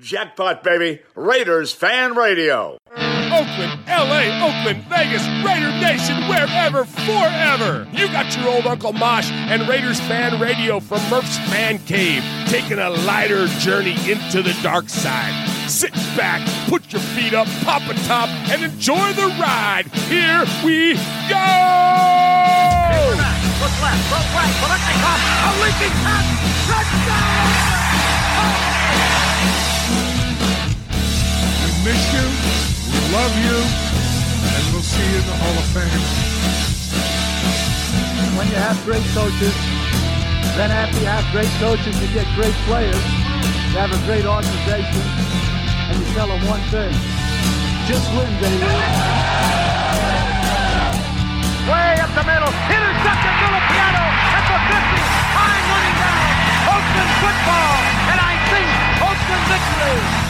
Jackpot, baby. Raiders Fan Radio. Oakland, LA, Oakland, Vegas, Raider Nation, wherever, forever. You got your old Uncle Mosh and Raiders fan radio from Murph's Man Cave, taking a lighter journey into the dark side. Sit back, put your feet up, pop a top, and enjoy the ride. Here we go! Look left, look right, Biletnikoff, a leaping pass, touchdown! Miss you, we love you, and we'll see you in the Hall of Fame. When you have great coaches, then after you have great coaches, you get great players. You have a great organization, and you tell them one thing: just win, baby. Way up the middle, intercepted Filipiano at the 50, time running down. Oakland football, and I think Oakland victory.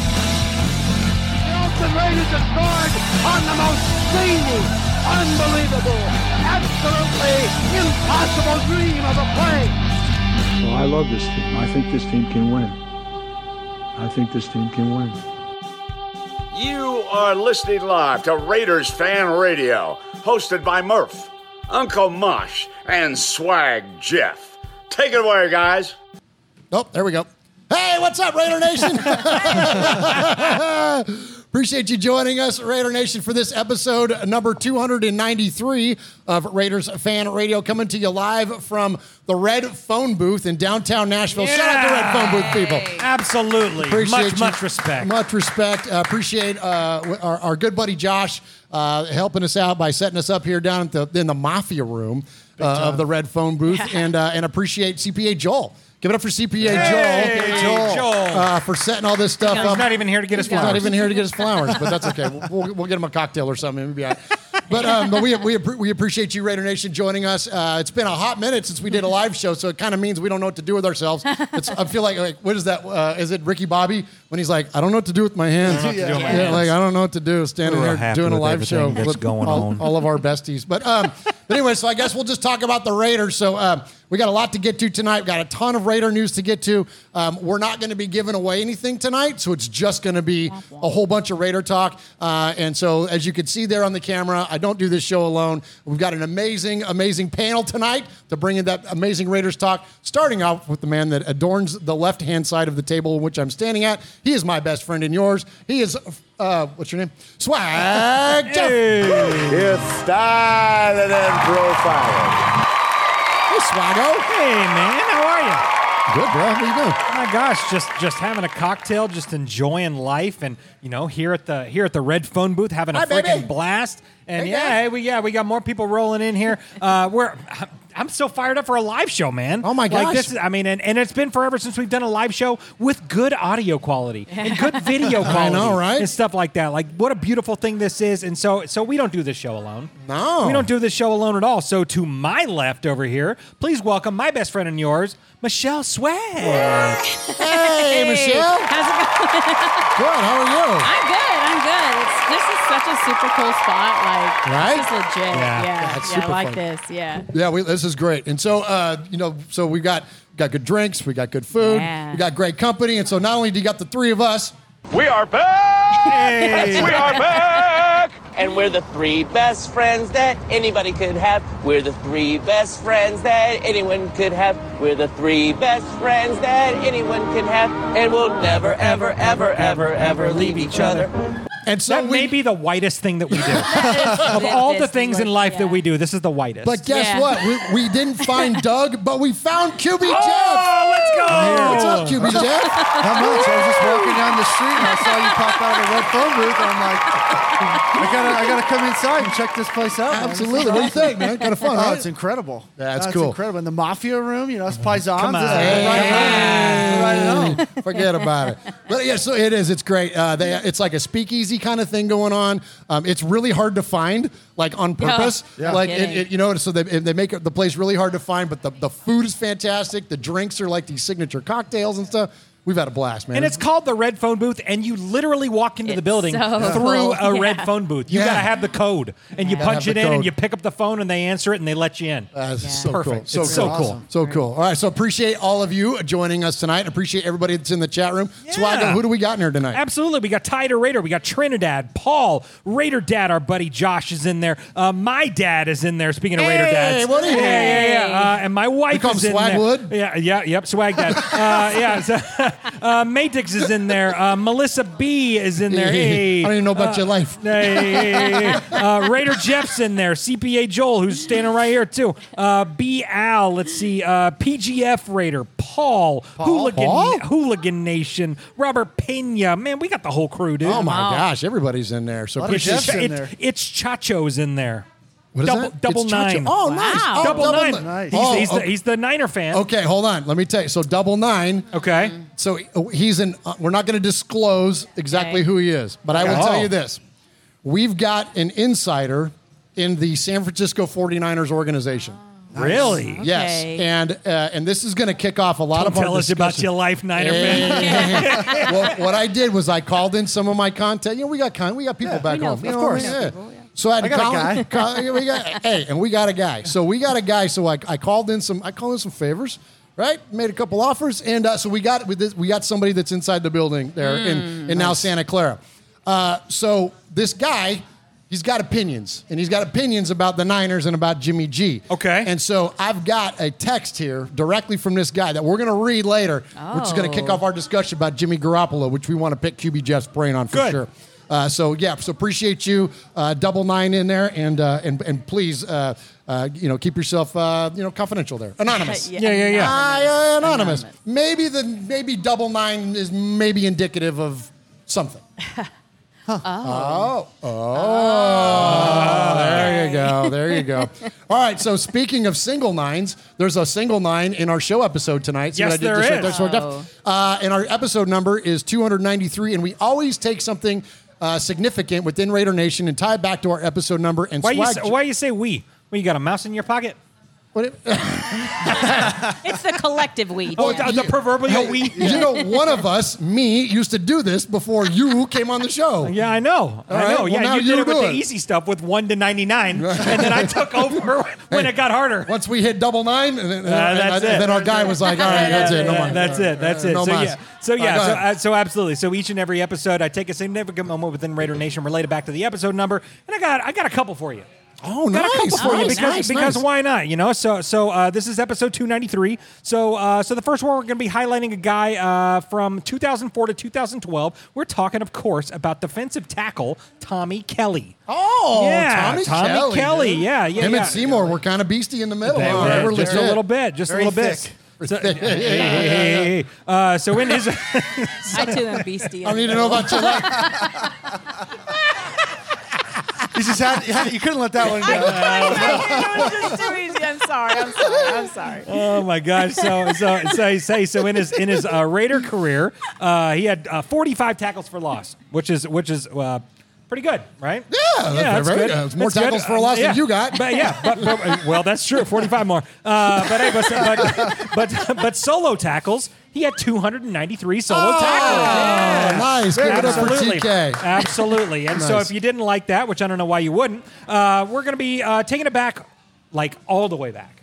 The Raiders have scored on the most zany, unbelievable, absolutely impossible dream of a play. Well, I love this team. I think this team can win. I think this team can win. You are listening live to Raiders Fan Radio, hosted by Murph, Uncle Mosh, and Swag Jeff. Take it away, guys. Oh, there we go. Hey, what's up, Raider Nation? Appreciate you joining us, Raider Nation, for this episode number 293 of Raiders Fan Radio, coming to you live from the Red Phone Booth in downtown Nashville. Shout out to the Red Phone Booth people. Absolutely. Appreciate much, you. much respect. Much respect. Uh, appreciate uh, our, our good buddy Josh uh, helping us out by setting us up here down at the, in the mafia room uh, of the Red Phone Booth, and uh, and appreciate CPA Joel. Give it up for CPA Hey, Joel, Joel. Uh, for setting all this stuff He's up. not even here to get his He's not flowers. even here to get his flowers, but that's okay. We'll, we'll, we'll get him a cocktail or something. We'll be all right. But, um, but we, we, appre- we appreciate you, Raider Nation, joining us. Uh, it's been a hot minute since we did a live show, so it kind of means we don't know what to do with ourselves. It's, I feel like, like what is that? Uh, is it Ricky Bobby when he's like, I don't know what to do with my hands? know what to do with my Yeah, hands. like I don't know what to do, standing We're here happy doing a with live show that's with going all, on. all of our besties. But um, but anyway, so I guess we'll just talk about the Raiders. So um, we got a lot to get to tonight. We got a ton of Raider news to get to. Um, we're not going to be giving away anything tonight, so it's just going to be a whole bunch of Raider talk. Uh, and so as you can see there on the camera, I don't do this show alone. We've got an amazing, amazing panel tonight to bring in that amazing Raiders talk. Starting off with the man that adorns the left-hand side of the table in which I'm standing at. He is my best friend and yours. He is. Uh, what's your name? Swag Jeff. It's style and then profiling. Hey, Swaggo. Hey, man, how are you? Good, bro. How you doing? Oh my gosh, just just having a cocktail, just enjoying life, and you know, here at the here at the Red Phone Booth, having a Hi, baby. freaking blast. And Hey, yeah, hey, we yeah we got more people rolling in here. Uh, we're I'm so fired up for a live show, man. Oh, my Like gosh. this is, I mean, and, and it's been forever since we've done a live show with good audio quality and good video quality. know, right? And stuff like that. Like what a beautiful thing this is. And so so we don't do this show alone. No. We don't do this show alone at all. So to my left over here, please welcome my best friend and yours, Michelle Swag. Hey, Michelle. How's it going? Good. How are you? I'm good. I'm good. It's this is such a super cool spot. Like Right? this is legit. Yeah. Yeah, Yeah, yeah, I like fun. this. Yeah. Yeah, we, this is great. And so, uh, you know, so we got got good drinks, we got good food, Yeah. we got great company, and so not only do you got the three of us, We are back! We are back! And we're the three best friends that anybody could have. We're the three best friends that anyone could have. We're the three best friends that anyone can have. And we'll never, ever, ever, ever, ever leave each other. And so That we. may be the whitest thing that we do. of all the This things in was- life that we do, this is the whitest. but guess Yeah. what? We, we didn't find Doug, but we found QB Jeff. oh, let's go! What's up, QB Jeff? Not much. I was just walking down the street and I saw you pop out of the red phone booth. And I'm like, I gotta, I gotta come inside and check this place out. man. This is Absolutely. What do you think, man? Kind of fun, Oh, right? it's incredible. Yeah, it's No, cool. incredible. In the mafia room, you know, it's paisans. Come on. This is right home. Right. Forget about it. But yeah, so it is. It's great. Uh, they, it's like a speakeasy kind of thing going on. Um, it's really hard to find, like on purpose. Yeah. Like it, it, you know, so they, they make the place really hard to find. But the, the food is fantastic. The drinks are like these signature cocktails and stuff. We've had a blast, man. And it's called the red phone booth, and you literally walk into the It's building so through cool. a red Yeah. phone booth. You Yeah. got to have the code, and you Gotta punch have it the in, and code. you pick up the phone, and they answer it, and they let you in. That's so Perfect. cool. So It's so cool. cool. So cool. All right. So appreciate all of you joining us tonight. Appreciate everybody that's in the chat room. Swaggo, who do we got in here tonight? Absolutely. We got Tider Raider. We got Trinidad, Paul, Raider Dad, our buddy Josh is in there. Uh, my dad is in there. Speaking of Raider Hey, dads. what are you- Yeah, yeah, yeah. Uh, and my wife call is him in there. Swagwood? Yeah, yeah, yep, Swag Dad. uh, yeah, so, uh, Matix is in there. Uh, Melissa B is in there. Hey. I don't even know about your life. Hey, hey, hey, hey. Uh, Raider Jeff's in there. CPA Joel, who's standing right here too. Uh, B Al, let's see. Uh, PGF Raider, Paul, Hooligan, Paul? Hooligan Nation, Robert Pena. Man, we got the whole crew, dude. Oh my gosh, everybody's in there. So lot of Jeffs in It's, there. it's Chacho's in there. What is double, that? Double It's Chacho. nine. Oh, Wow. nice. Oh, double, nine. ni- Nice. He's, Oh, he's, the, okay. he's the Niner fan. Okay, hold on. Let me tell you. So double nine. Okay. So he's in. Uh, we're not going to disclose exactly Okay. who he is, but I will Okay. tell Oh. you this: we've got an insider in the San Francisco 49ers organization. Really? Yes, Okay. and uh, and this is going to kick off a lot Don't of our tell us about your life, Niner fan. well, what I did was I called in some of my content. You know, we got con- we got people back we know, home. You of know what course. mean? We know Yeah. people, yeah. So I had I to got a call, guy. we got, hey, and we got a guy. So we got a guy. So I, I called in some I called in some favors, right? Made a couple offers, and uh, so we got this, we got somebody that's inside the building there in in now Santa Clara. Uh, so this guy. He's got opinions, and he's got opinions about the Niners and about Jimmy G. Okay. And so I've got a text here directly from this guy that we're going to read later, which is going to kick Oh. off our discussion about Jimmy Garoppolo, which we want to pick QB Jeff's brain on for Good. sure. Uh, so yeah, so appreciate you, uh, double nine in there, and uh, and and please, uh, uh, you know, keep yourself, uh, you know, confidential there, anonymous. Yeah, yeah, yeah. Ah, yeah, anonymous. Anonymous. Maybe the maybe double nine is maybe indicative of something. Oh. Oh. There you go. There you go. All right. So speaking of single nines, there's a single nine in our show episode tonight. See Yes, what I did there just right there? So Oh. uh, and our episode number is 293, and we always take something uh, significant within Raider Nation and tie it back to our episode number. And Why you, swag say, why you say we? Well, you got a mouse in your pocket? What it- It's the collective we. Oh, Jeff. the, the proverbial we? You know, one of us, me, used to do this before you came on the show. Yeah, I know. I right, know. well, yeah, now you did it with do the easy stuff with one to ninety nine, and then I took over when it got harder. Once we hit double nine, and then, and Uh, that's and it. then our guy was like, "All right, that's it, no more." That's it. That's it. No so mas. yeah. So yeah. go so, uh, so absolutely. So each and every episode, I take a significant moment within Raider Nation related back to the episode number, and I got I got a couple for you. Oh, got nice. a couple for you nice, because nice, because nice. why not? You know. So so uh, this is episode 293. So uh, so the first one we're going to be highlighting a guy uh, from 2004 to 2012. We're talking, of course, about defensive tackle Tommy Kelly. Oh, Yeah, Tommy, Tommy Kelly. Kelly, dude. yeah, yeah, Him yeah. and Seymour were kind of beastie in the middle. They huh? They were just a little bit, just Very a little thick. bit. So, hey, hey, hey, hey, hey. Uh, so in his I too am beastie. I don't need to know about your life. You just had, you had- you couldn't let that one go. it was just too easy. I'm sorry. I'm sorry. I'm sorry. Oh my gosh! So so so say so in his in his uh, Raider career, uh, he had uh, 45 tackles for loss, which is which is uh, pretty good, right? Yeah, that's very good. It's more That's tackles for a loss Uh, than you got. But yeah, but, but well, that's true. 45 more. Uh, but, hey, but, but but but solo tackles, he had 293 solo tackles. Oh, nice. Give it up for Absolutely. TK. Absolutely. And so if you didn't like that, which I don't know why you wouldn't, uh, we're going to be uh, taking it back, like all the way back.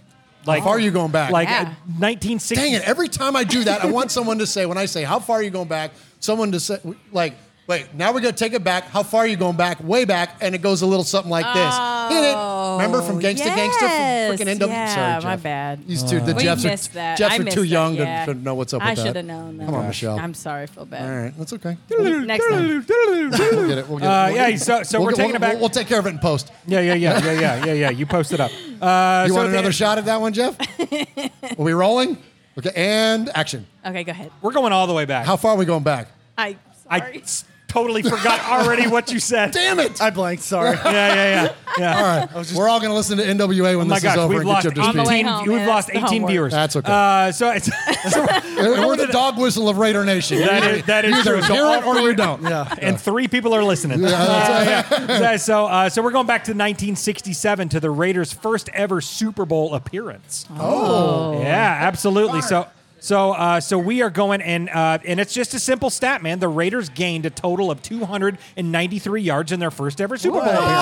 Like, how far are you going back? Like Yeah. uh, 1960. Dang it! Every time I do that, I want someone to say when I say how far are you going back, someone to say like. Wait, now we're gonna take it back. How far are you going back? Way back, and it goes a little something like this. Hit it. Remember from Gangsta Gangsta yes. from freaking NW? Yeah, Sorry, my Jeff. bad. These two, the We Jeffs missed are, that. Jeffs I are too that, young yeah. to, to know what's up with I that. should have known. Come on. Michelle. I'm sorry. I feel bad. All right, that's okay. Next time. We'll get it. We'll get it. Uh, We'll yeah, get- so, so we'll we're taking we'll, it back. We'll, we'll take care of it in post. yeah, yeah, yeah, yeah, yeah, yeah, yeah. You post it up. Uh, You so want at the- another shot at that one, Jeff? are we rolling? Okay, and action. Okay, go ahead. We're going all the way back. How far are we going back? I I sorry. s- totally forgot already what you said. Damn it! I blanked. Sorry. Yeah, yeah, yeah. yeah. All right, we're all going to listen to NWA when Oh this gosh, is over we've and lost, get you up to On the speed. 18, home, we've yeah, lost 18 viewers. That's okay. Uh, so it's so We're the dog whistle of Raider Nation. That You is- that is either true. So hear all it or three- you don't. Yeah. and three people are listening. Uh, yeah. So, uh, so we're going back to 1967 to the Raiders' first ever Super Bowl appearance. Oh, Yeah, absolutely. So, So, uh, so we are going, and uh, and it's just a simple stat, man. The Raiders gained a total of 293 yards in their first ever Super Bowl appearance. I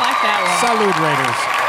like that one. Salute Raiders.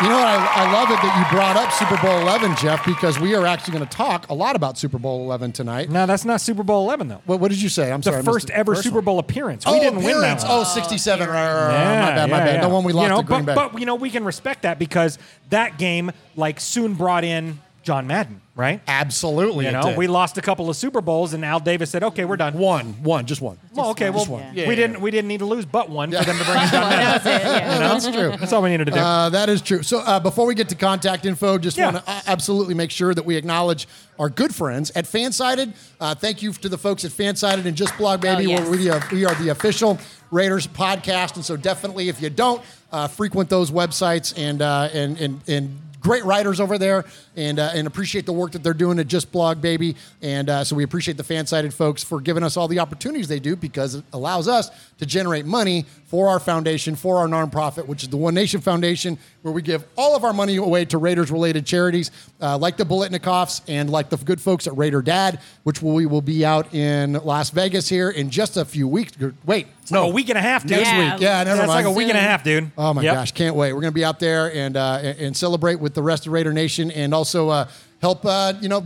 You know what? I, I love it that you brought up Super Bowl 11, Jeff, because we are actually going to talk a lot about Super Bowl 11 tonight. No, that's not Super Bowl 11 though. What, what did you say? I'm The sorry. Missed first ever First Super. Bowl appearance. Oh, we didn't win that appearance. one. Oh, 67. Right, right, right, right. Yeah, my bad, my yeah, bad. yeah. The one we lost you know, to Green but, Bay. But you know, we can respect that because that game like soon brought in John Madden, right? Absolutely. You know, did. we lost a couple of Super Bowls, and Al Davis said, "Okay, we're done." One, one, just one. Well, okay, well, Just one. Yeah, we yeah, didn't we didn't need to lose but one for them to bring in John That Madden. it. Yeah. You know? That's true. That's all we needed to do. Uh, that is true. So uh, before we get to contact info, just Yeah. want to uh, absolutely make sure that we acknowledge our good friends at Fansided. Uh, thank you to the folks at Fansided and Just Blog Baby. Oh, yes. we, are, we are the official Raiders podcast, and so definitely if you don't uh, frequent those websites and uh, and and and great writers over there and uh, and appreciate the work that they're doing at Just Blog Baby. And uh, so we appreciate the fan-sided folks for giving us all the opportunities they do because it allows us to generate money for our foundation, for our nonprofit, which is the One Nation Foundation, where we give all of our money away to Raiders-related charities uh, like the Biletnikoffs and like the good folks at Raider Dad, which we will be out in Las Vegas here in just a few weeks. Wait, no, no, a week and a half, dude. next Yeah. week. Yeah, never That's mind. like a week and a half, dude. Oh my Yep. gosh, can't wait. We're going to be out there and uh, and and celebrate with the rest of Raider Nation and also uh, help uh, you know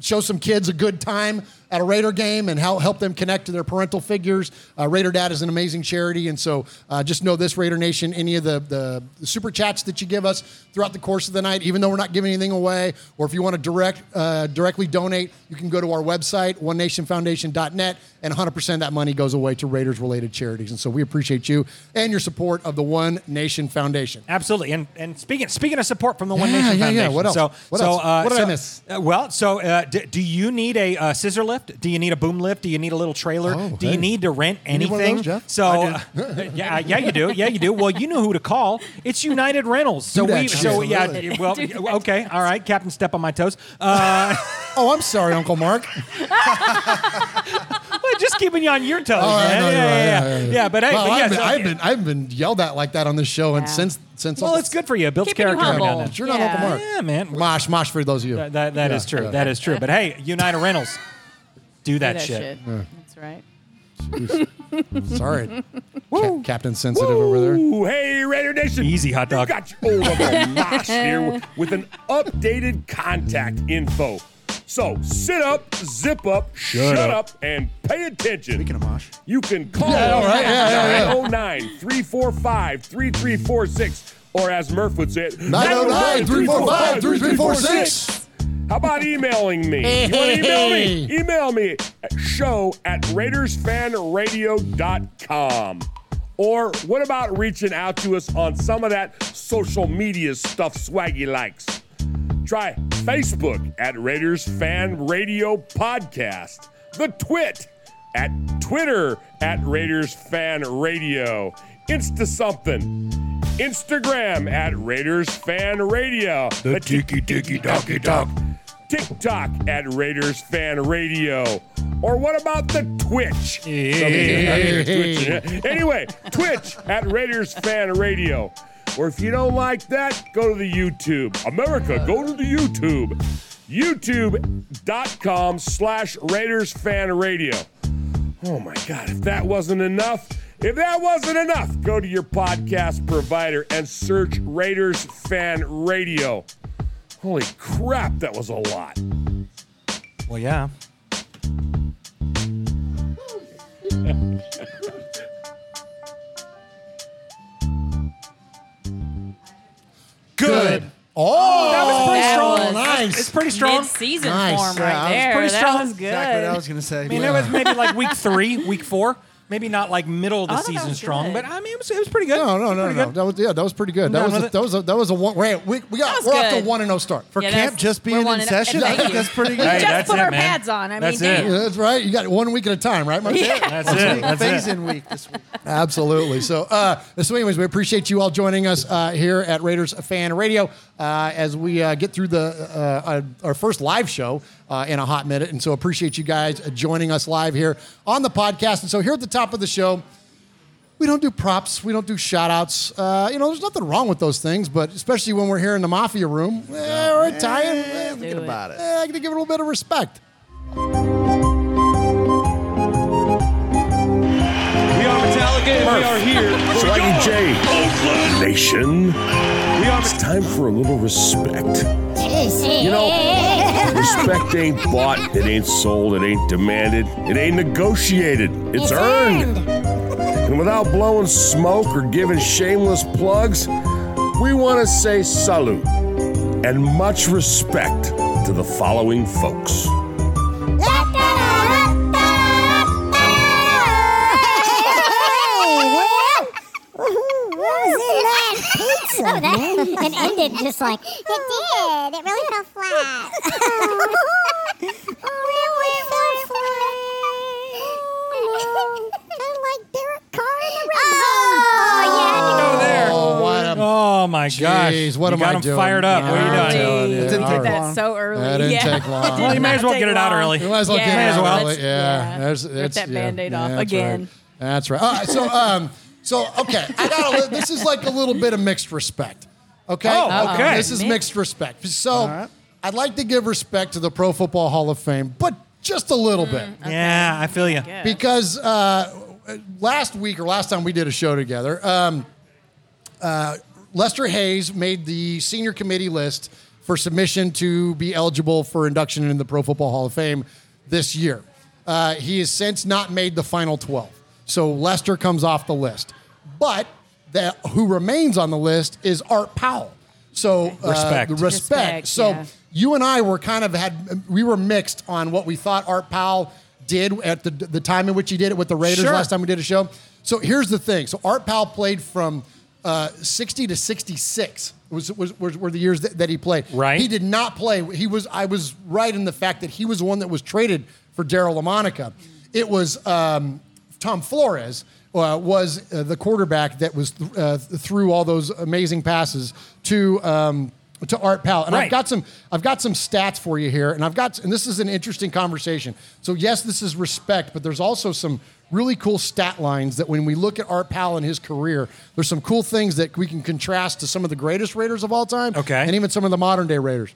show some kids a good time at a Raider game and help help them connect to their parental figures. Uh, Raider Dad is an amazing charity, and so uh, just know this Raider Nation. Any of the, the the super chats that you give us throughout the course of the night, even though we're not giving anything away, or if you want to direct uh, directly donate, you can go to our website onenationfoundation.net, and 100% of that money goes away to Raiders related charities. And so we appreciate you and your support of the One Nation Foundation. Absolutely, and and speaking speaking of support from the One Yeah, Nation yeah, yeah. Foundation. What else? So What so else? Uh, What did I miss? uh, well, so uh, d- do you need a uh, scissor lift? Do you need a boom lift? Do you need a little trailer? Oh, do you need to rent You need anything? one of those, Jeff? So uh, yeah, yeah, you do. Yeah, you do. Well, you know who to call. It's United Rentals. So Do that we shit. so yeah. Absolutely. Well, okay, all right, Captain, step on my toes. Uh, Oh, I'm sorry, Uncle Mark. well, just keeping you on your toes, Oh, man. know yeah, you're right. yeah, Yeah, yeah, yeah, yeah. Yeah, but hey, Well, but yeah, I've, been, so- I've been I've been yelled at like that on this show, and since since well, it's good for you. It builds Keeping you character. every now and humble. then. You're not Yeah. Uncle Mark. Yeah, man. Mosh, mosh for those of you. That, that, that Yeah, is true. yeah. That is true. But hey, United Rentals, do Do that, that shit. shit. That's right. Sorry, Ca- Captain Sensitive over there. Ooh, hey, Raider Nation. Easy, hot dog. You got your old Uncle Mosh here with an updated contact info. So sit up, zip up, shut, up. and pay attention. Speaking of Mosh. You can call Yeah, all right, yeah, yeah, yeah. 909 345 3346. Or as Murph would say it, 909 345 3346. How about emailing me? You want to email me? Email me at show at RaidersFanRadio.com. Or what about reaching out to us on some of that social media stuff Swaggy likes? Try Facebook at Raiders Fan Radio Podcast, the Twit at Twitter at Raiders Fan Radio, Insta something, Instagram at Raiders Fan Radio, the Tiki Tiki Doki Dog, TikTok at Raiders Fan Radio. Or what about the Twitch? Somebody's out here. Anyway, Twitch at Raiders Fan Radio. Or if you don't like that, go to the YouTube. America, go to the YouTube. YouTube.com slash Raiders Fan Radio. Oh my God, if that wasn't enough, if that wasn't enough, go to your podcast provider and search Raiders Fan Radio. Holy crap, that was a lot. Well, yeah. Good. Oh, oh, That was pretty That strong. was- nice. It's pretty strong. Mid-season Nice. form Yeah, right that was there. pretty that strong. was good. Exactly what I was going to say. I mean, it was maybe like week three, week four. Maybe not like middle of the I thought that season was strong, good. but I mean, it was, it was pretty good. No, no, It no, no. good. That was yeah, that was pretty good. That Done was a, that was a, that was a one. Wait, we, we got we're off to one and no start. For Yeah, camp that's- just being we're in one and- session, I thank think you. that's pretty good. Hey, just that's put it, our man. pads on. I mean, That's damn. it. Yeah, that's right. You got it one week at a time, right? Mark? Yeah. That's it. That's Phase it. in week this week. Absolutely. So, uh, so anyways, we appreciate you all joining us uh, here at Raiders Fan Radio uh, as we uh, get through the uh, uh, our first live show uh, in a hot minute. And so, appreciate you guys uh, joining us live here on the podcast. And so, here at the top of the show, we don't do props. We don't do shout outs. Uh, you know, there's nothing wrong with those things, but especially when we're here in the mafia room, eh, we're Italian. eh, Do it. about it. eh, I got to give it a little bit of respect. We are Metallica and we are here. Swaggy J, Oakland Nation. We are It's time for a little respect. You know, respect ain't bought, it ain't sold, it ain't demanded, it ain't negotiated. It's, earned. And without blowing smoke or giving shameless plugs, we want to say salute and much respect to the following folks. and ended just like it did. It really fell flat. oh, really fell flat. Kind of like Derek Carr in the red Oh, yeah. Go there. Oh, what a Oh my gosh! Jeez, what you am got I him doing? fired up. What are you I'm doing? telling you. It didn't take right. long. So early. That didn't yeah. take long. Well, you may as well get it out early. You might as well Yeah, get it May as out well. early. Yeah, There's- Rip it's- that yeah. Band-Aid off that's again. Right. That's right. All right. So, um, so okay, I got a, li- this is like a little bit of mixed respect. Okay. Oh, okay. This is Mixed. mixed respect. So, I'd like to give respect to the Pro Football Hall of Fame, but just a little bit Yeah, I feel you. Because uh, last week or last time we did a show together, um, uh, Lester Hayes made the senior committee list for submission to be eligible for induction in the Pro Football Hall of Fame this year. Uh, he has since not made the final 12. So Lester comes off the list. But that who remains on the list is Art Powell. So uh, Respect. respect. Respect, So yeah. you and I were kind of had we were mixed on what we thought Art Powell did at the the time in which he did it with the Raiders Sure. last time we did a show. So here's the thing. So Art Powell played from uh, 60 to 66 was, was, was were the years that, that he played. Right. He did not play. He was I was right in the fact that he was the one that was traded for Daryl LaMonica. It was um, Tom Flores uh, was uh, the quarterback that was th- uh, threw all those amazing passes to um, to Art Powell. And I've got some I've got some stats for you here, and I've got and this is an interesting conversation. So yes, this is respect, but there's also some really cool stat lines that when we look at Art Powell and his career, there's some cool things that we can contrast to some of the greatest Raiders of all time, Okay. and even some of the modern day Raiders.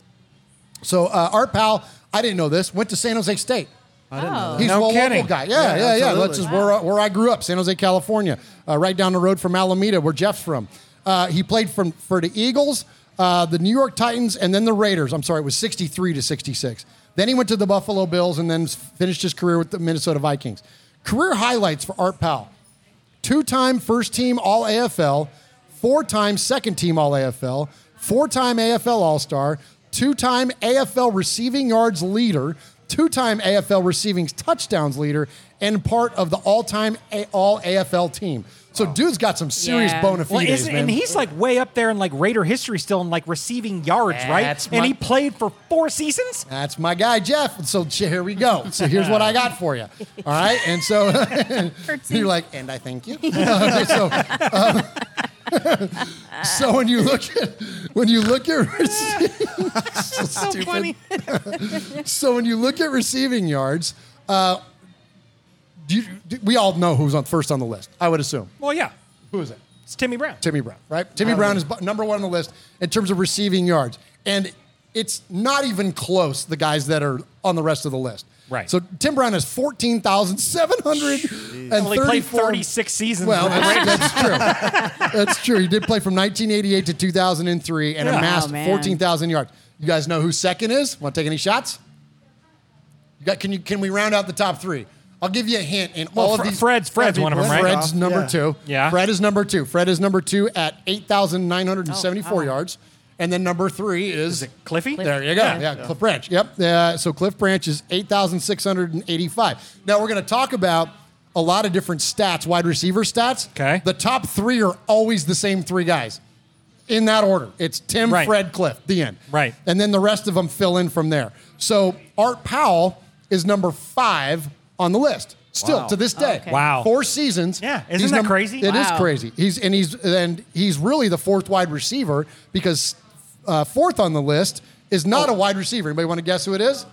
So uh, Art Powell, I didn't know this, went to San Jose State. Oh. He's No a kidding. local guy. Yeah, Yeah, yeah, yeah. That's just where, where I grew up, San Jose, California, uh, right down the road from Alameda, where Jeff's from. Uh, he played from for the Eagles, uh, the New York Titans, and then the Raiders. I'm sorry, it was 63 to 66. Then he went to the Buffalo Bills and then finished his career with the Minnesota Vikings. Career highlights for Art Powell: two-time first-team All AFL, four-time second-team All AFL, four-time AFL All-Star, two-time AFL receiving yards leader, two-time AFL receiving touchdowns leader, and part of the all-time All AFL team. So, dude's got some serious Yeah. bona Well, fides, isn't, man. and he's like way up there in like Raider history still in like receiving yards, right? That's and my- he played for four seasons. That's my guy, Jeff. So here we go. So here's what I got for you. All right. And so you're like, and I thank you. so, um, so when you look at when you look at so, stupid. funny. so when you look at receiving yards, uh, do you, do, we all know who's on first on the list. I would assume. Well, yeah, Who is it? it's Timmy Brown. Timmy Brown, right? Timmy Brown is number one on the list in terms of receiving yards. And it's not even close, the guys that are on the rest of the list. Right. So Tim Brown has 14,734. Only played 36 seasons. Well, with that's, that's true. That's true. He did play from 1988 to 2003 and Yeah. Oh, amassed Oh, 14,000 yards. You guys know who second is? Want to take any shots? You got, can you can we round out the top three? I'll give you a hint. In Well, all Fre- of these, Fred's- Fred's one of 'em, right? Fred's number Yeah. two. Yeah. Fred is number two. Fred is number two at 8,974 yards. And then number three is, Cliffy? There you go. Yeah, Cliff Branch. Yep. Uh, so Cliff Branch is 8,685. Now we're going to talk about a lot of different stats, wide receiver stats. Okay. The top three are always the same three guys in that order. It's Tim, Right. Fred, Cliff, the end. Right. And then the rest of them fill in from there. So Art Powell is number five on the list. Still Wow. to this day. Okay. Wow. Four seasons. Yeah. Isn't He's that num- crazy? It is Wow. crazy. He's and he's and he's really the fourth wide receiver because uh, fourth on the list is not Oh. a wide receiver. Anybody want to guess who it is?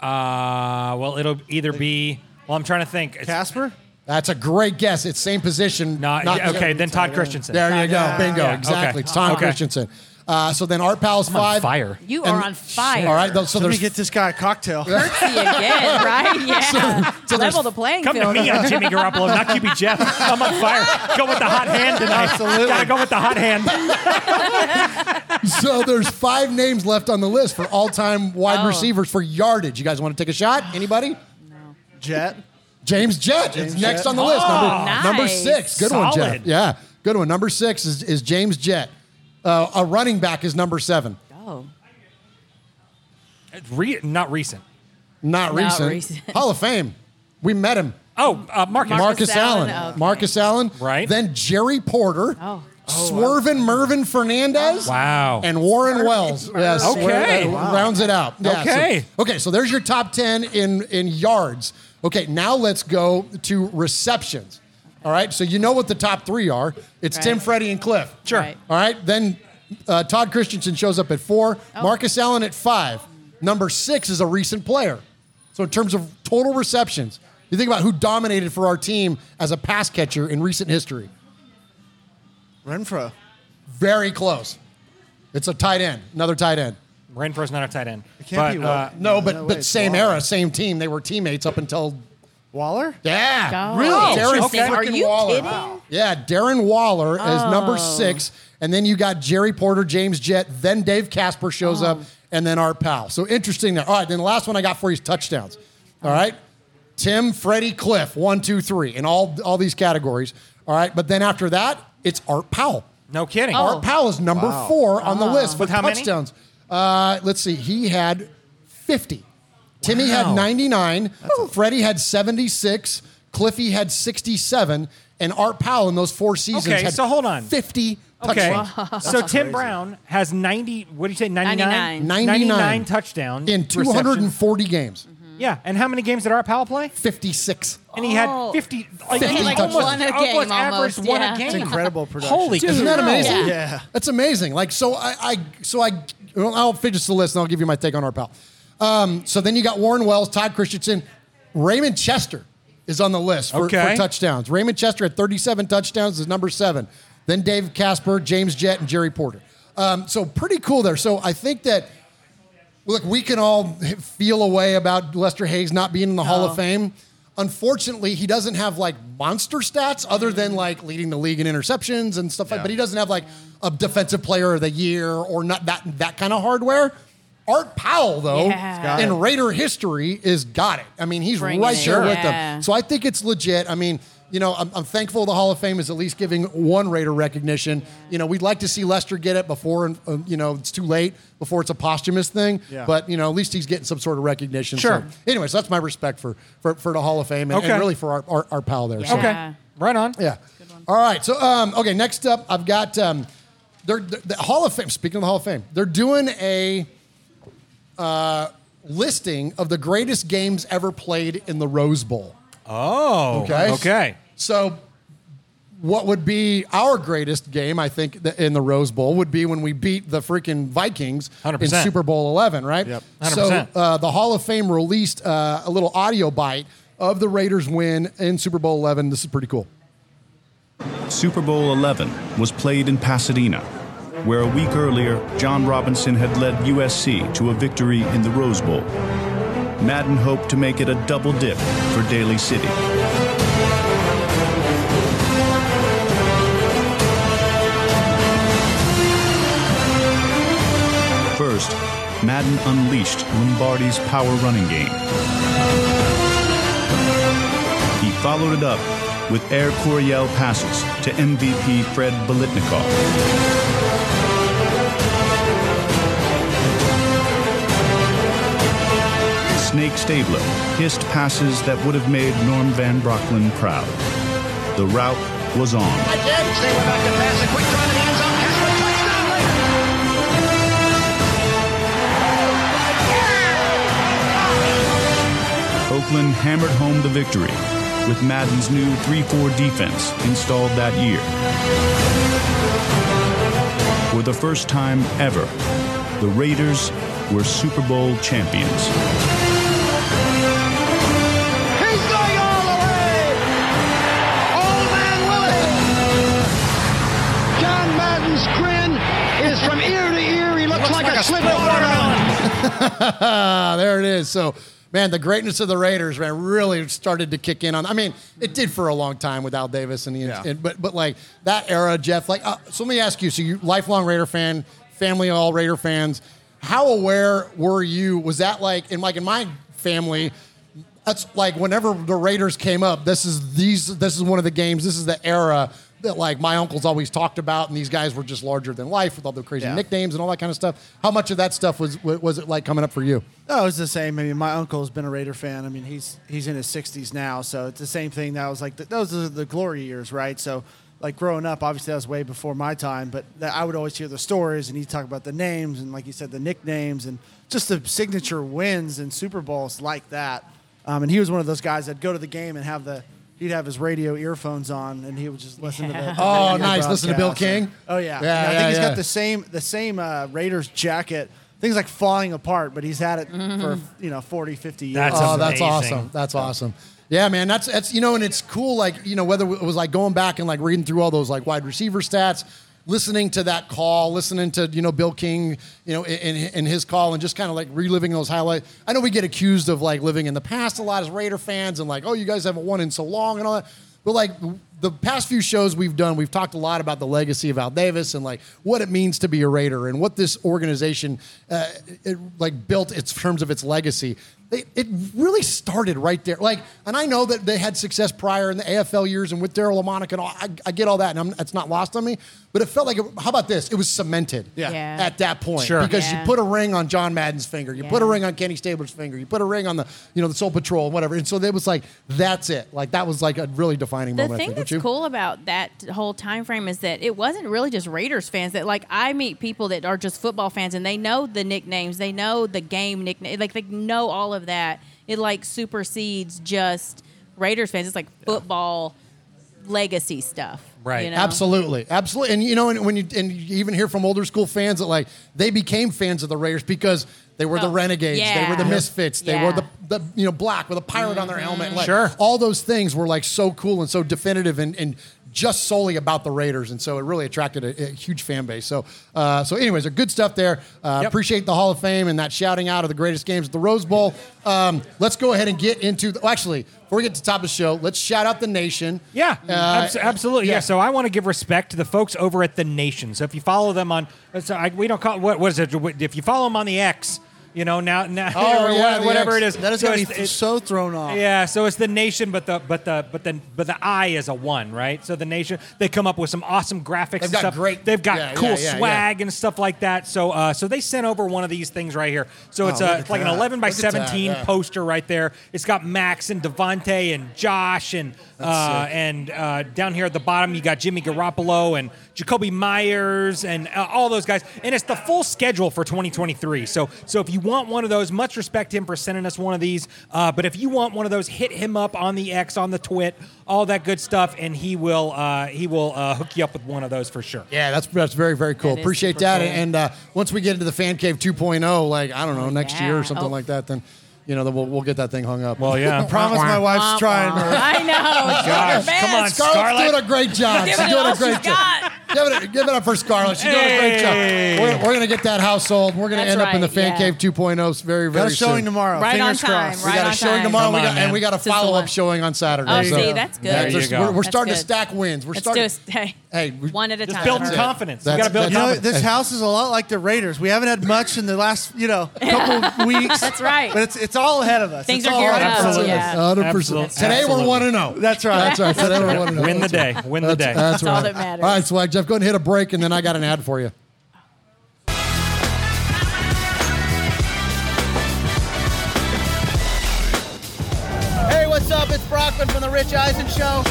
Uh, well, it'll either be. Well, I'm trying to think. It's- Casper? That's a great guess. It's same position. Not- yeah, okay, then Todd Christensen. There you go. Bingo. Yeah, exactly. okay. It's Tom Okay. Christensen. Uh, so then Art Powell's I'm on five. fire. You are on fire. All right. So Let me there's get this guy a cocktail. Curtsy again, right? Yeah. so there's- Level the playing Come to field. me on Jimmy Garoppolo, not QB Jeff. I'm on fire. Go with the hot hand tonight. Absolutely. Gotta go with the hot hand. so there's five names left on the list for all-time wide Oh. receivers for yardage. You guys want to take a shot? Anybody? No. Jet. James Jett is next Jett. on the list. Oh, Number, nice. number six. Good one, Solid. Jeff. Yeah, good one. Number six is, is James Jett. Uh, a running back is number seven. Oh. Re- not recent. Not, Not recent. recent. Hall of Fame. We met him. Oh, uh, Marcus. Marcus Marcus Allen. Allen, okay. Marcus Allen. Right. Then Jerry Porter. Oh. Swervin Mervin Fernandez. Wow. And Warren Wells. Yes. Okay. uh, Rounds it out. Yeah, so- Okay. okay. So there's your top 10 in, in yards. Okay. Now let's go to receptions. All right. So you know what the top three are. It's Right. Tim, Freddie, and Cliff. Sure. Right. All right. Then uh, Todd Christensen shows up at four. Oh. Marcus Allen at five. Number six is a recent player. So in terms of total receptions, you think about who dominated for our team as a pass catcher in recent history. Renfrow. Very close. It's a tight end, another tight end. Renfrow's not a tight end. It can't but, be uh, No, but No but same Waller. era, same team. They were teammates up until Waller. yeah, Oh, really. Darren interesting. Are you Waller. kidding? Yeah, Darren Waller is number Oh. six, and then you got Jerry Porter, James Jett, then Dave Casper shows Oh. up, and then Art Powell. So interesting there. All right, then the last one I got for you is touchdowns. All right, Tim, Freddie, Cliff, one, two, three, in all all these categories. All right, but then after that, it's Art Powell. no kidding. Oh. Art Powell is number four on the list for With how many? touchdowns. Uh, let's see, he had 50. Timmy had Wow. 99. Freddie had 76. Cliffy had 67. And Art Powell in those four seasons Okay, had so hold on. 50 Okay. touchdowns. So Tim Brown has 90, what do you say, 99? 99. 99. touchdowns. in receptions. 240 games. Mm-hmm. Yeah. And how many games did Art Powell play? 56. And he had Oh. 50, like 50 like almost, One a almost game, averaged almost, one yeah. a game. It's Incredible production. Holy Isn't that amazing? Yeah. Yeah. That's amazing. Like, so I, I so I, well, I'll finish the list and I'll give you my take on Art Powell. Um, so then you got Warren Wells, Todd Christensen, Raymond Chester is on the list for, Okay. for touchdowns. Raymond Chester had 37 touchdowns is number seven. Then Dave Casper, James Jett, and Jerry Porter. Um, so pretty cool there. So I think that look, we can all feel a way about Lester Hayes not being in the Hall of Fame. Unfortunately, he doesn't have like monster stats other than like leading the league in interceptions and stuff like. But he doesn't have like a defensive player of the year or not that that kind of hardware. Art Powell, though, Yeah. In. Raider history, is got it. I mean, he's Bringing right it. there with Yeah. them. So I think it's legit. I mean, you know, I'm, I'm thankful the Hall of Fame is at least giving one Raider recognition. You know, we'd like to see Lester get it before, uh, you know, it's too late before it's a posthumous thing. Yeah. But you know, at least he's getting some sort of recognition. Sure. Anyway, so, anyways, that's my respect for for, for the Hall of Fame and, and really for our, our, our pal there. So, Okay. Yeah. Right on. yeah. All right. So, um, okay. Next up, I've got um, they're, the the Hall of Fame. Speaking of the Hall of Fame, they're doing a uh, listing of the greatest games ever played in the Rose Bowl. Oh. Okay. Okay. So, what would be our greatest game, I think, in the Rose Bowl would be when we beat the freaking Vikings in 100%. Super Bowl 11, right? Yep. So, 100%. uh, the Hall of Fame released uh, a little audio bite of the Raiders' win in Super Bowl 11. This is pretty cool. Super Bowl 11 was played in Pasadena, where a week earlier, John Robinson had led USC to a victory in the Rose Bowl. Madden hoped to make it a double dip for Daly City. First, Madden unleashed Lombardi's power running game. He followed it up with Air Coryell passes to MVP Fred Biletnikoff. Snake Stabler hissed passes that would have made Norm Van Brocklin proud. The route was on. Again, were back to pass a quick the end zone. Kessler touchdown later. Oakland hammered home the victory with Madden's new 3 4 defense installed that year. For the first time ever, the Raiders were Super Bowl champions. there it is. So, man, the greatness of the Raiders, man, really started to kick in on. I mean, it did for a long time with Al Davis and the, Yeah. and, but but like that era, Jeff. Like, uh, so let me ask you. So, you lifelong Raider fan, family all Raider fans. How aware were you? Was that like in like in my family? That's like whenever the Raiders came up. This is these. This is one of the games. This is the era that like my uncles always talked about, and these guys were just larger than life with all the crazy Yeah. nicknames and all that kind of stuff. How much of that stuff was was it like coming up for you? No, it was the same. I mean, my uncle's been a Raider fan. I mean, he's he's in his 60s now, so it's the same thing. That was like the, those are the glory years, right? So, like growing up, obviously that was way before my time, but that, I would always hear the stories, and he'd talk about the names and, like you said, the nicknames and just the signature wins and Super Bowls like that. Um, and he was one of those guys that'd go to the game and have the he'd have his radio earphones on, and he would just listen to the. the Oh, radio nice. Listen to Bill. King? Oh yeah, Yeah, And I yeah, think he's yeah. got the same the same uh, Raiders jacket. Things like falling apart, but he's had it for you know 40, 50 years. That's oh, that's awesome. That's awesome. Yeah, man. That's that's you know, and it's cool. Like you know, whether it was like going back and like reading through all those like wide receiver stats, listening to that call, listening to you know Bill King, you know, in, in his call, and just kind of like reliving those highlights. I know we get accused of like living in the past a lot as Raider fans, and like, oh, you guys haven't won in so long and all that. But like the past few shows we've done, we've talked a lot about the legacy of Al Davis and like what it means to be a Raider and what this organization uh, it, like built its terms of its legacy. They, it really started right there. Like, and I know that they had success prior in the AFL years and with Daryl Lamonic and all. I, I get all that, and I'm, it's not lost on me. But it felt like, it, how about this? It was cemented Yeah. Yeah. at that point Sure. because Yeah. you put a ring on John Madden's finger, you put a ring on Kenny Stabler's finger, you put a ring on the you know the Soul Patrol and whatever. And so it was like that's it. Like that was like a really defining The moment. I thing think, that's cool about that whole time frame is that it wasn't really just Raiders fans. That like I meet people that are just football fans and they know the nicknames, they know the game nickname, like they know all of that. It like supersedes just Raiders fans. It's like football legacy stuff, Right. You know? Absolutely, absolutely, and you know, and when you and you even hear from older school fans that like they became fans of the Raiders because they were the Oh, renegades, they were the yeah. misfits, they Yeah. were the, the you know black with a pirate on their helmet, mm-hmm. like Sure. all those things were like so cool and so definitive and. and just solely about the Raiders, and so it really attracted a, a huge fan base. So, uh, so anyways, good stuff there. Uh, Yep. Appreciate the Hall of Fame and that shouting out of the greatest games at the Rose Bowl. Um, let's go ahead and get into. The, well, actually, before we get to the top of the show, let's shout out the nation. Yeah, Uh, abs- absolutely. Yeah. yeah. So I want to give respect to the folks over at the Nation. So if you follow them on, so I, we don't call what, what is it? If you follow them on the X, you know now now Oh, or yeah, what- whatever X. it is. That is so going to be so thrown off. Yeah, so it's the nation, but the but the but the but the I is a one, right? So the nation they come up with some awesome graphics. They've and got stuff. great- They've got yeah, cool yeah, swag and stuff like that. So uh, so they sent over one of these things right here. So it's Oh, a look it's at like an 11 by Look at that, 17 yeah. poster right there. It's got Max and Davante and Josh and uh, and uh, down here at the bottom you got Jimmy Garoppolo and Jakobi Meyers and uh, all those guys. And it's the full schedule for 2023. So so if you want one of those, much respect to him for sending us one of these. Uh, but if you want one of those, hit him up on the X, on the Twit, all that good stuff, and he will uh, he will uh, hook you up with one of those for sure. Yeah, that's that's very very cool. That is Appreciate that. cool. And uh, once we get into the fan cave 2.0, like I don't know, next year or something Oh. like that, then you know, then we'll, we'll get that thing hung up. Well, yeah. I promise my wife's trying. I know. She's doing her Gosh, come on, best. Scarlett's Scarlett. doing a great job. She's doing a great job. Got. Give it, give it up for Scarlett. She's doing a great job. We're, we're going to get that household. We're going to That's end up in the right, fan yeah. cave 2.0 very, very Got a showing soon. tomorrow. Right on Fingers time, crossed. We right got a showing time. tomorrow, Come we on, got, and we got a This is the follow up one. showing on Saturday. Oh, so see, that's good. that's There you just- go. We're, we're That's starting to good. stack wins. We're Let's starting. do it. Hey, Hey, we- one at a Just time. building That's it. confidence. You That's- got to build that's- You know, confidence. this house is a lot like the Raiders. We haven't had much in the last, you know, couple weeks. That's right. But it's it's all ahead of us. Things It's are all gearing up. Absolutely. yeah. 100%. Absolutely. Today we're 1 and 0. That's right. That's right. Today we're 1 0. Win the day. Win the day. that's That's all right. that matters. All right, Swag Jeff, go ahead and hit a break, and then I got an ad for you. Hey, what's up? It's Brockman from The Rich Eisen Show.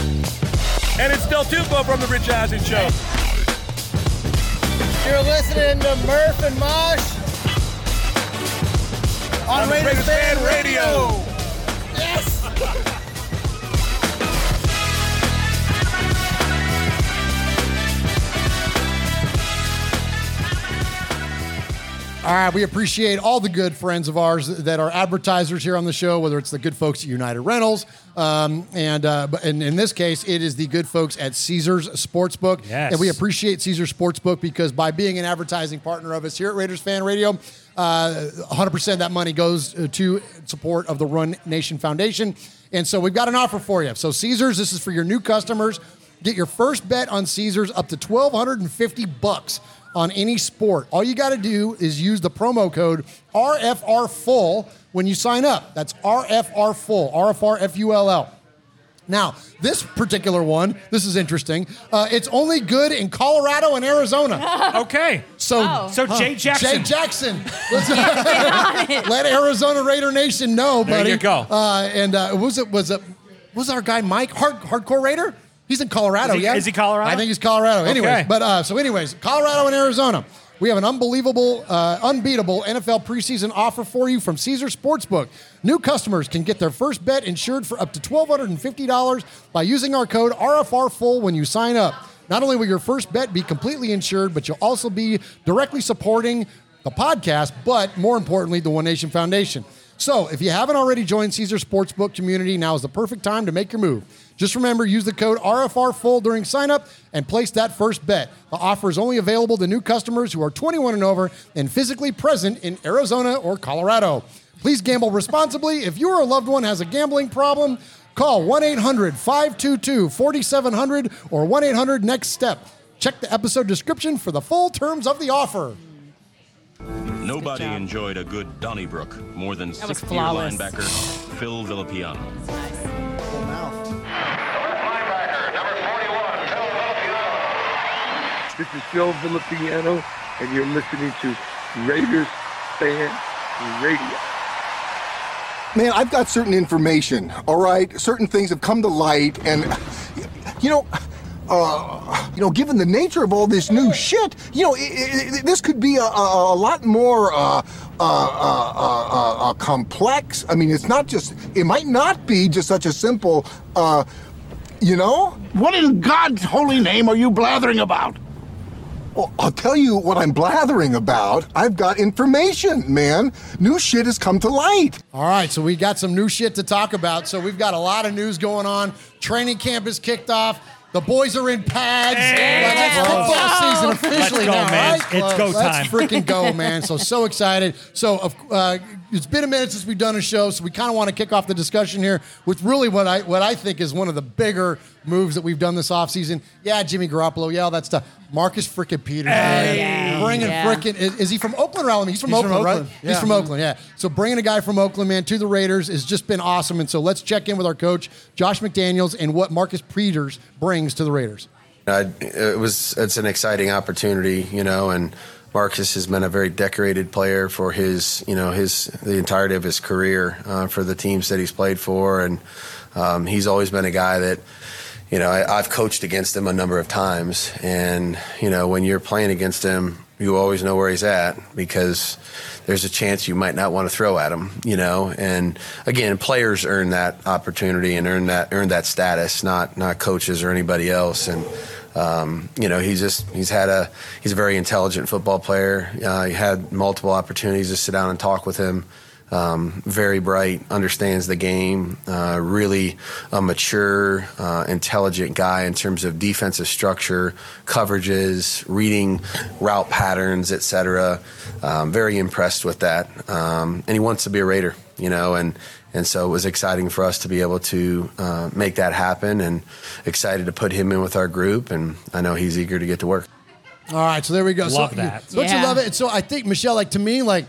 And it's Del Tufo from the Rich Eisen Show. You're listening to Murph and Mosh on, On Raiders, Raiders Fan Fan Radio. Radio. All right, we appreciate all the good friends of ours that are advertisers here on the show, whether it's the good folks at United Rentals, um, and uh, but in, in this case, it is the good folks at Caesars Sportsbook. Yes. And we appreciate Caesars Sportsbook because by being an advertising partner of us here at Raiders Fan Radio, uh, 100% of that money goes uh, to support of the One Nation Foundation. And so we've got an offer for you. So Caesars, this is for your new customers. Get your first bet on Caesars up to 1250 bucks on any sport. All you got to do is use the promo code RFR full when you sign up. That's RFR full, RFR F U L L. Now, this particular one, this is interesting. Uh, it's only good in Colorado and Arizona. okay. So, Oh. So Jay Jackson. Jay Jackson. Let's- let Arizona Raider Nation know, buddy. There buddy. you go. Uh, and uh, was it was it was our guy Mike Hard, Hardcore Raider? He's in Colorado. Is he- yeah, is he Colorado? I think he's Colorado. Okay. Anyways, but uh, so anyways, Colorado and Arizona. We have an unbelievable, uh, unbeatable NFL preseason offer for you from Caesars Sportsbook. New customers can get their first bet insured for up to $1,250 by using our code RFR Full when you sign up. Not only will your first bet be completely insured, but you'll also be directly supporting the podcast, but more importantly, the One Nation Foundation. So if you haven't already joined Caesars Sportsbook community, now is the perfect time to make your move. Just remember, use the code RFR full during sign up and place that first bet. The offer is only available to new customers who are 21 and over and physically present in Arizona or Colorado. Please gamble responsibly. If you or a loved one has a gambling problem, call 1 800 522 4700 or 1 800 Next Step. Check the episode description for the full terms of the offer. Nobody enjoyed a good Donnybrook more than was sixth-year linebacker Phil Villapiano. This is Phil Villapiano, and you're listening to Raiders Fan Radio. Man, I've got certain information, all right? Certain things have come to light, and, you know, uh, you know, given the nature of all this new shit, you know, i i i this could be a, a, a lot more uh, uh, uh, uh, uh, uh, complex. I mean, it's not just, it might not be just such a simple, uh, you know? What in God's holy name are you blathering about? Well, I'll tell you what I'm blathering about. I've got information, man. New shit has come to light. All right, so we got some new shit to talk about. So we've got a lot of news going on. Training camp is kicked off. The boys are in pads. Like, it's football season officially Let's go, now, man. right? It's go time. Let's freaking go, man. So so excited. So of- uh, it's been a minute since we've done a show, so we kind of want to kick off the discussion here with really what I what I think is one of the bigger moves that we've done this offseason. Yeah, Jimmy Garoppolo. Yeah, all that stuff. Marcus frickin' Peters. Hey. man. Bringing Yeah. frickin' is, is he from Oakland or Alabama? He's from He's from Oakland, Oakland, right? yeah. He's from Oakland, yeah. So bringing a guy from Oakland, man, to the Raiders has just been awesome. And so let's check in with our coach, Josh McDaniels, and what Marcus Peters brings to the Raiders. Uh, it was it's an exciting opportunity, you know, and Marcus has been a very decorated player for his, you know, his the entirety of his career uh, for the teams that he's played for, and um, he's always been a guy that, you know, I, I've coached against him a number of times, and you know, when you're playing against him, you always know where he's at because there's a chance you might not want to throw at him, you know. And again, players earn that opportunity and earn that earn that status, not not coaches or anybody else. And um, you know, he's just he's had a he's a very intelligent football player. Uh, he had multiple opportunities to sit down and talk with him. Um, very bright, understands the game, uh, really a mature, uh, intelligent guy in terms of defensive structure, coverages, reading route patterns, etc. Um, very impressed with that, um, and he wants to be a Raider, you know, and and so it was exciting for us to be able to uh, make that happen, and excited to put him in with our group, and I know he's eager to get to work. All right, so there we go. Love so, that. Don't you love it? And so I think Michelle, like to me, like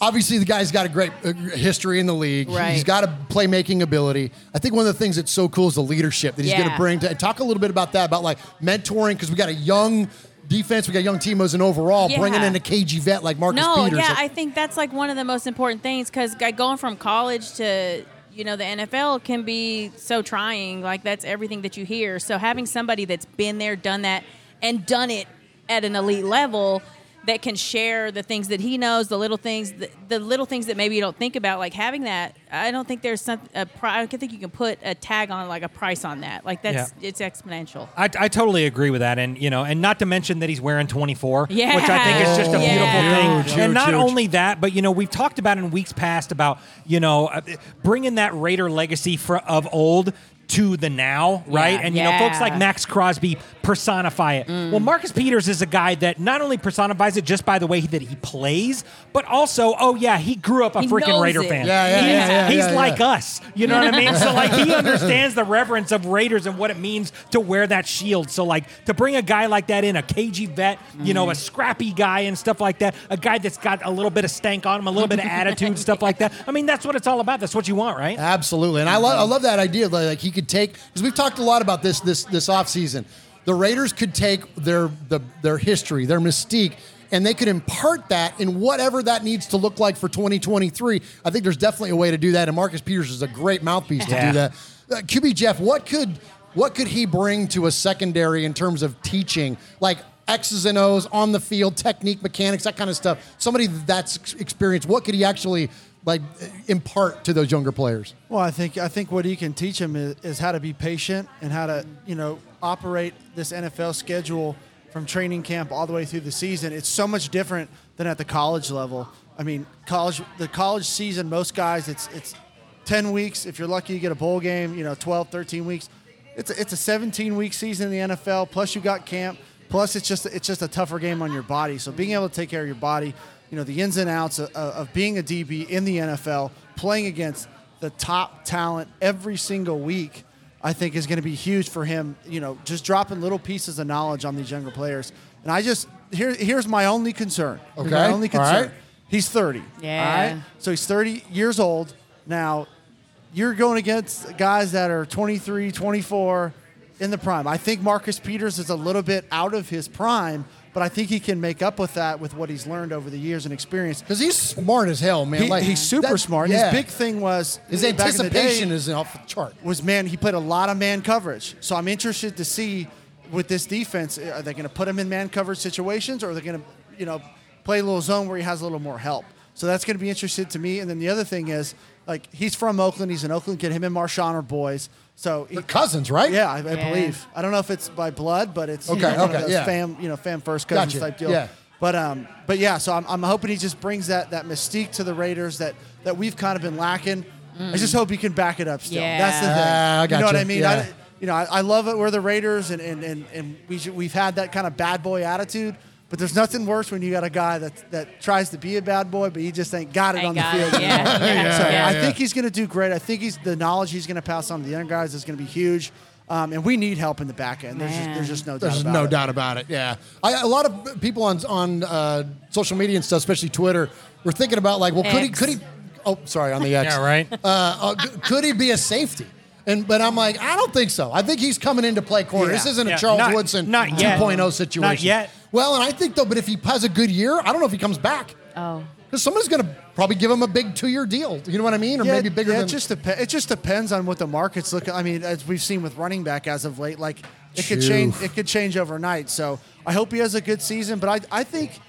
obviously the guy's got a great uh, history in the league. Right. He's got a playmaking ability. I think one of the things that's so cool is the leadership that he's going to bring. To talk a little bit about that, about like mentoring, because we got a young defense, we got young Timos and overall, Yeah. bringing in a cagey vet like Marcus no, Peters. yeah, I think that's like one of the most important things because going from college to you know the NFL can be so trying. Like that's everything that you hear. So having somebody that's been there, done that, and done it at an elite level that can share the things that he knows, the little things, the, the little things that maybe you don't think about, like having that I don't think there's some. A pri- I don't think you can put a tag on like a price on that. Like that's it's exponential. I, I totally agree with that, and you know, and not to mention that he's wearing 24, Yeah. which I think is just a Yeah. beautiful thing. Huge, and not huge. only that, but you know, we've talked about in weeks past about you know uh, bringing that Raider legacy fr- of old to the now, right? Yeah. And you know, folks like Maxx Crosby personify it. Mm. Well, Marcus Peters is a guy that not only personifies it just by the way that he plays, but also, oh yeah, he grew up a He freaking knows Raider it. fan. Yeah, yeah, he's yeah, yeah, he's yeah, like us. You know what I mean? So like he understands the reverence of Raiders and what it means to wear that shield. So like to bring a guy like that in, a cagey vet, you know, a scrappy guy and stuff like that, a guy that's got a little bit of stank on him, a little bit of attitude, stuff like that. I mean, that's what it's all about. That's what you want, right? Absolutely, and I love I love that idea. Like, like he could take because we've talked a lot about this this this offseason. The Raiders could take their the, their history, their mystique, and they could impart that in whatever that needs to look like for 2023. I think there's definitely a way to do that, and Marcus Peters is a great mouthpiece to do that. Uh, QB Jeff, what could what could he bring to a secondary in terms of teaching, like X's and O's on the field, technique, mechanics, that kind of stuff? Somebody that's ex- experienced. What could he actually like impart to those younger players? Well, I think I think what he can teach them is, is how to be patient and how to you know operate this NFL schedule from training camp all the way through the season. It's so much different than at the college level. I mean, college the college season, most guys it's it's 10 weeks. If you're lucky, you get a bowl game. You know, 12, 13 weeks. It's a, it's a 17 week season in the NFL. Plus you got camp. Plus it's just it's just a tougher game on your body. So being able to take care of your body, you know, the ins and outs of, of being a DB in the NFL, playing against the top talent every single week, I think is going to be huge for him. You know, just dropping little pieces of knowledge on these younger players. And I just here here's my only concern. Here's my Okay. only concern. right. He's 30. Yeah. All right. So he's 30 years old now. You're going against guys that are 23, 24 in the prime. I think Marcus Peters is a little bit out of his prime, but I think he can make up with that with what he's learned over the years and experience. Because he's smart as hell, man. He- like he's super that- smart. yeah. His big thing was his the day anticipation is off the chart. was man. He played a lot of man coverage, so I'm interested to see with this defense. Are they going to put him in man coverage situations, or are they going to, you know, play a little zone where he has a little more help? So that's going to be interesting to me. And then the other thing is, like, he's from Oakland. He's an Oakland kid. Him and Marshawn are boys. So he, cousins, right? Yeah, I, I Yeah. believe. I don't know if it's by blood, but it's you Okay, know, one okay, of those yeah. fam, you know, fam first cousins Gotcha, type deal. yeah. But um, but yeah, so I'm, I'm hoping he just brings that that mystique to the Raiders that that we've kind of been lacking. I just hope he can back it up still. That's the thing. Yeah, I you know what gotcha, I mean? yeah. I, you know, I, I love it. We're the Raiders, and and, and, and we should, we've had that kind of bad boy attitude. But there's nothing worse when you got a guy that that tries to be a bad boy, but he just ain't got it Ain't on the field. it, yeah, yeah, so yeah, I think he's going to do great. I think he's the knowledge he's going to pass on to the young guys is going to be huge. Um, and we need help in the back end. There's just, there's just no doubt There's about no it. doubt about it. Yeah, I, a lot of people on on uh, social media and stuff, especially Twitter, were thinking about like, well, could he? Could he? Oh, sorry, on the X. Yeah, right. Uh, uh, could he be a safety? And but I'm like, I don't think so. I think he's coming in to play corner. Yeah. This isn't a Charles not- Woodson not yet. 2.0 situation. Not yet. Well, and I think though, but if he has a good year, I don't know if he comes back Oh. because someone's going to probably give him a big two year deal. You know what I mean? Or yeah, maybe bigger yeah, than it just dep- it just depends on what the market's looking. I mean, as we've seen with running back as of late, like it could change. It could change overnight. So I hope he has a good season. But I I think,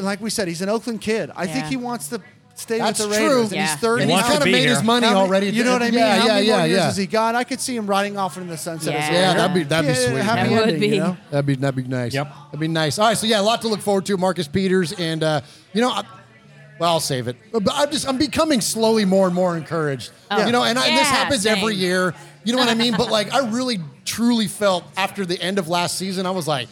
like we said, he's an Oakland kid. I think he wants to stay That's with the true. Raiders. And Yeah. he's thirty. and he's kind of made here. his money How many- already. You know what I mean? Yeah, How yeah, many yeah, more years yeah. has he got? I could see him riding off into the sunset. as a Yeah. Yeah, that'd be that'd be Yeah, sweet. Happy That would ending, be. You know? That'd be that'd be nice. Yep. that'd be nice. All right, so yeah, a lot to look forward to. Marcus Peters, and uh, you know, I, well, I'll save it. But I'm just I'm becoming slowly more and more encouraged. Oh. You know, and, I, and this Yeah, happens every year. You know what I mean? But like, I really truly felt after the end of last season, I was like.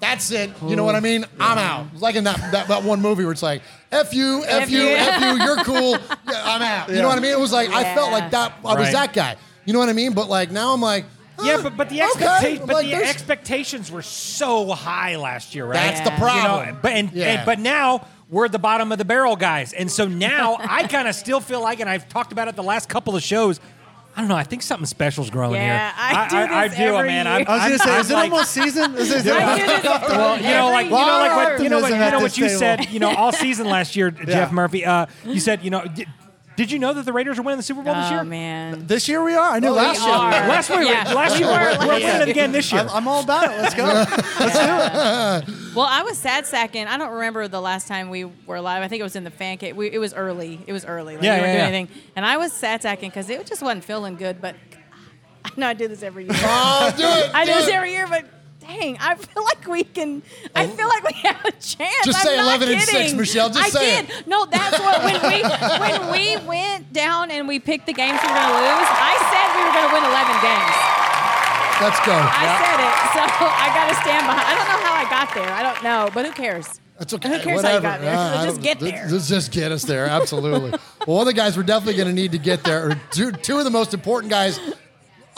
That's it. You know what I mean? I'm out. It was like in that, that, that one movie where it's like, F you, F, F you, you. F you, you're cool. Yeah, I'm out. You know what I mean? It was like, I felt like that. I was Right. that guy. You know what I mean? But like now I'm like, Yeah, huh, but but the okay. expectation but Like, the there's- expectations were so high last year, right? That's the Yeah. You know, problem. but and, Yeah. and but now we're at the bottom of the barrel, guys, and so now I kind of still feel like, and I've talked about it the last couple of shows. I don't know. I think something special's growing Yeah, here. I do I, this do, every man. year. I'm, I was I'm- gonna say, I'm is it like- almost season? Is it, I do this well, you know, like you know, like what you know, what, you know what you said, you know, all season last year, Jeff Murphy. Uh, you said, you know, d- Did you know that the Raiders are winning the Super Bowl this oh, year? Oh man. This year we are. I knew Oh, last we year. are. Last year, Yeah. last We year, were we're, last we're winning year. it again this year. I'm, I'm all about it. Let's go. Let's do it. Well, I was sad sacking. I don't remember the last time we were live. I think it was in the fan cave. We, it was early. It was early. Like, Yeah, we weren't yeah, doing yeah. anything. And I was sad sacking because it just wasn't feeling good. But I know I do this every year. Oh, do it, I do do this it. every year, but dang, I feel like we can. I oh. feel like we have a chance. Just I'm say not 11 and six. Michelle. Just I say did. it. No, that's what when we when we went down and we picked the games we were going to lose. I said we were going to win 11 games. Let's go. I said it, so I got to stand behind. I don't know how I got there. I don't know, but who cares? That's okay. Who cares Whatever. how you got there? Yeah, I just get there. Let's just get us there. Absolutely. well, one of the guys we're definitely going to need to get there are two, two of the most important guys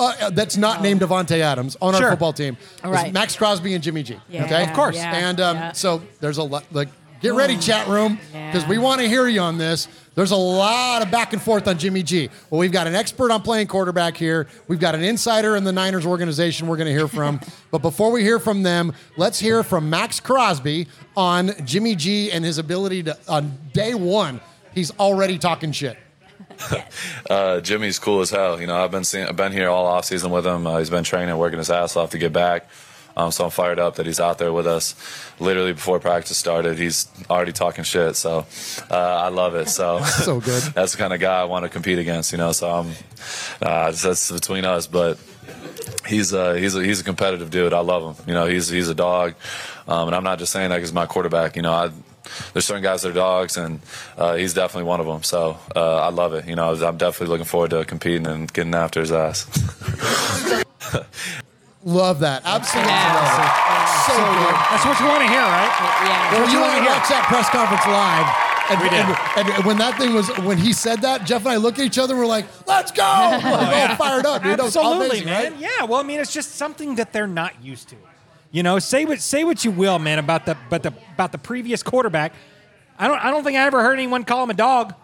uh, that's not named Davante Adams on our football team. is Right. Maxx Crosby and Jimmy G. Yeah, okay, Of course. yeah, and um, yeah. so there's a lot. Like, get ready, chat room, because we want to hear you on this. There's a lot of back and forth on Jimmy G. Well, we've got an expert on playing quarterback here. We've got an insider in the Niners organization we're going to hear from. but before we hear from them, let's hear from Maxx Crosby on Jimmy G and his ability to, on day one, he's already talking shit. uh, Jimmy's cool as hell. You know, I've been seeing, I've been here all off season with him. Uh, he's been training, working his ass off to get back. Um, so I'm fired up that he's out there with us. Literally before practice started, he's already talking shit. So uh, I love it. So So good. that's the kind of guy I want to compete against. You know, so I'm uh, that's between us, but. He's a, he's a he's a competitive dude. I love him. You know, he's he's a dog, um, and I'm not just saying that because my quarterback. You know, I, there's certain guys that are dogs, and uh, he's definitely one of them. So uh, I love it. You know, I'm definitely looking forward to competing and getting after his ass. Love that. Absolutely. love it. So good. That's what you want to hear, right? Yeah. Well, what you you want to wanna hear. watch that press conference live. And, We did. and, and when that thing was, when he said that, Jeff and I looked at each other and we're like, let's go. We're all fired up, dude. Absolutely, amazing, man. right? Yeah. Well, I mean, it's just something that they're not used to. You know, say what say what you will, man, about the but the about the previous quarterback. I don't I don't think I ever heard anyone call him a dog.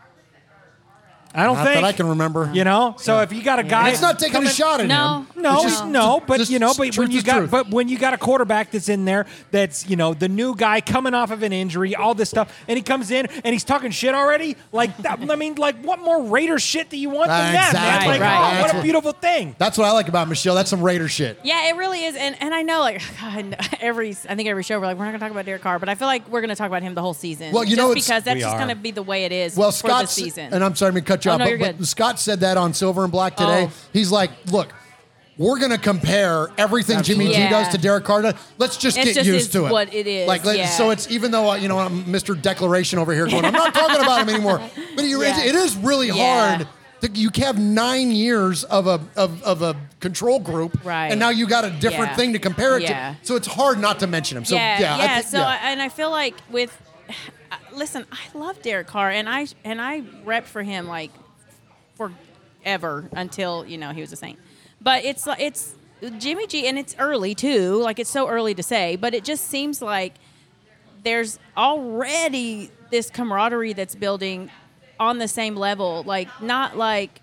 I don't Not think that I can remember. You know, so if you got a guy, And it's not taking coming- a shot at No. him. No, It's just- no, but just you know, but truth when you is got, truth. but when you got a quarterback that's in there, that's you know the new guy coming off of an injury, all this stuff, and he comes in and he's talking shit already. Like, that, I mean, like, what more Raider shit do you want than that, man? Exactly. Like, Right. oh, what a beautiful thing. That's what I like about Michelle. That's some Raider shit. Yeah, it really is, and and I know like God, every I think every show we're like we're not gonna talk about Derek Carr, but I feel like we're gonna talk about him the whole season. Well, you just know, it's- because that's We just are. gonna be the way it is. Well, for Scott, this season. and I'm sorry to cut you Oh, no, but, but. Scott said that on Silver and Black today. Oh. He's like, look, we're going to compare everything Jimmy G Yeah. does to Derek Carr. does. Let's just It's get just used to it. what it is, Like, yeah. so it's even though you know I'm Mr. Declaration over here going, I'm not talking about him anymore. But you, Yeah. it, it is really hard. that You have nine years of a of, of a control group, Right. And now you got a different thing to compare it to. So it's hard not to mention him. So yeah, yeah. I so, yeah. I, and I feel like with, listen, I love Derek Carr, and I and I repped for him like forever until you know he was a Saint. But it's it's Jimmy G, and it's early too. Like it's so early to say, but it just seems like there's already this camaraderie that's building on the same level. Like not like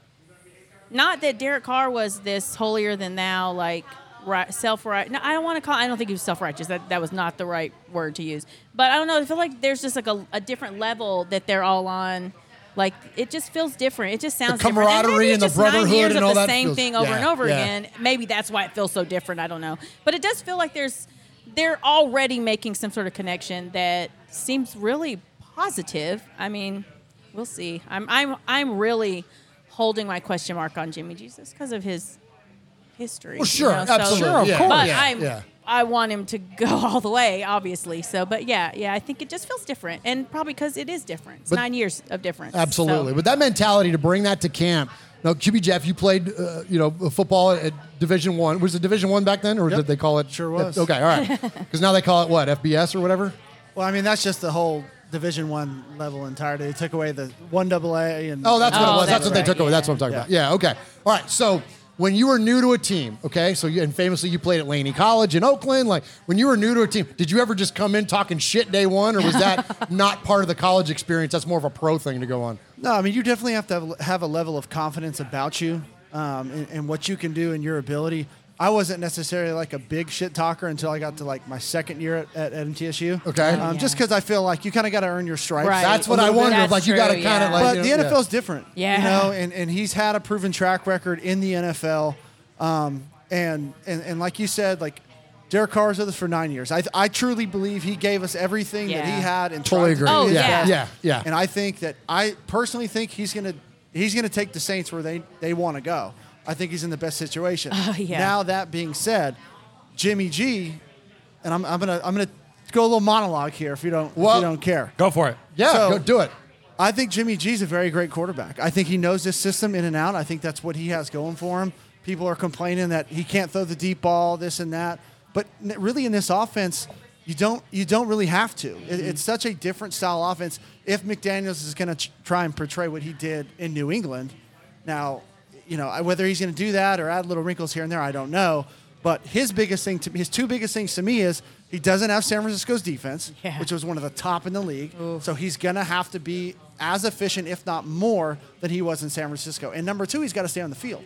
not that Derek Carr was this holier than thou, like right, self right. No, I don't want to call. I don't think he was self righteous. That that was not the right word to use. But I don't know. I feel like there's just like a, a different level that they're all on. Like it just feels different. It just sounds different. camaraderie and it's the nine brotherhood years and of all the that same feels- thing over yeah, and over yeah. again. Maybe that's why it feels so different. I don't know. But it does feel like there's they're already making some sort of connection that seems really positive. I mean, we'll see. I'm I'm I'm really holding my question mark on Jimmy Jesus because of his history. Well, sure, you know, so- absolutely, Sure, of yeah, course. But yeah, I'm yeah. I want him to go all the way, obviously. So, but yeah, yeah, I think it just feels different, and probably because it is different. It's But- nine years of difference. Absolutely. So- But that mentality to bring that to camp. Now, QB Jeff, you played, uh, you know, football at Division One. Was it Division One back then, or Yep. did they call it? Sure was. Okay, all right. Because now they call it what FBS or whatever. Well, I mean, that's just the whole Division One level entirety. They took away the one double A and Oh, that's what it Oh, was. That's, that's what they took away. That's what I'm talking Yeah. about. Yeah. Okay. All right. So when you were new to a team, okay, so you, and famously you played at Laney College in Oakland. Like when you were new to a team, did you ever just come in talking shit day one, or was that not part of the college experience? That's more of a pro thing to go on. No, I mean you definitely have to have, have a level of confidence about you um, and, and what you can do and your ability. I wasn't necessarily like a big shit talker until I got to like my second year at, at, at MTSU. Okay. Um, Just because I feel like you kind of got to earn your stripes. Right. That's what I little bit. wondered. That's Like you got to kind of yeah. like. But you the know, NFL's different. Yeah. You know, and, and he's had a proven track record in the NFL. Um, and, and, and like you said, like Derek Carr's with us for nine years. I, I truly believe he gave us everything that he had and Totally tried to agree. do Oh, his yeah. best. Yeah, yeah. And I think that I personally think he's gonna he's gonna take the Saints where they, they want to go. I think he's in the best situation. Oh, yeah. Now that being said, Jimmy G, and I'm, I'm gonna I'm gonna go a little monologue here if you don't if you don't care. Go for it. yeah, So- go do it. I think Jimmy G's a very great quarterback. I think he knows this system in and out. I think that's what he has going for him. People are complaining that he can't throw the deep ball, this and that. But really, in this offense, you don't you don't really have to. It, mm-hmm. it's such a different style offense. If McDaniel's is going to ch- try and portray what he did in New England, now, you know whether he's going to do that or add little wrinkles here and there, I don't know. But his biggest thing to his two biggest things to me is he doesn't have San Francisco's defense, Yeah. which was one of the top in the league. So he's going to have to be as efficient, if not more, than he was in San Francisco. And number two, he's got to stay on the field.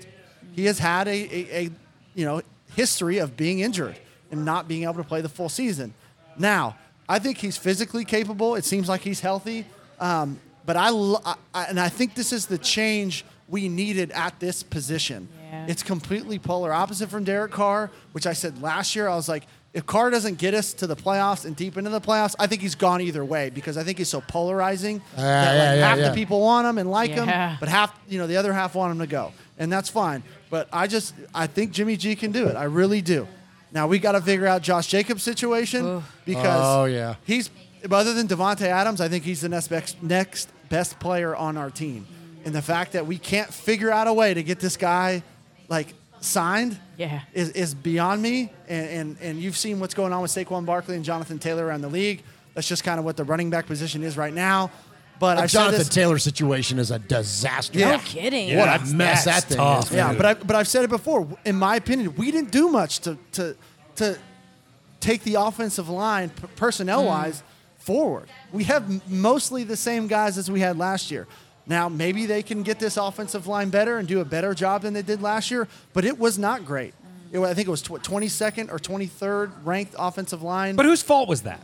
He has had a, a, a you know history of being injured and not being able to play the full season. Now, I think he's physically capable. It seems like he's healthy. Um, but I, lo- I, I- and I think this is the change we needed at this position. Yeah. It's completely polar opposite from Derek Carr, which I said last year. I was like, if Carr doesn't get us to the playoffs and deep into the playoffs, I think he's gone either way because I think he's so polarizing Yeah, that yeah, like yeah, half yeah. the people want him and like Yeah. him, but half, you know, the other half want him to go, and that's fine. But I just, I think Jimmy G can do it. I really do. Now we got to figure out Josh Jacobs' situation because Oh, yeah. he's other than Davante Adams, I think he's the next best, next best player on our team. And the fact that we can't figure out a way to get this guy like signed Yeah. is, is beyond me. And, and and you've seen what's going on with Saquon Barkley and Jonathan Taylor around the league. That's just kind of what the running back position is right now. But The I said Jonathan this, Taylor situation is a disaster. Yeah. No kidding. What that's- a mess that's that thing tough. is. yeah, but I but I've said it before. In my opinion, we didn't do much to to to take the offensive line personnel wise mm. forward. We have mostly the same guys as we had last year. Now maybe they can get this offensive line better and do a better job than they did last year, but it was not great. It, I think it was tw- 22nd or 23rd ranked offensive line. But whose fault was that?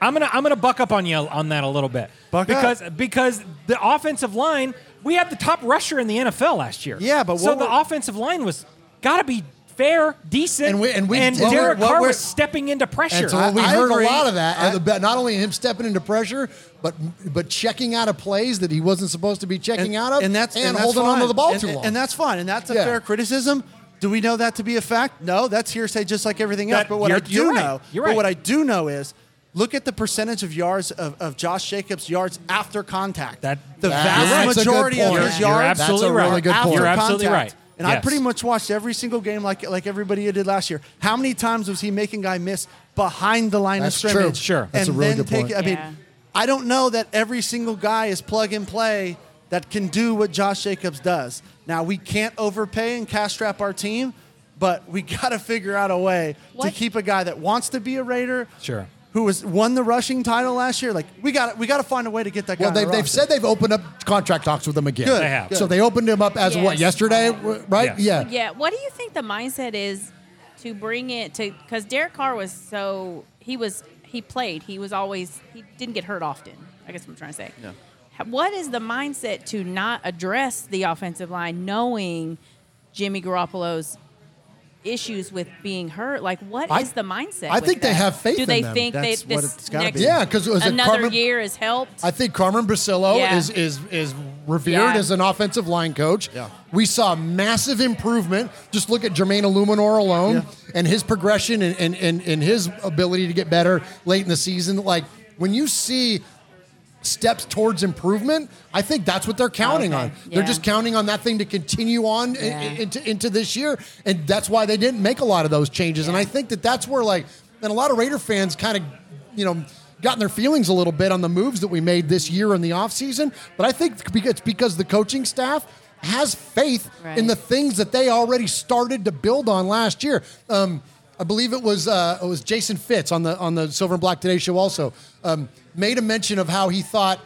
I'm gonna I'm gonna buck up on you on that a little bit Buck because up. because the offensive line we had the top rusher in the NFL last year. Yeah, but so the offensive line was got to be fair, decent, And we- and we- and Derek Carr was stepping into pressure. And so I- we I heard agree. a lot of that. I- not only him stepping into pressure, but but checking out of plays that he wasn't supposed to be checking out of, and that's and, and that's holding on to fine. the ball and, too long. and that's fine, and that's a Yeah. fair criticism. Do we know that to be a fact? No, that's hearsay, just like everything else. That- But what I you're- you're do right. know, You're but what I do know is, look at the percentage of yards of, of Josh Jacobs' yards after contact. That- the That- vast that's a good majority of point. his You're yards absolutely right. That's a really good after point. You're absolutely contact. right. And I pretty much watched every single game like like everybody did last year. How many times was he making guy miss behind the line That's of true. scrimmage? Sure. That's and a really then good take, point. I mean, Yeah. I don't know that every single guy is plug and play that can do what Josh Jacobs does. Now we can't overpay and cash strap our team, but we got to figure out a way to keep a guy that wants to be a Raider, Sure. who was won the rushing title last year. Like we got we got to find a way to get that guy. well, on the they've, they've said they've opened up contract talks with him again. Good. They have. So they opened him up as what yesterday, right? Yes. Yeah. Yeah. What do you think the mindset is to bring it to? Because Derek Carr was so he was he played. He was always he didn't get hurt often. I guess what I'm trying to say. Yeah. What is the mindset to not address the offensive line, knowing Jimmy Garoppolo's issues with being hurt? Like, what is I- the mindset? I think they have faith Do in they them. think That's they what this next be. Yeah, 'cause it was a another Carmen- year has helped? I think Carmen Bricillo Yeah. is is is revered Yeah. as an offensive line coach. Yeah. We saw massive improvement. Just look at Jermaine Eluemunor alone and his progression and, and, and, and his ability to get better late in the season. Like when you see steps towards improvement, I think that's what they're counting Okay. on. They're just counting on that thing to continue on i- Yeah. i- into into this year, and that's why they didn't make a lot of those changes. And I think that that's where like, and a lot of Raider fans kind of, you know. Gotten their feelings a little bit on the moves that we made this year in the offseason. But I think it's because the coaching staff has faith Right. in the things that they already started to build on last year. Um, I believe it was uh, it was Jason Fitz on the on the Silver and Black Today show also um, made a mention of how he thought,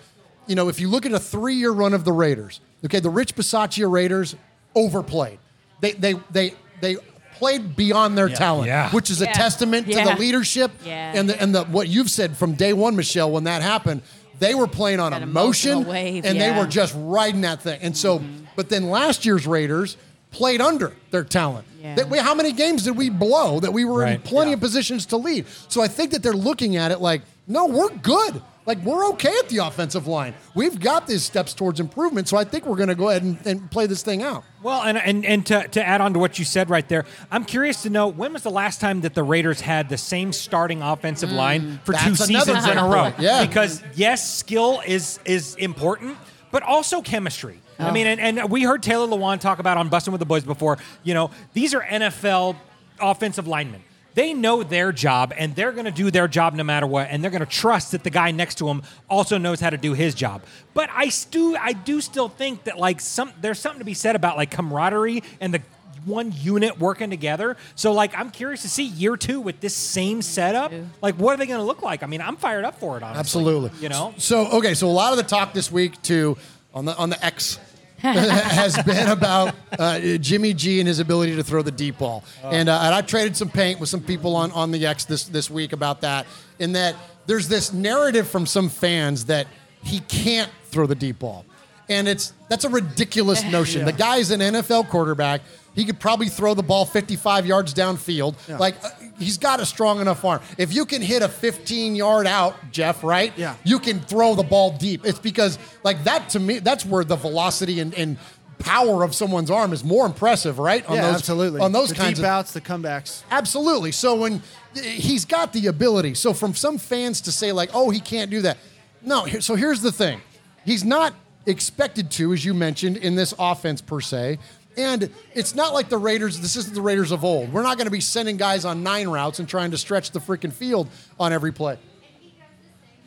you know, if you look at a three year run of the Raiders, okay, the Rich Bisaccia Raiders overplayed. They they they they played beyond their Yeah. talent, Yeah. which is a Yeah. testament to the leadership Yeah. and the and the what you've said from day one, Michelle. When that happened, they were playing on That emotion, wave, and yeah. they were just riding that thing. And so, mm-hmm. but then last year's Raiders played under their talent. Yeah. That we, how many games did we blow that we were in Right. plenty of positions to lead? So I think that they're looking at it like, no, we're good. Like we're okay at the offensive line. We've got these steps towards improvement. So I think we're going to go ahead and, and play this thing out. Well, and and, and to, to add on to what you said right there, I'm curious to know when was the last time that the Raiders had the same starting offensive line for two Mm. That's another seasons in a row? Yeah. Because yes, skill is is important, but also chemistry. I Oh. mean, and, and we heard Taylor Lewan talk about on Bussin' with the Boys before. You know, these are NFL offensive linemen. They know their job and they're going to do their job no matter what, and they're going to trust that the guy next to him also knows how to do his job. But I stu I do still think that like some there's something to be said about like camaraderie and the one unit working together. So like I'm curious to see year two with this same setup. Like what are they going to look like? I mean, I'm fired up for it. Honestly, Absolutely. You know, So okay, so a lot of the talk this week too on the on the X has been about uh, Jimmy G and his ability to throw the deep ball. And, uh, and I traded some paint with some people on, on the X this, this week about that. In that there's this narrative from some fans that he can't throw the deep ball. And it's that's a ridiculous notion. The guy's an NFL quarterback. He could probably throw the ball 55 yards downfield. Yeah. Like uh, he's got a strong enough arm. If you can hit a 15 yard out, Jeff, right? Yeah. You can throw the ball deep. It's because like that to me, that's where the velocity and, and power of someone's arm is more impressive, right? On yeah, those, absolutely. On those the kinds deep of outs, the comebacks. Absolutely. So when he's got the ability, so from some fans to say like, "Oh, he can't do that," no. So here's the thing: he's not expected to, as you mentioned, in this offense per se. And it's not like the Raiders. This isn't the Raiders of old. We're not going to be sending guys on nine routes and trying to stretch the freaking field on every play.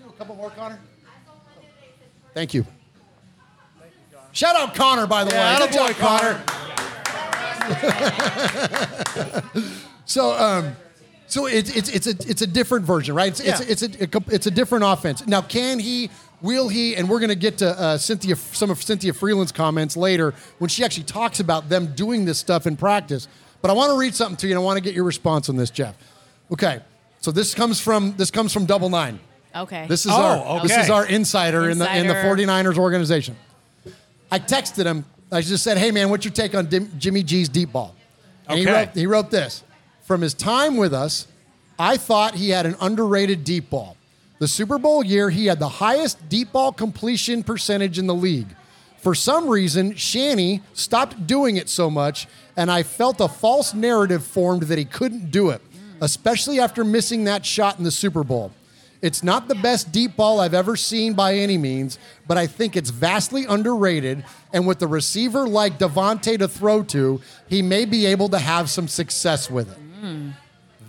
A couple more, Connor. Thank you. Shout out Connor, by the Yeah, way. Good attaboy, job, So, um, so it's it's it's a it's a different version, right? It's Yeah. it's, it's a it's a different offense. Now, can he? Will he? And we're going to get to uh, Cynthia some of Cynthia Frelund's comments later when she actually talks about them doing this stuff in practice. But I want to read something to you, and I want to get your response on this, Jeff. Okay, so this comes from this comes from Double Nine. Okay. This is Oh, our this is our insider, in the in the 49ers organization. I texted him. I just said, "Hey man, what's your take on Dim- Jimmy G's deep ball?" And he Okay. wrote he wrote this. From his time with us, I thought he had an underrated deep ball. The Super Bowl year, he had the highest deep ball completion percentage in the league. For some reason, Shanny stopped doing it so much, and I felt a false narrative formed that he couldn't do it, especially after missing that shot in the Super Bowl. It's not the best deep ball I've ever seen by any means, but I think it's vastly underrated. And with the receiver like Davante to throw to, he may be able to have some success with it. Mm.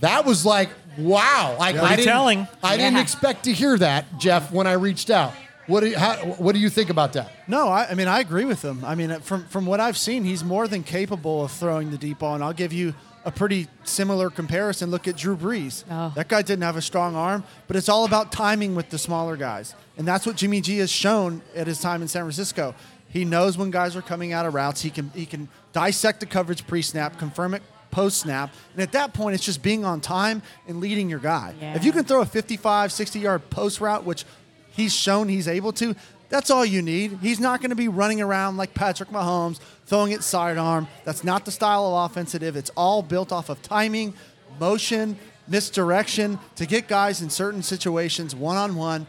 That was like, wow. Like, Pretty I didn't, telling. I didn't Yeah. expect to hear that, Jeff, when I reached out. What do you, how, what do you think about that? No, I, I mean I agree with him. I mean from from what I've seen, he's more than capable of throwing the deep ball. And I'll give you a pretty similar comparison. Look at Drew Brees. Oh. That guy didn't have a strong arm, but it's all about timing with the smaller guys, and that's what Jimmy G has shown at his time in San Francisco. He knows when guys are coming out of routes. He can he can dissect the coverage pre-snap, confirm it post snap, and at that point, it's just being on time and leading your guy. Yeah. If you can throw a 55, 60 yard post route, which he's shown he's able to. That's all you need. He's not going to be running around like Patrick Mahomes, throwing it sidearm. That's not the style of offensive. It's all built off of timing, motion, misdirection to get guys in certain situations one on one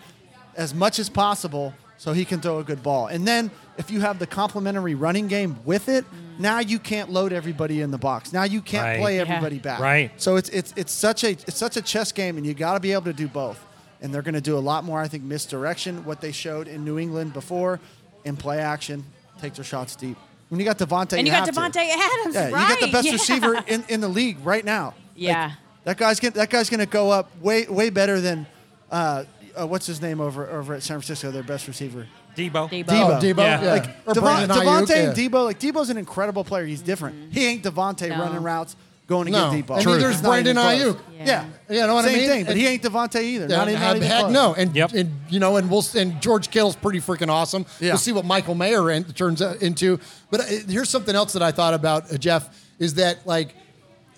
as much as possible so he can throw a good ball. And then if you have the complementary running game with it, now you can't load everybody in the box. Now you can't Right. play Yeah. everybody back. Right. So it's it's it's such a it's such a chess game, and you got to be able to do both. And they're going to do a lot more, I think, misdirection. What they showed in New England before, in play action, take their shots deep. When you got Davante, and you got have to. Adams, Yeah, right? you got the best yeah. receiver in, in the league right now. Like, Yeah. that guy's get, that guy's going to go up way way better than uh, uh, what's his name over over at San Francisco, their best receiver. Deebo. Deebo. Deebo. Oh, Deebo, Yeah. yeah. Like Or Devon, Brandon Aiyuk, Davante and. Deebo, like Deebo's an incredible player. He's different. He ain't Davante No. running routes, going to No. get deep ball. And neither's It's Brandon close. Aiyuk. Yeah. Yeah. You know what I Same mean? thing, but And- he ain't Davante either. Yeah, not, even- not heck even heck close. no, and Yep. and you know, and we'll and George Kittle's pretty freaking awesome. Yeah. We'll see what Michael Mayer in, turns into. But uh, here's something else that I thought about, uh, Jeff, is that like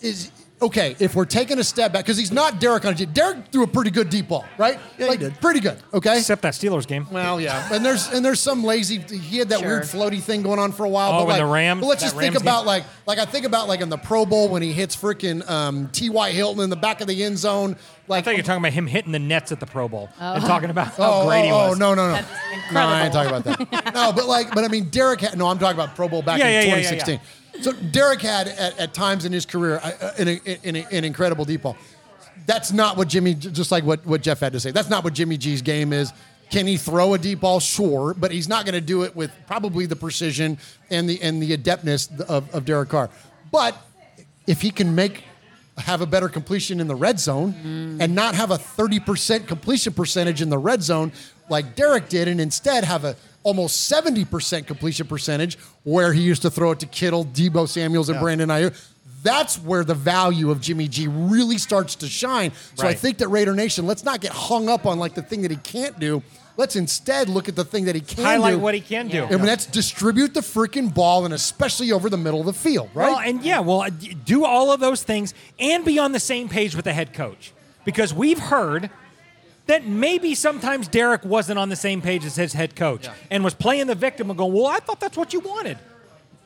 is okay if we're taking a step back because he's not Derek on Derek threw a pretty good deep ball, right? Yeah, he did. pretty good. Okay. Except that Steelers game. Well, yeah, and there's and there's some lazy. He had that Sure. weird floaty thing going on for a while. Oh, but in like, the Rams- But let's that just think Rams about like like I think about like in the Pro Bowl when he hits freaking um, T. Y. Hilton in the back of the end zone. Like, I thought you were talking about him hitting the nets at the Pro Bowl Oh. and talking about how Oh, great he oh, was. oh, no, no, no. No, I ain't talking about that. no, but like, but I mean, Derek had, no, I'm talking about Pro Bowl back Yeah, in yeah, yeah, yeah, 2016. So Derek had at, at times in his career uh, an, an, an incredible deep ball. That's not what Jimmy, just like what, what Jeff had to say, that's not what Jimmy G's game is. Can he throw a deep ball? Sure, but he's not going to do it with probably the precision and the and the adeptness of, of Derek Carr. But if he can make have a better completion in the red zone and not have a 30% completion percentage in the red zone like Derek did and instead have a almost 70% completion percentage where he used to throw it to Kittle, Deebo Samuels and Brandon Aiyuk. That's where the value of Jimmy G really starts to shine. So I think that Raider Nation, let's not get hung up on like the thing that he can't do. Let's instead look at the thing that he can do. Highlight do. what he can do. And that's distribute the freaking ball and especially over the middle of the field, right? Well, and yeah, well, uh, do all of those things and be on the same page with the head coach because we've heard that maybe sometimes Derek wasn't on the same page as his head coach and was playing the victim and going, "Well, I thought that's what you wanted."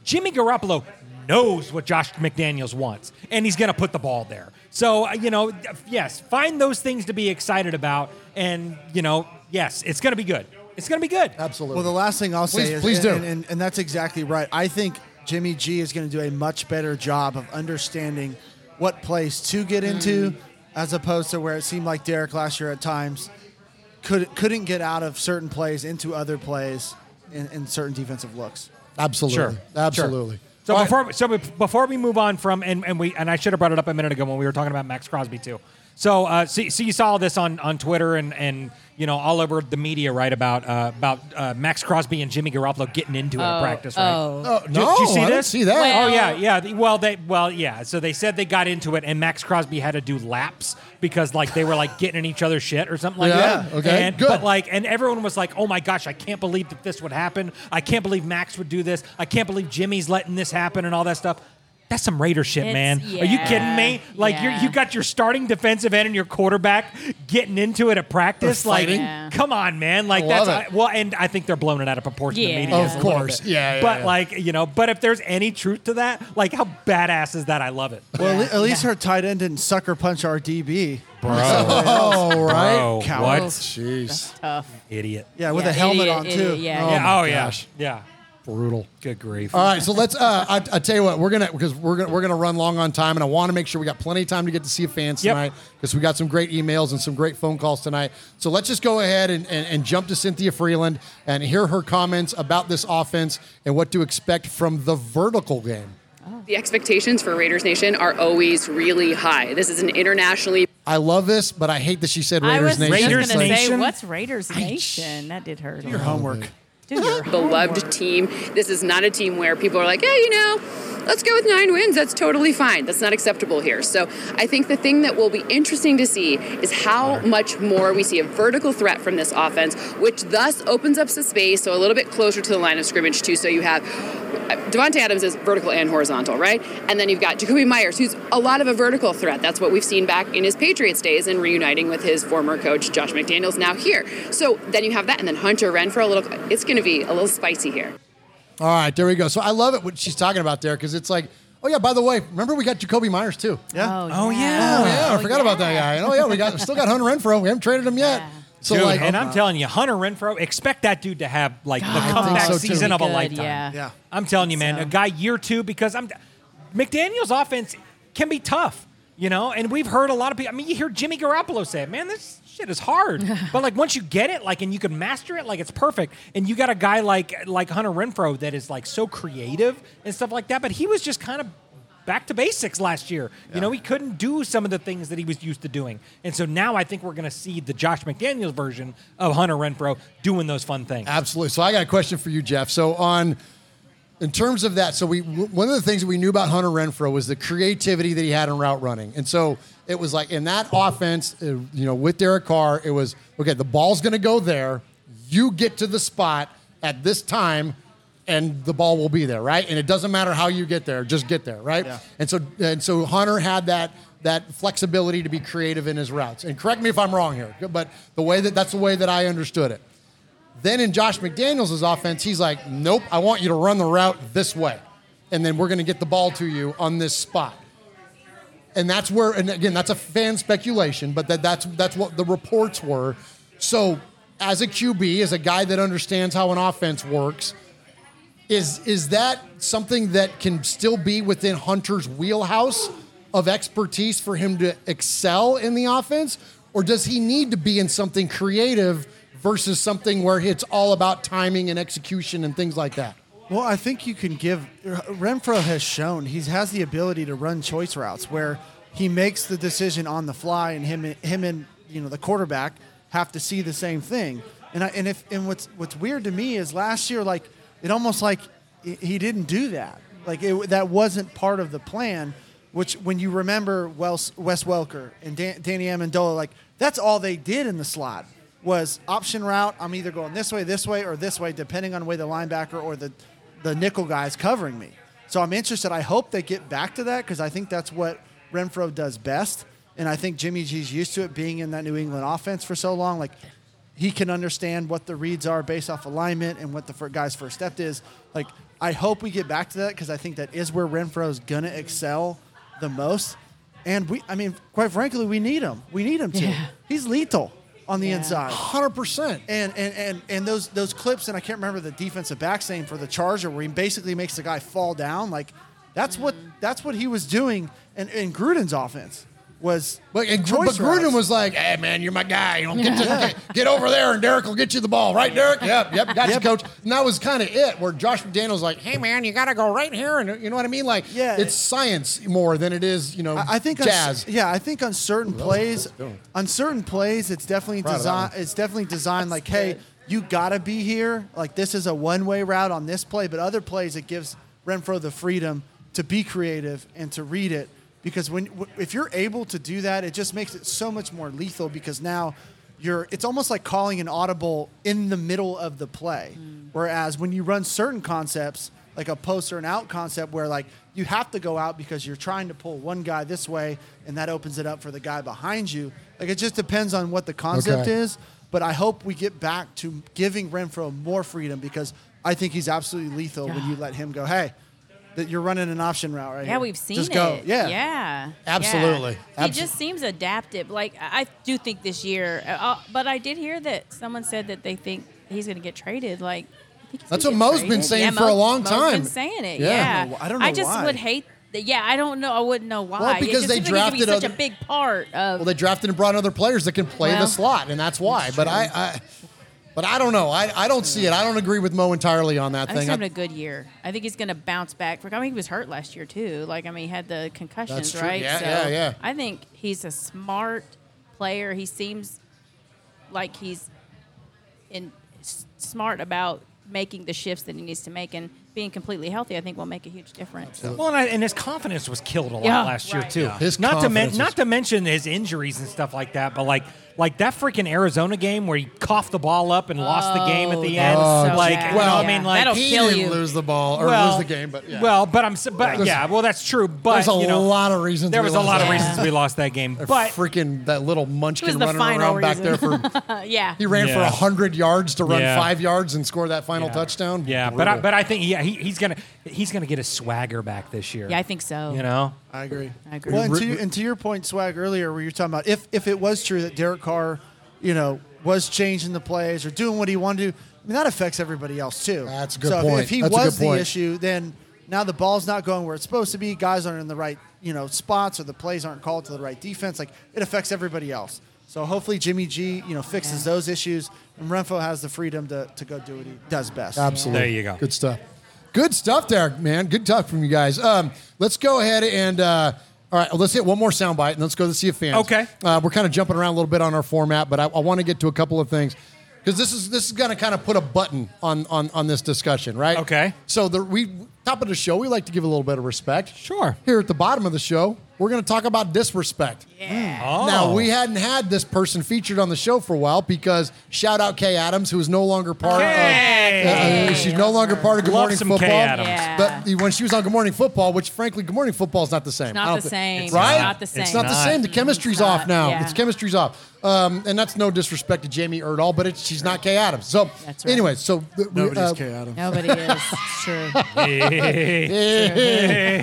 Jimmy Garoppolo knows what Josh McDaniels wants, and he's going to put the ball there. So, uh, you know, yes, find those things to be excited about, and you know, yes, it's going to be good. It's going to be good. Absolutely. Well, the last thing I'll say Please- is, please do. And, and, and that's exactly right. I think Jimmy G is going to do a much better job of understanding what place to get into, as opposed to where it seemed like Derek last year at times could couldn't get out of certain plays into other plays in, in certain defensive looks. Absolutely. Sure. Absolutely. So All right. before so be- before we move on from and, and we and I should have brought it up a minute ago when we were talking about Maxx Crosby too. So uh, so, so you saw this on, on Twitter and, and you know all over the media right about uh, about uh, Maxx Crosby and Jimmy Garoppolo getting into it at Oh, practice right. oh. Oh, no, did you see I this? didn't see that. Well- oh yeah, yeah. Well, they well yeah. So they said they got into it, and Maxx Crosby had to do laps because like they were like getting in each other's shit or something like that. Yeah, that. okay, And, good. But like, and everyone was like, "Oh my gosh, I can't believe that this would happen. I can't believe Max would do this. I can't believe Jimmy's letting this happen and all that stuff." That's some Raider shit, It's- man. Are you yeah, kidding me? Like you yeah. you got your starting defensive end and your quarterback getting into it at practice. They're Like, fighting? Yeah. come on, man. Like I that's love it. I- well, and I think they're blowing it out of proportion. Yeah. The media Of is a little course. bit. Yeah, yeah, But yeah. like you know, but if there's any truth to that, like how badass is that? I love it. Well, at le- at least her tight end didn't sucker punch our DB. Oh, right. Bro, Coward. what? Jeez. Tough. Idiot. Yeah, with Yeah, a helmet idiot, on idiot, too. yeah. Oh, yeah. my Oh yeah. gosh. Yeah. Brutal. Good grief. All right, so let's. Uh, I, I tell you what, we're gonna because we're gonna we're gonna run long on time, and I want to make sure we got plenty of time to get to see fans Yep. tonight because we got some great emails and some great phone calls tonight. So let's just go ahead and, and, and jump to Cynthia Frelund and hear her comments about this offense and what to expect from the vertical game. The expectations for Raiders Nation are always really high. This is an internationally I love this, but I hate that she said I Raiders was Nation. Raiders just going to say, what's Raiders Nation? That did hurt. Your homework. Beloved team. This is not a team where people are like, yeah, you know, let's go with nine wins. That's totally fine. That's not acceptable here. So I think the thing that will be interesting to see is how much more we see a vertical threat from this offense, which thus opens up some space, so a little bit closer to the line of scrimmage too. So you have uh, Davante Adams is vertical and horizontal, right? And then you've got Jakobi Meyers, who's a lot of a vertical threat. That's what we've seen back in his Patriots days and reuniting with his former coach Josh McDaniels now here. So then you have that, and then Hunter Renfrow. A little, it's going to be a little spicy here. All right, there we go. So I love it what she's talking about there because it's like, oh yeah, by the way, remember we got Jakobi Meyers too. Yeah. Oh, Oh, yeah. yeah. Oh yeah, I forgot about that guy. And oh yeah, we got still got Hunter Renfrow. We haven't traded him yet. So Dude, like, and I'm telling you, Hunter Renfrow, expect that dude to have like the comeback so, season of a Good, lifetime. yeah. Yeah. I'm telling you, man, So- a guy year two because I'm McDaniel's offense can be tough, you know, and we've heard a lot of people. I mean, you hear Jimmy Garoppolo say, it, "Man, this shit is hard," but like once you get it, like, and you can master it, like it's perfect. And you got a guy like like Hunter Renfrow that is like so creative and stuff like that, but he was just kind of back to basics last year. You know, he couldn't do some of the things that he was used to doing. And so now I think we're going to see the Josh McDaniels version of Hunter Renfrow doing those fun things. Absolutely. So I got a question for you, Jeff. So on, in terms of that, so we one of the things that we knew about Hunter Renfrow was the creativity that he had in route running, and so it was like in that offense, uh, you know, with Derek Carr, it was okay. The ball's going to go there. You get to the spot at this time. and the ball will be there, right? And it doesn't matter how you get there, just get there, right? Yeah. And so and so Hunter had that that flexibility to be creative in his routes. And correct me if I'm wrong here, but the way that that's the way that I understood it. Then in Josh McDaniels' offense, he's like, nope, I want you to run the route this way. And then we're going to get the ball to you on this spot. And that's where, and again, that's a fan speculation, but that, that's, that's what the reports were. So as a QB, as a guy that understands how an offense works, is, is that something that can still be within Hunter's wheelhouse of expertise for him to excel in the offense? Or does he need to be in something creative versus something where it's all about timing and execution and things like that? Well, I think you can give. Renfrow has shown he has the ability to run choice routes where he makes the decision on the fly, and him, him, and you know the quarterback have to see the same thing. And I, and if and what's what's weird to me is last year, like it almost like he didn't do that. Like it, that wasn't part of the plan. Which when you remember Wes, Wes Welker and Dan, Danny Amendola, like that's all they did in the slot was option route. I'm either going this way, this way, or this way, depending on the way the linebacker or the the nickel guy is covering me. So I'm interested. I hope they get back to that because I think that's what Renfrow does best. And I think Jimmy G's used to it being in that New England offense for so long. Like he can understand what the reads are based off alignment and what the guy's first step is. Like I hope we get back to that because I think that is where Renfrow's gonna excel the most. And we, I mean, quite frankly, we need him. We need him to. Yeah. He's lethal on the inside. Hundred percent. And and and and those those clips, and I can't remember the defensive back saying for the Charger, where he basically makes the guy fall down. Like that's what mm. that's what he was doing. And in Gruden's offense was. But, and, but Gruden was like, "Hey man, you're my guy. You know, get, to- Yeah. get, get over there, and Derek will get you the ball, right, Derek? Yep, yep, got you, Yep. coach." And that was kind of it. Where Josh McDaniels like, "Hey man, you got to go right here," and you know what I mean? Like, Yeah. it's science more than it is, you know, I I think on jazz. s- yeah, I think on certain Ooh, plays, what I was doing. on certain plays, it's definitely designed. It's definitely designed like, hey, you gotta be here. Like this is a one-way route on this play, but other plays it gives Renfrow the freedom to be creative and to read it. Because when if you're able to do that, it just makes it so much more lethal. Because now you're, it's almost like calling an audible in the middle of the play. Mm. Whereas when you run certain concepts, like a post or an out concept, where like you have to go out because you're trying to pull one guy this way, and that opens it up for the guy behind you. Like it just depends on what the concept Okay. is. But I hope we get back to giving Renfrow more freedom because I think he's absolutely lethal when you let him go. Hey, that you're running an option route right Yeah, here. we've seen Just it. go. Yeah. yeah, Absolutely. Yeah. He just seems adaptive. Like I do think this year, uh, but I did hear that someone said that they think he's going to get traded. Like I think he's That's what Mo's been saying Yeah, for a Mo- long Mo's time. Been saying it. Yeah. Yeah, I don't know- I don't know I just why. would hate. that- Yeah, I don't know. I wouldn't know why. Well, because they seems like be drafted such a big part of. Well, they drafted and brought other players that can play the slot, and that's why. But I, I, but I don't know. I, I don't see it. I don't agree with Mo entirely on that I think thing. he's I- having a good year. I think he's going to bounce back. I mean, he was hurt last year too. Like, I mean, he had the concussions, true. right? Yeah, yeah, yeah. I think he's a smart player. He seems like he's in s- smart about making the shifts that he needs to make, and being completely healthy, I think, will make a huge difference. Well, and, I, and his confidence was killed a lot Yeah, last year right. too. Yeah. His not to men- confidence not to mention his injuries and stuff like that, but like like that freaking Arizona game where he coughed the ball up and lost the game at the Oh, end. that was so like, bad. you know, Well, I mean, like That'll he kill didn't you. lose the ball or well, lose the game, but yeah. well, but I'm, but There's- yeah, well, that's true. But There's a you know, lot of reasons. there we was a lot of reasons game. we lost that game. That But freaking that little was munchkin the running final around back there reason. for. yeah. He ran for Yeah. hundred yards to run Yeah. five yards and score that final touchdown. yeah, but I, but I think yeah, he, he's gonna he's gonna get his swagger back this year. Yeah, I think so. You know, I agree. I agree. Well, and to, and to your point, Swag, earlier, where you're talking about if if it was true that Derek Carr, you know, was changing the plays or doing what he wanted to, I mean, that affects everybody else too. That's a good so if- point. If he That's was the point. issue, then now the ball's not going where it's supposed to be. Guys aren't in the right, you know, spots, or the plays aren't called to the right defense. Like it affects everybody else. So hopefully Jimmy G, you know, fixes those issues, and Renfrow has the freedom to, to go do what he does best. Absolutely. There you go. Good stuff. Good stuff, there, man. Good talk from you guys. Um, let's go ahead and uh, all right, let's hit one more soundbite and let's go to see a fan. Okay. Uh, we're kind of jumping around a little bit on our format, but I, I want to get to a couple of things because this is this is going to kind of put a button on on on this discussion, right? Okay. So the we top of the show, we like to give a little bit of respect. Sure. Here at the bottom of the show, we're going to talk about disrespect. Yeah. Oh. Now we hadn't had this person featured on the show for a while because shout out Kay Adams, who is no longer part Kay! of. Uh, uh, she's no longer part of Good Love Morning some Football. Kay Adams. Yeah. But when she was on Good Morning Football, which frankly, Good Morning Football is not the same. not don't the thi- same. It's right? not the same. It's same. not the same. The chemistry's It's off now. yeah. It's chemistry's off. Um, and that's no disrespect to Jamie Erdahl, but it's, she's not Kay Adams. So That's right. anyway, so th- we, Nobody's uh, Kay Adams. Nobody is. It's true.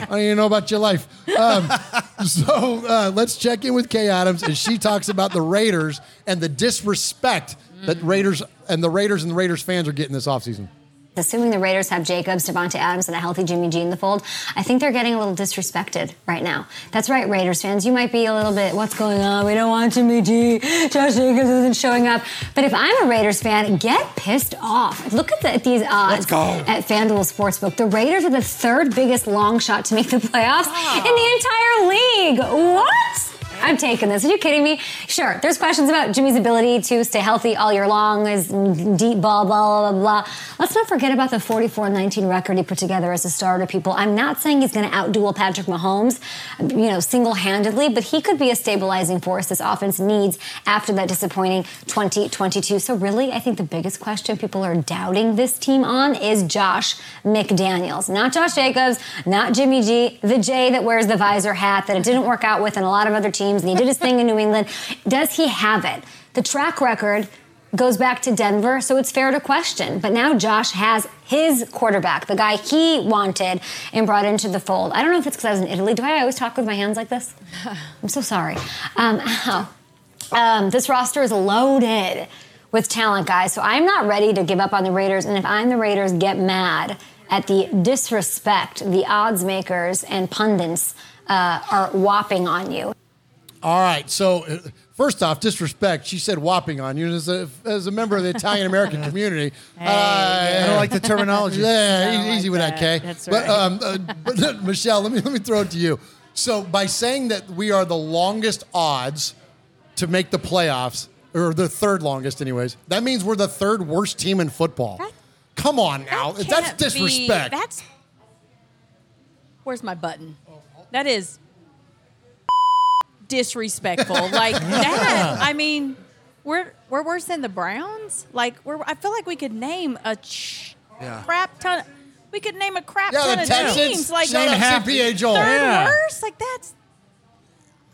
I don't even know about your life. Um, so uh, let's check in with Kay Adams as she talks about the Raiders and the disrespect that Raiders and the Raiders and the Raiders fans are getting this offseason. Assuming the Raiders have Jacobs, Davante Adams, and a healthy Jimmy G in the fold, I think they're getting a little disrespected right now. That's right, Raiders fans. You might be a little bit, what's going on? We don't want Jimmy G. Josh Jacobs isn't showing up. But if I'm a Raiders fan, get pissed off. Look at, the, at these odds at FanDuel Sportsbook. The Raiders are the third biggest long shot to make the playoffs ah. in the entire league. What? I'm taking this. Are you kidding me? Sure, there's questions about Jimmy's ability to stay healthy all year long, his deep ball, blah, blah, blah, blah. Let's not forget about the 44 19 record he put together as a starter, people. I'm not saying he's going to outduel Patrick Mahomes, you know, single handedly, but he could be a stabilizing force this offense needs after that disappointing 2022. So, really, I think the biggest question people are doubting this team on is Josh McDaniels. Not Josh Jacobs, not Jimmy G, the J that wears the visor hat that it didn't work out with in a lot of other teams, and he did his thing in New England. Does he have it? The track record goes back to Denver, so it's fair to question. But now Josh has his quarterback, the guy he wanted and brought into the fold. I don't know if it's because I was in Italy. Do I always talk with my hands like this? I'm so sorry. Um. Um, this roster is loaded with talent, guys. So I'm not ready to give up on the Raiders. And if I'm the Raiders, get mad at the disrespect the odds makers and pundits uh, are whopping on you. All right. So, uh, first off, disrespect. She said whopping on you as a, as a member of the Italian American community. uh, I don't like the terminology. Yeah, Don't e- like easy with that, that. Kay. That's But, right. um, uh, but Michelle, let me let me throw it to you. So, by saying that we are the longest odds to make the playoffs, or the third longest, anyways, that means we're the third worst team in football. Come on now, that's Can't be- disrespect. that's. Where's my button? That is disrespectful. like that. I mean, we're we're worse than the Browns. Like we're. I feel like we could name a ch- Yeah. crap ton. We could name a crap Yeah, ton the of Texans. teams. Like Shout out half- CPA Joel. third Yeah. worst. Like that's.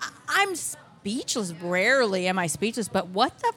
I- I'm speechless. Rarely am I speechless, but what the?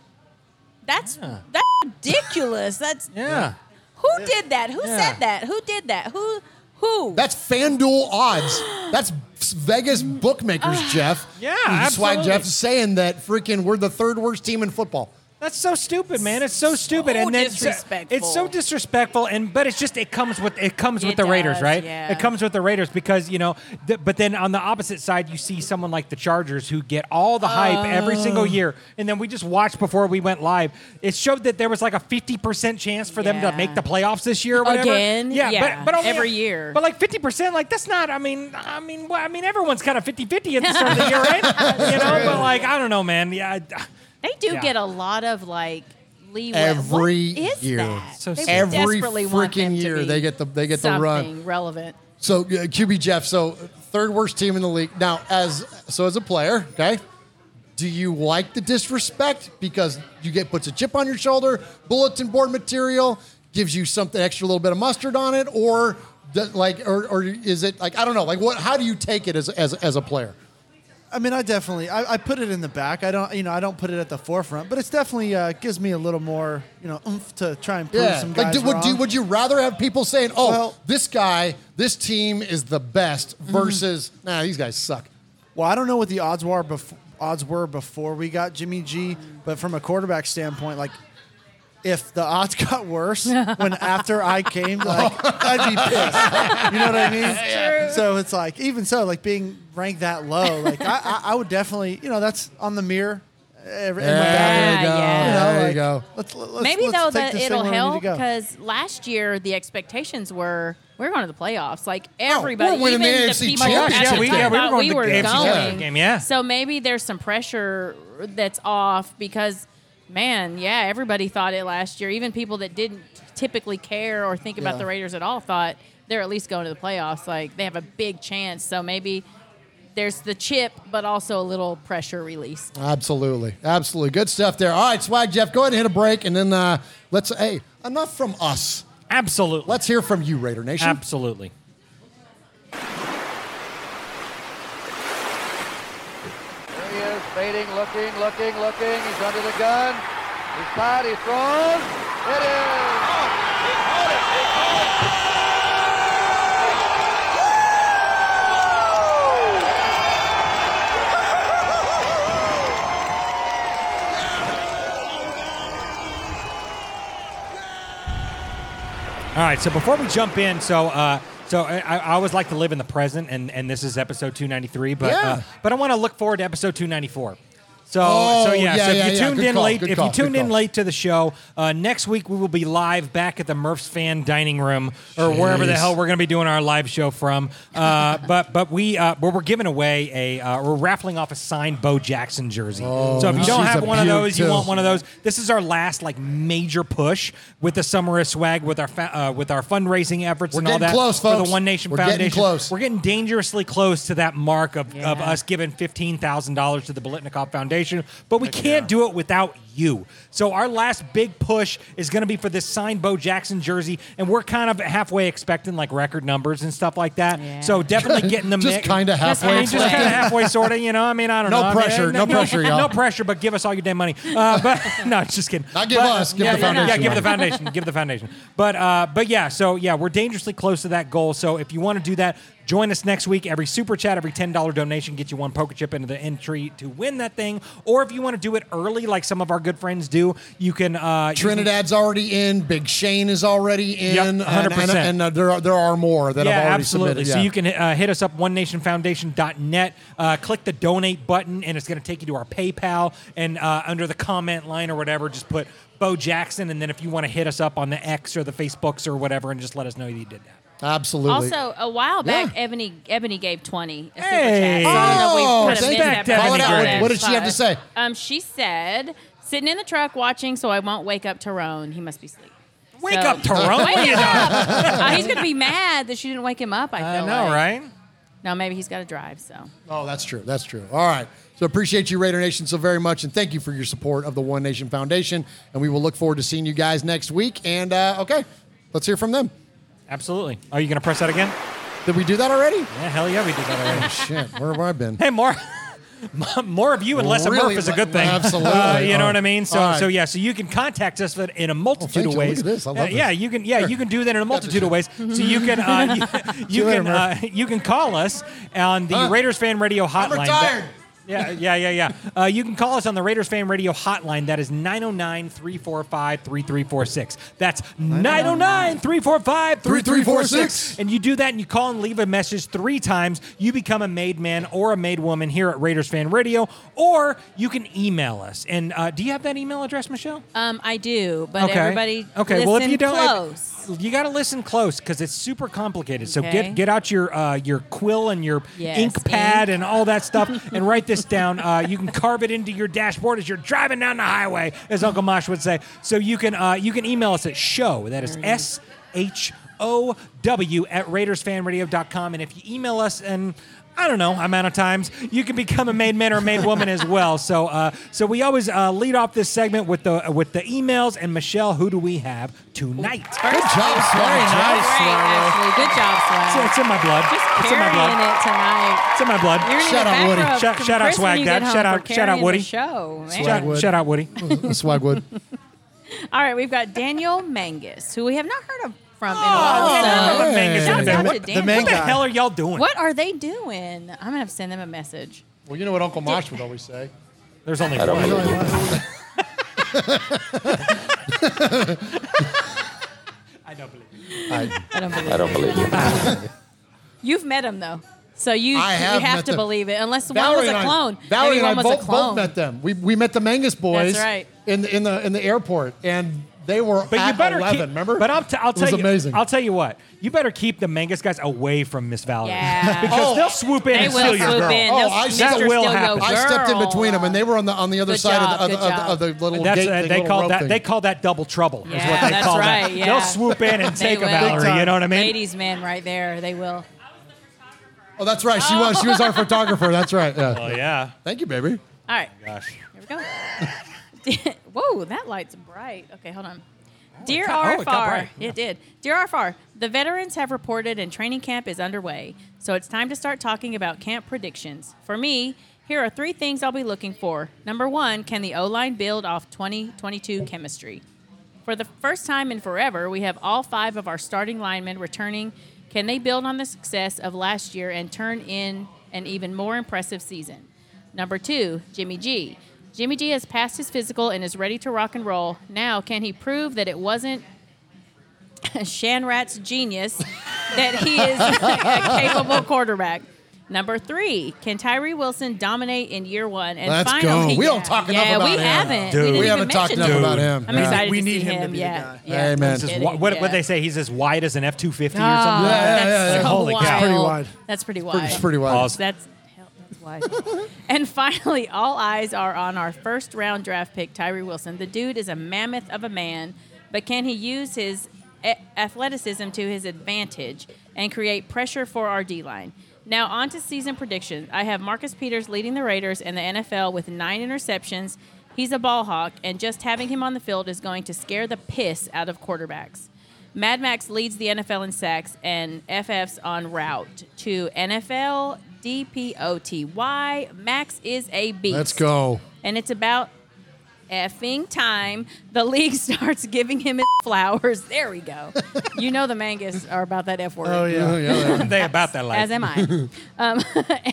That's that's ridiculous. That's Yeah. who did that? Who Yeah. said that? Who did that? Who? Who? That's FanDuel odds. That's Vegas bookmakers, ah, Jeff. Yeah, That's why absolutely. Jeff's saying that freaking we're the third worst team in football. That's so stupid, man. It's so stupid, and then disrespectful. it's so disrespectful. And but it's just it comes with it comes with It the Raiders, right? yeah. It comes with the Raiders because you know. Th- but then on the opposite side, you see someone like the Chargers who get all the hype every Oh. single year, and then we just watched before we went live. It showed that there was like a fifty percent chance for them to make the playoffs this year, or whatever. Again? yeah, Yeah, but but only, every year. But like fifty percent, like that's not. I mean, I mean, well, I mean, everyone's kind of 50-50 at the start of the year, right? you know, but like I don't know, man. Yeah. I- They do Yeah. get a lot of like leeway. Every what is year. that? So They Every desperately want freaking year they get the they get the run. relevant. So uh, QB Jeff, so third worst team in the league. Now, as so as a player, okay, do you like the disrespect because you get puts a chip on your shoulder, bulletin board material, gives you something extra, little bit of mustard on it, or does, like, or, or is it like I don't know, like what? How do you take it as as as a player? I mean, I definitely I, I put it in the back. I don't you know I don't put it at the forefront, but it's definitely uh, gives me a little more you know oomph to try and prove Yeah, some like guys do, would, do, would you rather have people saying, "Oh, Well- this guy, this team is the best," versus, "Nah, these guys suck." Well, I don't know what the odds were before odds were before we got Jimmy G, but from a quarterback standpoint, like if the odds got worse when after I came, like I'd be pissed. You know what I mean? So it's like even so, like being ranked that low, like I, I, I would definitely, you know, that's on the mirror. Every, in my There you go. yeah. You know, There you go. Let's, let's, Maybe let's though that it'll where we need help because last year the expectations were we're going to the playoffs. Like oh, everybody, we're even the the, people championship at the game. Yeah, we were thought going we were the AFC going. game, yeah. So maybe there's some pressure that's off because, man, yeah, everybody thought it last year. Even people that didn't typically care or think about Yeah. the Raiders at all thought they're at least going to the playoffs. Like they have a big chance. So maybe there's the chip, but also a little pressure release. Absolutely. Absolutely. Good stuff there. All right, Swag Jeff, go ahead and hit a break and then uh, let's, hey, enough from us. Absolutely. Let's hear from you, Raider Nation. Absolutely. There he is, fading, looking, looking, looking. He's under the gun. He's tied, he throws. It is. All right, so before we jump in, so uh, so I, I always like to live in the present, and, and this is episode 293, but Yeah. uh, but I want to look forward to episode 294. So, Oh, so yeah, yeah, so if yeah, you yeah. tuned Good in call, late, good if call, you tuned good in call. late to the show, uh, next week we will be live back at the Murphs fan dining room or wherever the hell we're going to be doing our live show from. Uh, but but we uh, we're, we're giving away a uh, we're raffling off a signed Bo Jackson jersey. Oh, so if you don't have one of beaut, those, you want one of those. This is our last like major push with the summer of swag with our fa- uh, with our fundraising efforts We're and all getting that close, for the. One Nation We're getting Foundation. close. We're getting dangerously close to that mark of, of us giving fifteen thousand dollars to the Biletnikoff Foundation, but we can't do it without you. So our last big push is going to be for this signed Bo Jackson jersey, and we're kind of halfway expecting like record numbers and stuff like that. So definitely getting the Just mix. kinda halfway I mean, just kind of halfway, sort of. You know, I mean, I don't No know. I mean, pressure, no pressure, y'all. No pressure, but give us all your damn money. Uh, but no, just kidding. Not give But- us, give yeah, the yeah, foundation Yeah, give the foundation. give the foundation. But uh, but yeah, so yeah, we're dangerously close to that goal. So if you want to do that, join us next week. Every super chat, every ten dollar donation gets you one poker chip into the entry to win that thing. Or if you want to do it early, like some of our good friends do, you can. Uh, you can- Trinidad's already in. Big Shane is already in. Yep, and- 100%. And, and, uh, there, are, there are more that yeah, have already absolutely. submitted. So you can uh, hit us up onenationfoundation.net, uh, click the donate button, and it's going to take you to our PayPal. And uh, under the comment line or whatever, just put Bo Jackson. And then if you want to hit us up on the X or the Facebooks or whatever, and just let us know you did that. Absolutely. Also, a while back, Ebony Ebony gave twenty. A super Hey. chat. So I don't know if we Oh, kinda thank missed that part. Call it out. But What- what did she have to say? Um, she said, "Sitting in the truck watching, so I won't wake up Tyrone. He must be asleep." Wake So- up, Tyrone. Wake What are you him up. Uh, he's gonna be mad that she didn't wake him up. I I feel know, like. right? No, maybe he's got to drive. So Oh, that's true. That's true. All right. So appreciate you, Raider Nation, so very much, and thank you for your support of the One Nation Foundation. And we will look forward to seeing you guys next week. And uh, okay, let's hear from them. Absolutely. Are you going to press that again? Did we do that already? Yeah, hell yeah, we did that already. Oh, shit, where have I been? Hey, more. More of you and less of Murph is a good thing. Absolutely. Uh, you know what. I mean? So, right. so yeah. So you can contact us in a multitude thank of ways. Look at this. I love Uh, Yeah, you can. Yeah, you can do that in a multitude of ways. So you can. Uh, you, you you later, can. Uh, you can call us on the Huh? Raiders Fan Radio hotline. Yeah, yeah, yeah, yeah. Uh, you can call us on the Raiders Fan Radio hotline. That is 909 345 3346. That's 909 345 3346. And you do that and you call and leave a message three times. You become a made man or a made woman here at Raiders Fan Radio. Or you can email us. And uh, do you have that email address, Michelle? um, I do, but everybody Okay. Well, if you don't, close. you got to listen close because it's super complicated. So Okay. get get out your uh, your quill and your Yes, ink pad ink. and all that stuff and write this down. Uh, you can carve it into your dashboard as you're driving down the highway, as Uncle Mosh would say. So you can uh, you can email us at show. That is S H O W at RaidersFanRadio.com. And if you email us and I don't know amount of times you can become a made man or a made woman as well. So uh, so we always uh, lead off this segment with the with the emails. And Michelle, who do we have tonight? Good job, Very Swag. nice, actually. Good job, It's, Swag. it's in my blood. Just it's in my carrying blood. it tonight. It's in my blood. You're Shout out Woody. Shout- shout out Swag Dad. Shout out- shout out Woody. Show. Shout, Swagwood. shout out Woody. Swagwood. All right, we've got Daniel Mangus, who we have not heard of from oh, in Oh, while. we haven't so- heard of Mangus in a Shout What- the Daniel. What the hell are y'all doing? What are they doing? I'm gonna have to send them a message. Well, you know what Uncle Mosh would always say. There's only I don't one. believe you. I don't believe you. I, I don't believe. I don't believe you. You've met him though, so you I have you have to them. believe it. Unless one was a and I- clone. Valerie Maybe and I was both, a clone. both met them. We, we met the Mangus boys That's right. in the in the in the airport, and they were But at you better 11. keep, remember? But I'll, t- I'll It tell was you. amazing. I'll tell you what. You better keep the Mangus guys away from Miss Valerie. Yeah. because Oh. they'll swoop in They and will steal your swoop girl. in. Oh, I- Mr. that will Go happen. I stepped in between them, and they were on the on the other Good side job, of, the, good of, the, of, the, little That's, gate uh, thing, they little call that thing. they call that double trouble. is Yeah, what they that's call right, that. yeah. They'll swoop in and take a will. Valerie. You know what I mean? Ladies' man, right there. They will. Oh, that's right. She was. She was our photographer. That's right. Yeah. Oh yeah. Thank you, baby. All right. Gosh. Here we go. Whoa, that light's bright. Okay, hold on. Dear got- oh, it got RFR, bright. it did. Dear RFR, the veterans have reported and training camp is underway, so it's time to start talking about camp predictions. For me, here are three things I'll be looking for. Number one, can the O line build off 2022 chemistry? For the first time in forever, we have all five of our starting linemen returning. Can they build on the success of last year and turn in an even more impressive season? Number two, Jimmy G. Jimmy G has passed his physical and is ready to rock and roll. Now, can he prove that it wasn't Shanrat's genius that he is a capable quarterback? Number three, can Tyree Wilson dominate in year one? And Let's finally, go. We don't yeah, talk enough yeah, about we him. haven't. Dude. we, didn't We haven't talked enough him. about him. I'm Yeah. excited We to need see him to him. be the yeah, guy. yeah. Amen. He's as Kidding, wi- what yeah. what they say? He's as wide as an F two fifty or Oh, something. that's yeah, yeah. so Holy cow. wild. Pretty wide. That's pretty wide. It's pretty wide. Pause. That's and finally, all eyes are on our first round draft pick, Tyree Wilson. The dude is a mammoth of a man, but can he use his a- athleticism to his advantage and create pressure for our D line? Now, on to season predictions. I have Marcus Peters leading the Raiders in the NFL with nine interceptions. He's a ball hawk, and just having him on the field is going to scare the piss out of quarterbacks. Mad Max leads the NFL in sacks, and FF's on route to NFL DPOTY. Max is a beast. Let's go. And it's about effing time the league starts giving him his flowers. There we go. you know the mangas are about that F word. Oh yeah. yeah. they about that life. As am I. um,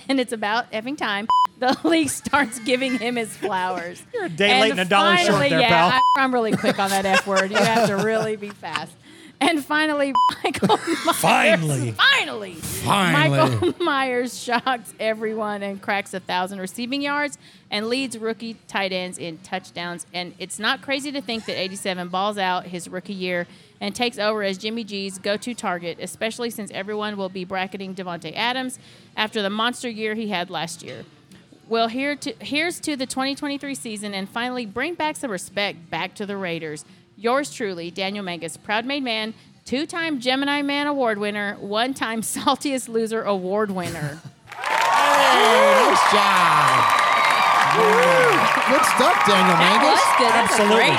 and it's about effing time the league starts giving him his flowers. You're a day late and a dollar short there, yeah, pal. I, I'm really quick on that F word. You have to really be fast. And finally, Michael Myers. Finally. Finally. Finally. Michael Myers shocks everyone and cracks a thousand receiving yards and leads rookie tight ends in touchdowns. And it's not crazy to think that 87 balls out his rookie year and takes over as Jimmy G's go-to target, especially since everyone will be bracketing Davante Adams after the monster year he had last year. Well, here to, here's to the 2023 season and finally bring back some respect back to the Raiders. Yours truly, Daniel Mangus, proud made man, two time Gemini Man Award winner, one time Saltiest Loser Award winner. Hey, nice job. Good stuff, Daniel That Mangus. was good. That's Absolutely.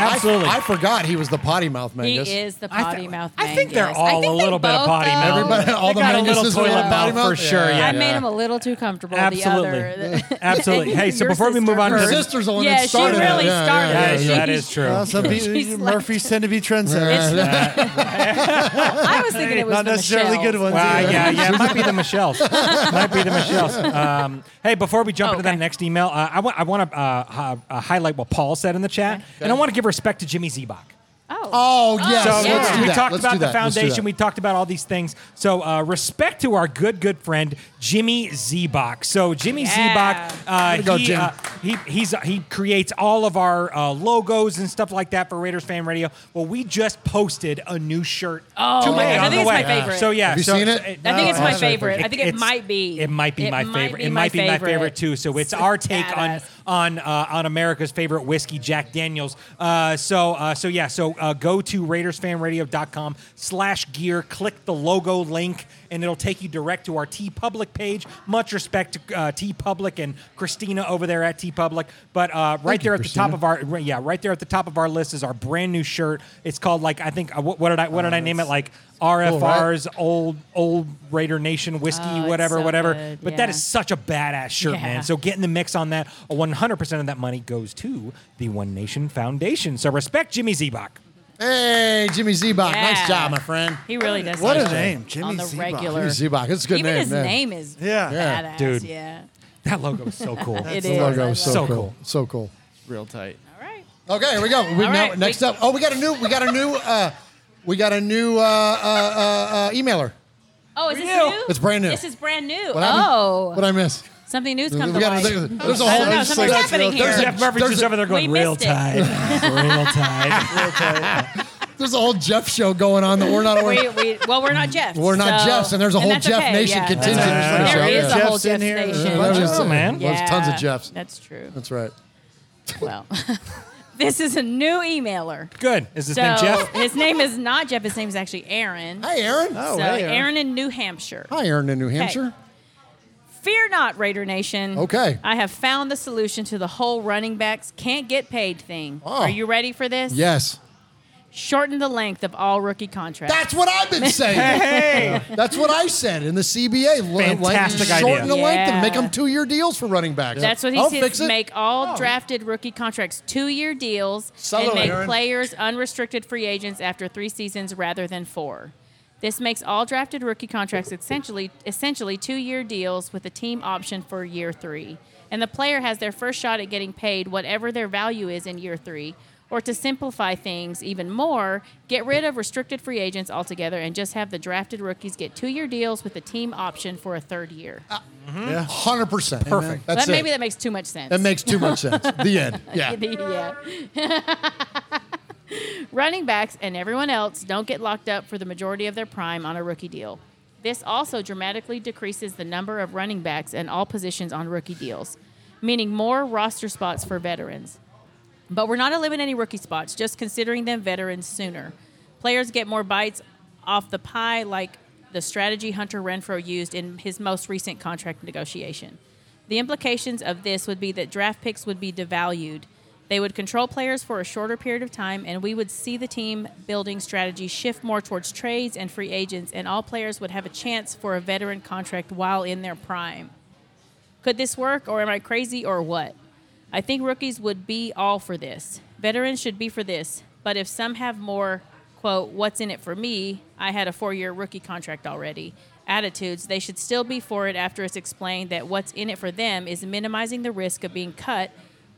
A great email. Absolutely. I, I forgot he was the potty mouth man. He is the I potty th- mouth I think they're all think a little bit of potty mouth. Everybody- all They the got a little Manguses are toilet potty mouth mouth? for sure. Yeah. Yeah, I made him a little too comfortable. Absolutely. The other, Absolutely. Hey, so before we move on to Her sister's the one Yeah, that she started it. really Yeah, started yeah, yeah, yeah. that is true. Well, some She's people, like- Murphys tend to be trendsetters. I was thinking it was Not necessarily good ones. Wow, yeah, yeah, it might be the Michelle's. might be the Michelle's. Um, hey, before we jump into Okay. that next email, uh, I want I want to uh, hi- uh, highlight what Paul said in the chat, and I want to give respect to Jimmy Zebach. Oh. Oh, yes. So let's yeah. do we that. talked Let's about do the that. Let's do foundation. that. We talked about all these things. So uh, respect to our good, good friend Jimmy Zebach. So Jimmy Yeah. Zebach, uh, Way to go, he, Jim. uh, he he's he creates all of our uh, logos and stuff like that for Raiders Fan Radio. Well, we just posted a new shirt. Oh, today my gosh. I think it's my way. favorite. So yeah, Have you so- seen it? I think it's my favorite. I think it it's- might be. It might be my favorite. be it my might be my favorite too. So it's our take Badass. On uh, on America's favorite whiskey, Jack Daniels. Uh, so uh, so yeah. So uh, go to RaidersFanRadio.com slash gear. Click the logo link, and it'll take you direct to our TeePublic page. Much respect to uh, TeePublic and Christina over there at TeePublic. But uh, right you, there at the top of our yeah, right there at the top of our list is our brand new shirt. It's called like I think uh, what, what did I what did I name it like RFR's old old Raider Nation whiskey Oh, whatever so whatever. good, But that yeah. is such a badass shirt, Yeah. man. So get in the mix on that. 100% of that money goes to the One Nation Foundation. So respect Jimmy Zebach. Hey, Jimmy Zebach. Yeah. Nice job, my friend. He really does. What a nice name, Jimmy on the Zebach. regular. Jimmy Zebach. It's a good Even name. his man. name is Yeah. Yeah. badass. Dude. Yeah. That logo is so cool. It The is. logo I is so, So cool. cool. So cool. Real tight. All right. Okay, here we go. We, now, right, next we- up. Oh, we got a new. We got a new. Uh, we got a new uh, uh, uh, uh, emailer. Oh, is this new? It's brand new. This is brand new. What happened? oh, What I miss? something new's We come to got- light. there's a I whole- don't know. there's Something's like- happening there's here. a- Jeff Murphy's There's just a- over there going we real missed it." tight. real tight. There's a whole Jeff show going on that we're not aware. we, we, well, we're not Jeff. We're not so- Jeffs, and there's a whole Jeff okay, Nation yeah. contingent. That's in the show. There is Yeah. a whole Jeffs in Jeff here. Nation. There's, Oh, man. there's tons of Jeffs. That's true. That's right. Well, This is a new emailer. Good. Is his so name Jeff? his name is not Jeff. His name is actually Aaron. Hi, Aaron. Oh, so hey, Aaron. Aaron in New Hampshire. Hi, Aaron in New Hampshire. Fear not, Raider Nation. Okay. I have found the solution to the whole running backs can't get paid thing. Oh. Are you ready for this? Yes. Shorten the length of all rookie contracts. That's what I've been saying. Hey. That's what I said in the CBA. Fantastic length, Shorten idea. the length and make them two-year deals for running backs. That's what he I'll says. fix. Make all oh. drafted rookie contracts two-year deals Sell and make Aaron. players unrestricted free agents after three seasons rather than four. This makes all drafted rookie contracts essentially essentially two-year deals with a team option for year three, and the player has their first shot at getting paid whatever their value is in year three. Or to simplify things even more, get rid of restricted free agents altogether and just have the drafted rookies get two-year deals with a team option for a third year. Uh, mm-hmm. Yeah, hundred percent. Perfect. That's that, maybe it. that makes too much sense. That makes too much sense. The end. Yeah. yeah. Running backs and everyone else don't get locked up for the majority of their prime on a rookie deal. This also dramatically decreases the number of running backs and all positions on rookie deals, meaning more roster spots for veterans. But we're not eliminating rookie spots, just considering them veterans sooner. Players get more bites off the pie, like the strategy Hunter Renfrow used in his most recent contract negotiation. The implications of this would be that draft picks would be devalued. They would control players for a shorter period of time, and we would see the team building strategy shift more towards trades and free agents, and all players would have a chance for a veteran contract while in their prime. Could this work, or am I crazy, or what? I think rookies would be all for this. Veterans should be for this. But if some have more, quote, what's in it for me, I had a four year rookie contract already, attitudes, they should still be for it after it's explained that what's in it for them is minimizing the risk of being cut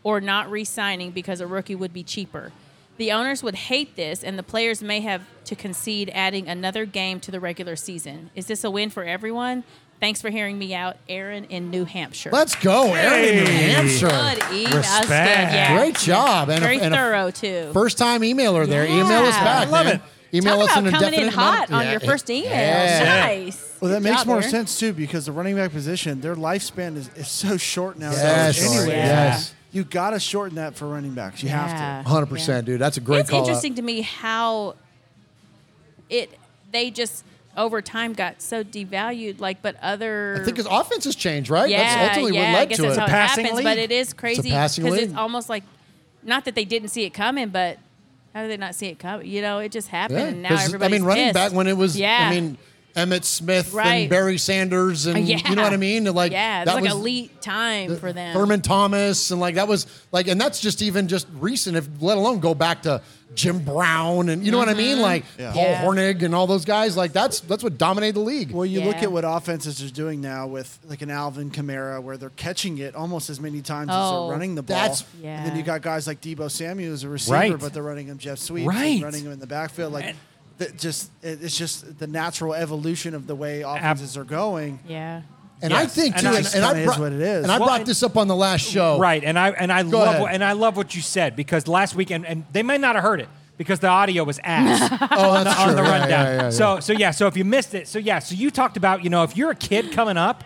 or not re signing because a rookie would be cheaper. The owners would hate this, and the players may have to concede adding another game to the regular season. Is this a win for everyone? Thanks for hearing me out, Aaron in New Hampshire. Let's go, Aaron in New Hampshire. Good email. Respect. Yeah. Great job. And a- Very and thorough too. First time emailer there. Email us back. I love man. it. Email Talk us about an coming in indefinite amount hot of- on Yeah, your first email. yeah. Nice. Well, that Good makes job, more Aaron. sense too because the running back position, their lifespan is, is so short now. Yes, anyway, yes. you got to shorten that for running backs. You have to. 100%, dude. That's a great it's call. out. interesting to me how it they just over time got so devalued. Like, but other I think his offense has changed, right? Yeah, that's ultimately yeah, what I led guess to that's it. how it Passing happens. league. But it is crazy because it's league. almost like not that they didn't see it coming, but how did they not see it coming? You know, it just happened, Yeah, and now 'cause, I mean, running pissed. back when it was, yeah. I mean, Emmitt Smith Right. and Barry Sanders, and yeah. you know what I mean? Like yeah, it's that like was elite time for them. Thurman Thomas, and like that was like, and that's just even just recent. If let alone go back to Jim Brown, and you know what I mean? Like Yeah. Paul Mm-hmm. Yeah. Hornung and all those guys. Like that's that's what dominated the league. Well, you look at what offenses are doing now with like an Alvin Kamara, where they're catching it almost as many times as Oh, they're running the ball. that's- And then you got guys like Deebo Samuel as a receiver, Right. but they're running him jet sweep, Right. running him in the backfield. Like, And- that just it's just the natural evolution of the way offenses are going. yeah. And I think too, I- and, Just and I kinda is brought, what it is. and I Well, brought and- this up on the last show. Right, and I and I Go love what, and I love what you said because last week and, and they might not have heard it because the audio was ass Oh, on, the, oh, that's on true. the Yeah, rundown. yeah, yeah, yeah. So so yeah, so if you missed it, so yeah, so you talked about you know if you're a kid coming up,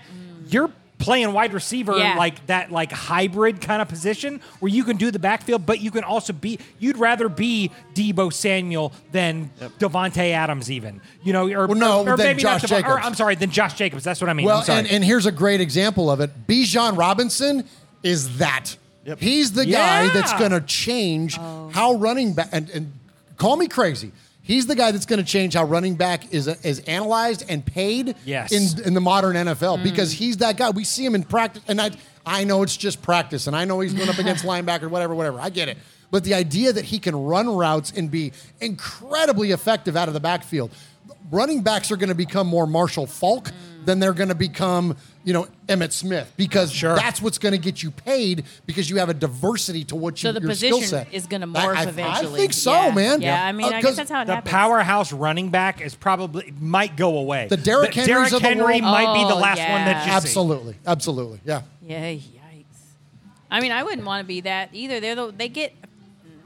you're playing wide receiver Yeah. like that like hybrid kind of position where you can do the backfield, but you can also be you'd rather be Deebo Samuel than Davante Adams even you know or, Well, no, or, or than maybe Josh not Devon- or, Jacobs. I'm sorry than Josh Jacobs. That's what I mean. Well, I'm sorry. and, and here's a great example of it. Bijan Robinson is that. Yep. He's the guy that's going to change oh. how running back and, and call me crazy. He's the guy that's going to change how running back is is analyzed and paid Yes. in in the modern NFL mm. because he's that guy. We see him in practice, and I I know it's just practice, and I know he's going up against linebacker, whatever, whatever. I get it, but the idea that he can run routes and be incredibly effective out of the backfield, running backs are going to become more Marshall Faulk mm. than they're going to become, you know, Emmitt Smith because that's what's going to get you paid because you have a diversity to what you So the your skill position set is gonna I- morph I, eventually. I think so, Yeah. man. Yeah, I mean, Uh, I 'cause guess that's how it the happens. powerhouse running back is probably might go away. The Derrick The- Henrys Derrick of the Henry world- might be the Oh, last yeah. one that you see. Absolutely, absolutely, yeah. Yeah, yikes. I mean, I wouldn't want to be that either. They're the, they get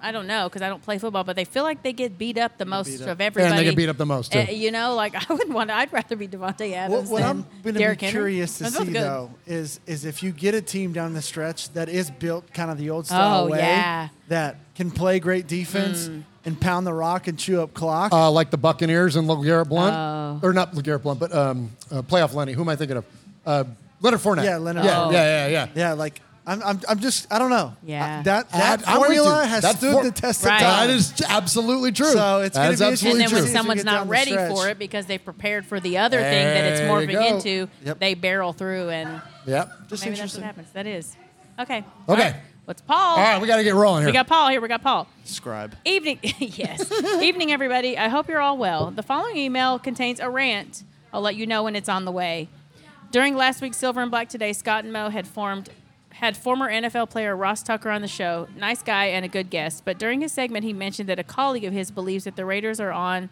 I don't know because I don't play football, but they feel like they get beat up the most up. of everybody. And they get beat up the most, too. Uh, you know, like I would want. I'd rather be Davante What, Adams what than I'm going to be Henry. curious to see good. though is is if you get a team down the stretch that is built kind of the old style Oh, way yeah. that can play great defense Mm. and pound the rock and chew up clock. Uh, like the Buccaneers and LeGarrette Blunt, Oh. or not LeGarrette Blunt, but um, uh, playoff Lenny. Who am I thinking of? Uh, Leonard Fournette. yeah, Leonard. Yeah, Fournette. yeah, yeah, yeah. Yeah, like I'm, I'm, I'm just, I don't know. Yeah. Uh, that that I'm with you. formula has That stood for- the test Right. of time. That is absolutely true. So it's That gonna is be absolutely and then when true. someone's not ready for it because they've prepared for the other thing that it's morphing into, Yep. they barrel through and Yep. Just maybe that's what happens. That is. Okay. Okay. What's Paul? All right, we got to get rolling here. We got Paul here. We got Paul. Scribe. Evening, yes. Evening, everybody. I hope you're all well. The following email contains a rant. I'll let you know when it's on the way. During last week's Silver and Black Today, Scott and Mo had formed had former NFL player Ross Tucker on the show. Nice guy and a good guest. But during his segment, he mentioned that a colleague of his believes that the Raiders are on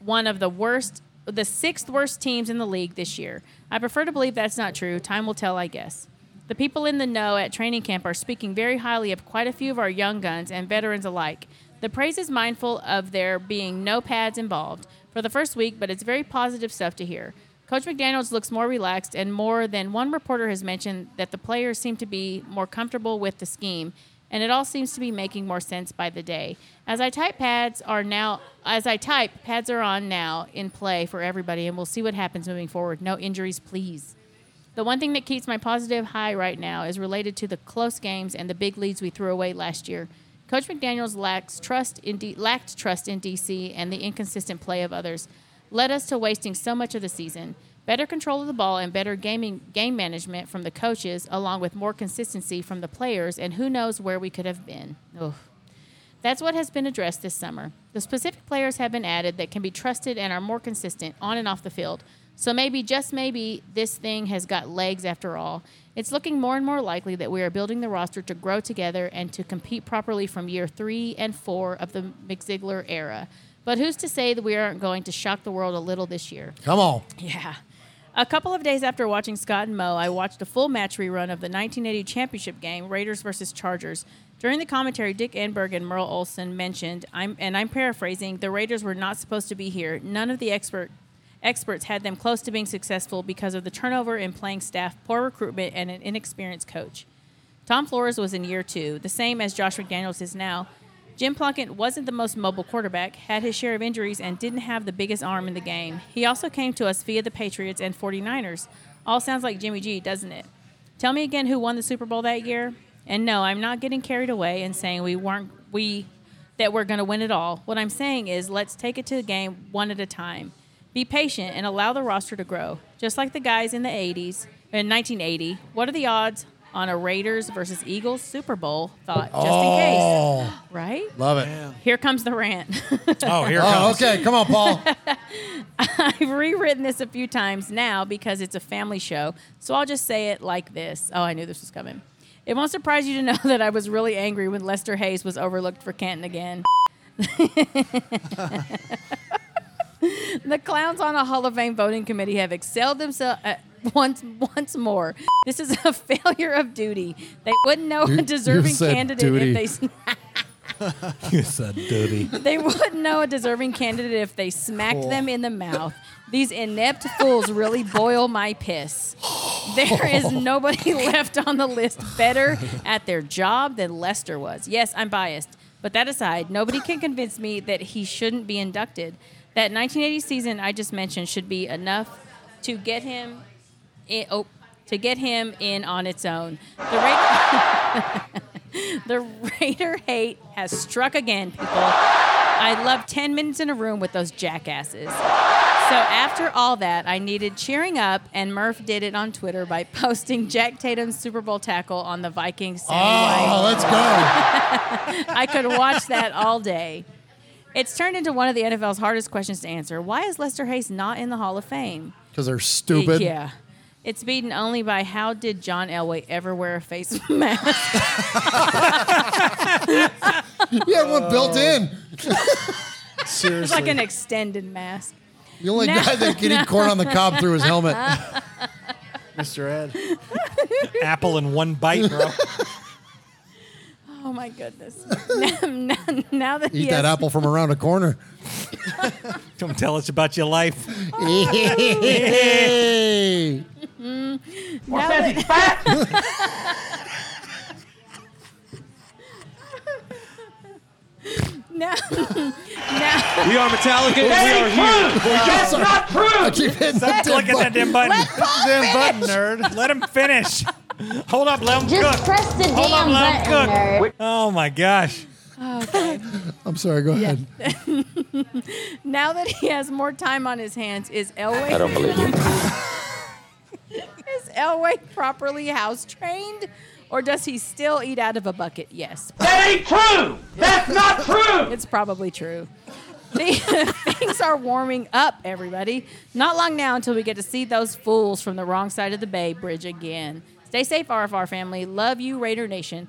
one of the worst, the sixth worst teams in the league this year. I prefer to believe that's not true. Time will tell, I guess. The people in the know at training camp are speaking very highly of quite a few of our young guns and veterans alike. The praise is mindful of there being no pads involved for the first week, but it's very positive stuff to hear. Coach McDaniels looks more relaxed, and more than one reporter has mentioned that the players seem to be more comfortable with the scheme, and it all seems to be making more sense by the day. As I type, pads are now as I type, pads are on now in play for everybody, and we'll see what happens moving forward. No injuries, please. The one thing that keeps my positive high right now is related to the close games and the big leads we threw away last year. Coach McDaniels lacks trust in D- lacked trust in DC and the inconsistent play of others led us to wasting so much of the season. Better control of the ball and better gaming game management from the coaches, along with more consistency from the players, and who knows where we could have been. Ugh. That's what has been addressed this summer. The specific players have been added that can be trusted and are more consistent on and off the field. So maybe, just maybe, this thing has got legs after all. It's looking more and more likely that we are building the roster to grow together and to compete properly from year three and four of the McZiegler era. But who's to say that we aren't going to shock the world a little this year? Come on. Yeah. A couple of days after watching Scott and Mo, I watched a full match rerun of the 1980 championship game, Raiders versus Chargers. During the commentary, Dick Enberg and Merlin Olsen mentioned, I'm, and I'm paraphrasing, the Raiders were not supposed to be here. None of the expert experts had them close to being successful because of the turnover in playing staff, poor recruitment, and an inexperienced coach. Tom Flores was in year two, the same as Josh McDaniels is now. Jim Plunkett wasn't the most mobile quarterback, had his share of injuries, and didn't have the biggest arm in the game. He also came to us via the Patriots and 49ers. All sounds like Jimmy G, doesn't it? Tell me again who won the Super Bowl that year? And no, I'm not getting carried away and saying we weren't we that we're going to win it all. What I'm saying is let's take it to the game one at a time. Be patient and allow the roster to grow. Just like the guys in the 80s, in 1980, what are the odds on a Raiders versus Eagles Super Bowl? Thought just in Oh. case. Right? Love it. Here comes the rant. Oh, here Oh, comes. okay. Come on, Paul. I've rewritten this a few times now because it's a family show, so I'll just say it like this. Oh, I knew this was coming. It won't surprise you to know that I was really angry when Lester Hayes was overlooked for Canton again. the clowns on a Hall of Fame voting committee have excelled themselves uh, once once more. This is a failure of duty. They wouldn't know You- a deserving candidate duty. if they. you said duty. They wouldn't know a deserving candidate if they smacked Cool. them in the mouth. These inept fools really boil my piss. There is nobody left on the list better at their job than Lester was. Yes, I'm biased. But that aside, nobody can convince me that he shouldn't be inducted. That 1980 season I just mentioned should be enough to get him in, oh, to get him in on its own. The Raider, the Raider hate has struck again, people. I love 10 minutes in a room with those jackasses. So after all that, I needed cheering up, and Murph did it on Twitter by posting Jack Tatum's Super Bowl tackle on the Vikings. Oh, White. let's go. I could watch that all day. It's turned into one of the NFL's hardest questions to answer. Why is Lester Hayes not in the Hall of Fame? Because they're stupid. Yeah. It's beaten only by how did John Elway ever wear a face mask? yeah, one built in. It's like an extended mask. The only Now- guy that can eat corn on the cob through his helmet. Mr. Ed. Apple in one bite, bro. Oh my my goodness. now, now- now that he Eat that has, apple from around the corner. Come tell us about your life. Hey. Mm, Or now says that- he's fat. now, now, We are Metallica. That we are here. true. That's not I true. keep hitting Stop that damn clicking that damn button. Let Paul Damn button, nerd. Let him finish. Hold up, let him Just cook. press the Hold up, damn let him button, cook. nerd. Oh my gosh. Oh, okay. I'm sorry. Go ahead. now that he has more time on his hands, is Elway? I don't believe you. Is Elway properly house trained, or does he still eat out of a bucket? Yes. That ain't true. That's not true. It's probably true. The- Things are warming up, everybody. Not long now until we get to see those fools from the wrong side of the Bay Bridge again. Stay safe, RFR family. Love you, Raider Nation.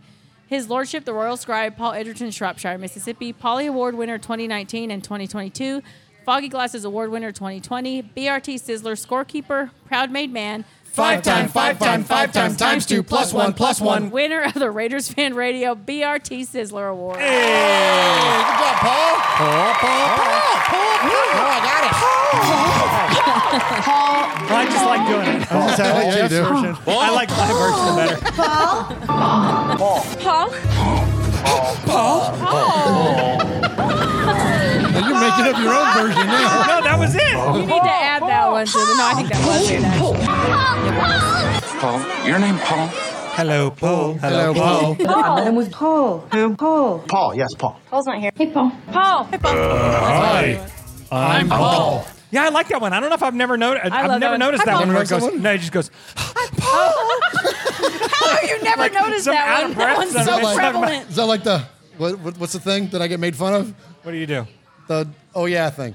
His Lordship, the Royal Scribe, Paul Edgerton, Shropshire, Mississippi, Polly Award winner 2019 and 2022, Foggy Glasses Award winner 2020, BRT Sizzler scorekeeper, proud made man, Five time, five time, five time, times two, plus one, plus one. winner of the Raiders Fan Radio BRT Sizzler Award. Hey, Good job, Paul. Paul, Paul, Paul, Paul, Paul. Like doing it. That's how I like oh, Yeah, you Jeff's do. version. Oh. I like my version better. Now you're making up your own version now. No, that was it. You need to add that one to the. No, I think that was it, actually. Paul, your name Paul? Hello, Paul. Hello, Paul. I met him with Paul. Who? Paul. Paul, yes, Paul. Paul's not here. Hey, Paul. Paul. Hey, Paul. Uh, hi. I'm Paul. Yeah, I like that one. I don't know if I've never noticed. I I've love that never one. noticed Hi, that one where it Remember goes. No, it just goes. Paul. How have you never noticed some that out one? of breath That one's so It's like- prevalent. Is that like the what, what? What's the thing that I get made fun of? What do you do? The oh yeah thing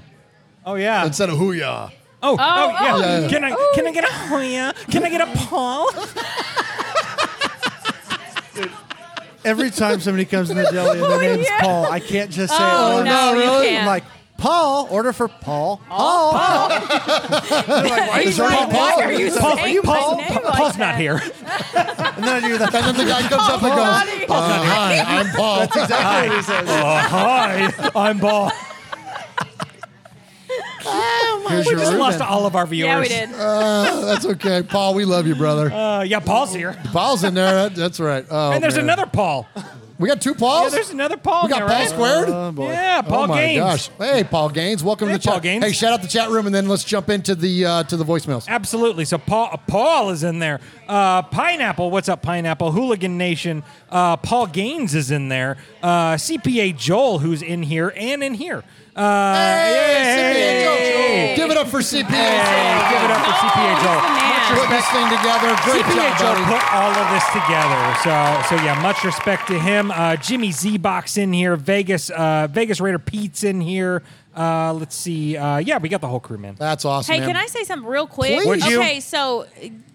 Oh yeah. instead of hoo yeah. Oh, oh, oh, yeah. oh, yeah. Can I can I get a Hoya? Can I get a Paul? Every time somebody comes in the deli and their oh, name's yeah. Paul, I can't just say Oh, it. once. no, you I'm like, Paul, order for Paul. Paul. Why He's like, why are you Paul, saying Paul, my name like Paul's that? not here. And then I do that. And then the guy comes up and How do goes, you- uh, "Hi, I'm Paul." That's exactly what he says. Oh, hi, I'm Paul. Here's We your just lost all of our viewers. Yeah, we did. Uh, that's okay, Paul. We love you, brother. Uh, yeah, Paul's here. Paul's in there. That- That's right. Oh, and there's man. another Paul. We got two Pauls. Yeah, Pauls. there's another Paul. we got in Paul right? squared. Oh, boy. Yeah, Paul oh my Gaines. gosh! Hey, Paul Gaines, welcome Hey, to the chat. Gaines. Hey, shout out the chat room, and then let's jump into the uh, to the voicemails. Absolutely. So Paul Paul is in there. Uh, Pineapple, what's up, Pineapple? Hooligan Nation. Uh, Paul Gaines is in there. Uh, CPA Joel, who's in here and in here. Uh, Hey, CPA yay! Joe. Give it up for CPA. Hey, give it up for CPA Joel. man. Put this thing together. Great CPA job, Joe buddy. put all of this together. So, so yeah, much respect to him. Uh, Jimmy Z-Box in here. Vegas, uh, Vegas Raider Pete's in here. Uh, let's see. Uh, yeah, we got the whole crew, man. That's awesome. Hey, man. can I say something real quick? Please. Would you? Okay, so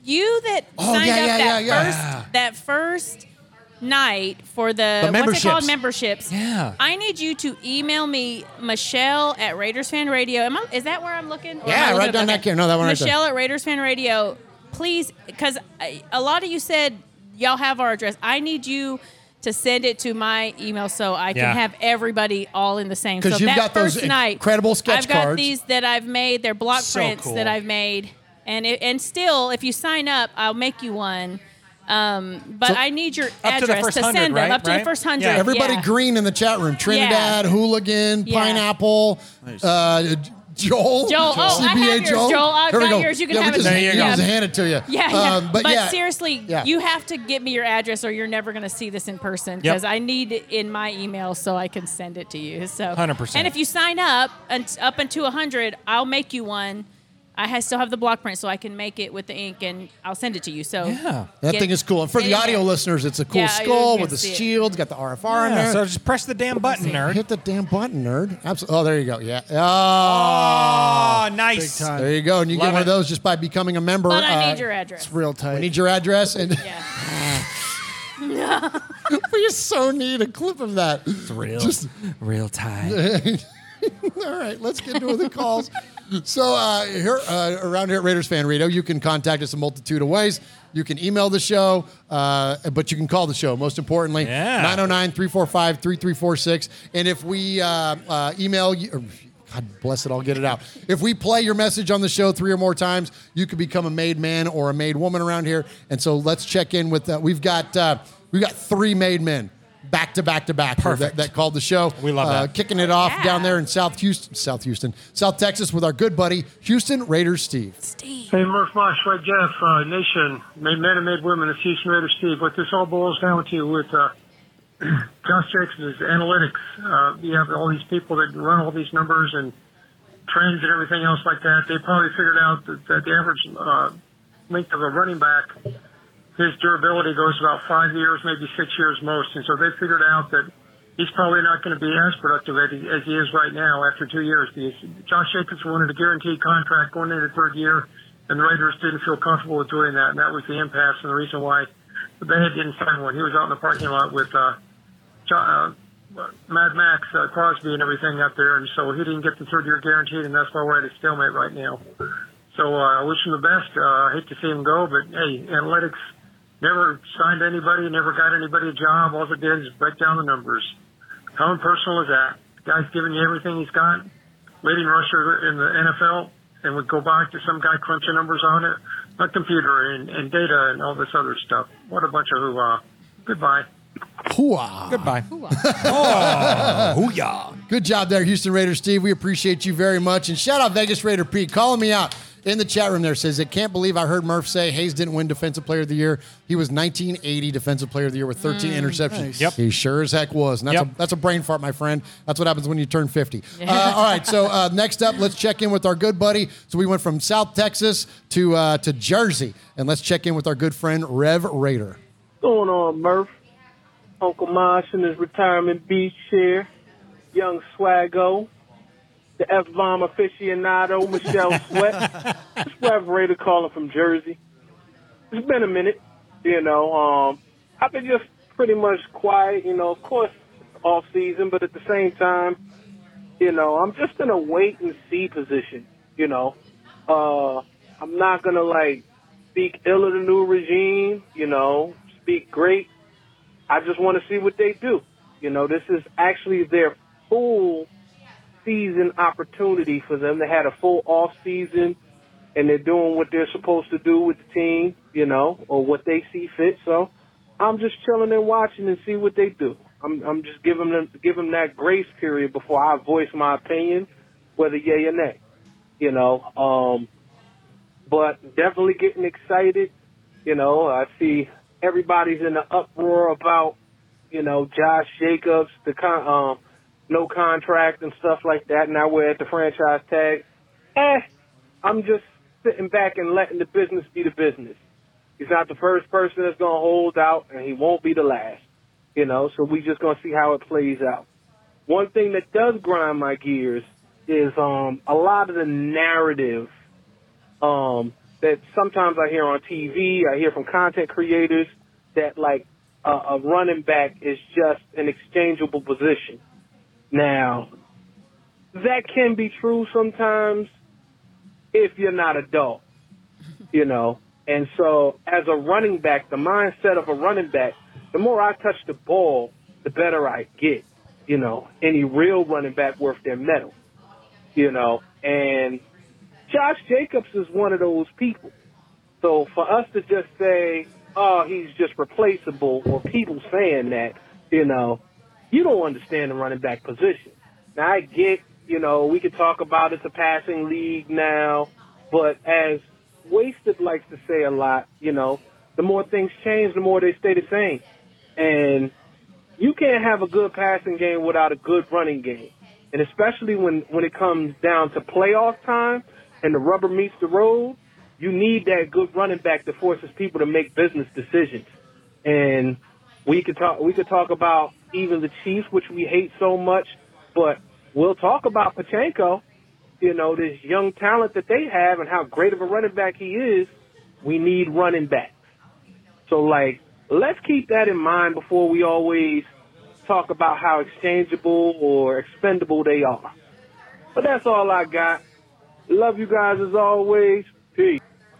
you that Oh, signed yeah, up yeah, that yeah, first yeah. that first night for the, The what's it memberships. called memberships. Yeah. I need you to email me Michelle at Raiders Fan Radio. Am I, is that where I'm looking? Or Yeah, looking right down that here. No, that one right there. Michelle at Raiders Fan Radio. Please, because a lot of you said y'all have our address. I need you to send it to my email so I can Yeah. have everybody all in the same. 'Cause so you've that got those first night, incredible sketch I've got these that I've made. They're block So prints cool. that I've made, and it, and still, if you sign up, I'll make you one. Um, but So- I need your Up to address to 100, send them right? up to Right? the first hundred. Yeah. Everybody yeah. green in the chat room. Trinidad, Hooligan, Yeah. Pineapple, uh, Joel. Joel, oh, I have CBA yours, Joel. Joel. I've Here we got go. yours. You can yeah, have we it. just, There you go. just hand it to you. Yeah, yeah. Um, but, but yeah. seriously, Yeah. you have to give me your address, or you're never going to see this in person Yep. because I need it in my email so I can send it to you. So 100%. And if you sign up and up into hundred, I'll make you one. I ha- still have the block print, so I can make it with the ink, and I'll send it to you. So Yeah. That get- thing is cool. And for the audio there. listeners, it's a cool Yeah, skull with the see shield. It's got the RFR in Yeah, there. so just press the damn button, nerd. Hit the damn button, nerd. Absolutely. Oh, there you go. Yeah. Oh, Oh. nice. Big time. There you go. And you Love get one of those just by becoming a member. But I Uh, need your address. It's real tight. We need your address. And Yeah. we so need a clip of that. It's real, Just real time. All right, let's get into the calls. So uh, here, uh, around here at Raiders Fan Radio, you can contact us a multitude of ways. You can email the show, uh, but you can call the show. Most importantly, Yeah. 909 345 3346. And if we uh, uh, email you, or, God bless it, I'll get it out. If we play your message on the show three or more times, you could become a made man or a made woman around here. And so let's check in with. Uh, we've got uh, we've got three made men back to back to back here that, that called the show. We love uh, that. Kicking it off down there in South Houston, South Houston, South Texas with our good buddy Houston Raiders Steve. Steve. Hey, Murf Mosh, Red Jeff, uh, Nation, made men and made women, it's Houston Raiders Steve. What this all boils down to with uh, Josh Jacobs is analytics. Uh, you have all these people that run all these numbers and trends and everything else like that. They probably figured out that, that the average uh, length of a running back, his durability goes about five years, maybe six years most. And so they figured out that he's probably not going to be as productive as he, as he is right now after two years. Because Josh Jacobs wanted a guaranteed contract going into the third year, and the Raiders didn't feel comfortable with doing that, and that was the impasse and the reason why they didn't sign one. He was out in the parking lot with uh, John, uh, Mad Max uh, Crosby and everything up there, and so he didn't get the third year guaranteed, and that's why we're at a stalemate right now. So uh, I wish him the best. Uh, I hate to see him go, but hey, analytics never signed anybody, never got anybody a job. All it did is break down the numbers. How impersonal is that? The guy's giving you everything he's got, leading rusher in the NFL, and would go back to some guy crunching numbers on it, a computer and, and data and all this other stuff. What a bunch of hoorah. Goodbye. Hooah. Goodbye. Oh, hooyah. Good job there, Houston Raiders Steve. We appreciate you very much. And shout out Vegas Raider Pete calling me out in the chat room there says, I can't believe I heard Murf say Hayes didn't win Defensive Player of the Year. He was 1980 Defensive Player of the Year with 13 Mm. interceptions. Nice. Yep. He sure as heck was. And that's, Yep. a, that's a brain fart, my friend. That's what happens when you turn 50. Uh, all right, so uh, next up, let's check in with our good buddy. So we went from South Texas to, uh, to Jersey. And let's check in with our good friend, Rev Raider. going on, Murf? Uncle Mosh in his retirement beach chair, Young Swaggo. The F bomb aficionado, Michelle Sweat. it's Rev Raider calling from Jersey. It's been a minute, you know. Um, I've been just pretty much quiet, you know, of course, off season, but at the same time, you know, I'm just in a wait and see position, you know. Uh, I'm not gonna like speak ill of the new regime, you know, speak great. I just want to see what they do. You know, this is actually their full season opportunity for them. They had a full off season and they're doing what they're supposed to do with the team, you know, or what they see fit. So I'm just chilling and watching and see what they do. I'm, I'm just giving them, give them that grace period before I voice my opinion, whether yay or nay, you know, um, but definitely getting excited. You know, I see everybody's in the uproar about, you know, Josh Jacobs, the con- um, no contract and stuff like that. Now we're at the franchise tag. Eh, I'm just sitting back and letting the business be the business. He's not the first person that's going to hold out, and he won't be the last. You know, so we just going to see how it plays out. One thing that does grind my gears is um, a lot of the narrative um, that sometimes I hear on TV, I hear from content creators that like a, a running back is just an exchangeable position. Now, that can be true sometimes if you're not a dog, you know. And so, as a running back, the mindset of a running back, the more I touch the ball, the better I get. You know, any real running back worth their metal. You know, and Josh Jacobs is one of those people. So for us to just say, oh, he's just replaceable, or people saying that, you know, you don't understand the running back position. Now I get, you know, we could talk about it's a passing league now, but as Wasted likes to say a lot, you know, the more things change, the more they stay the same. And you can't have a good passing game without a good running game. And especially when, when it comes down to playoff time and the rubber meets the road, you need that good running back that forces people to make business decisions. And we could talk we could talk about even the Chiefs, which we hate so much, but we'll talk about Pachenko, you know, this young talent that they have and how great of a running back he is. We need running backs. So like let's keep that in mind before we always talk about how exchangeable or expendable they are. But that's all I got. Love you guys as always.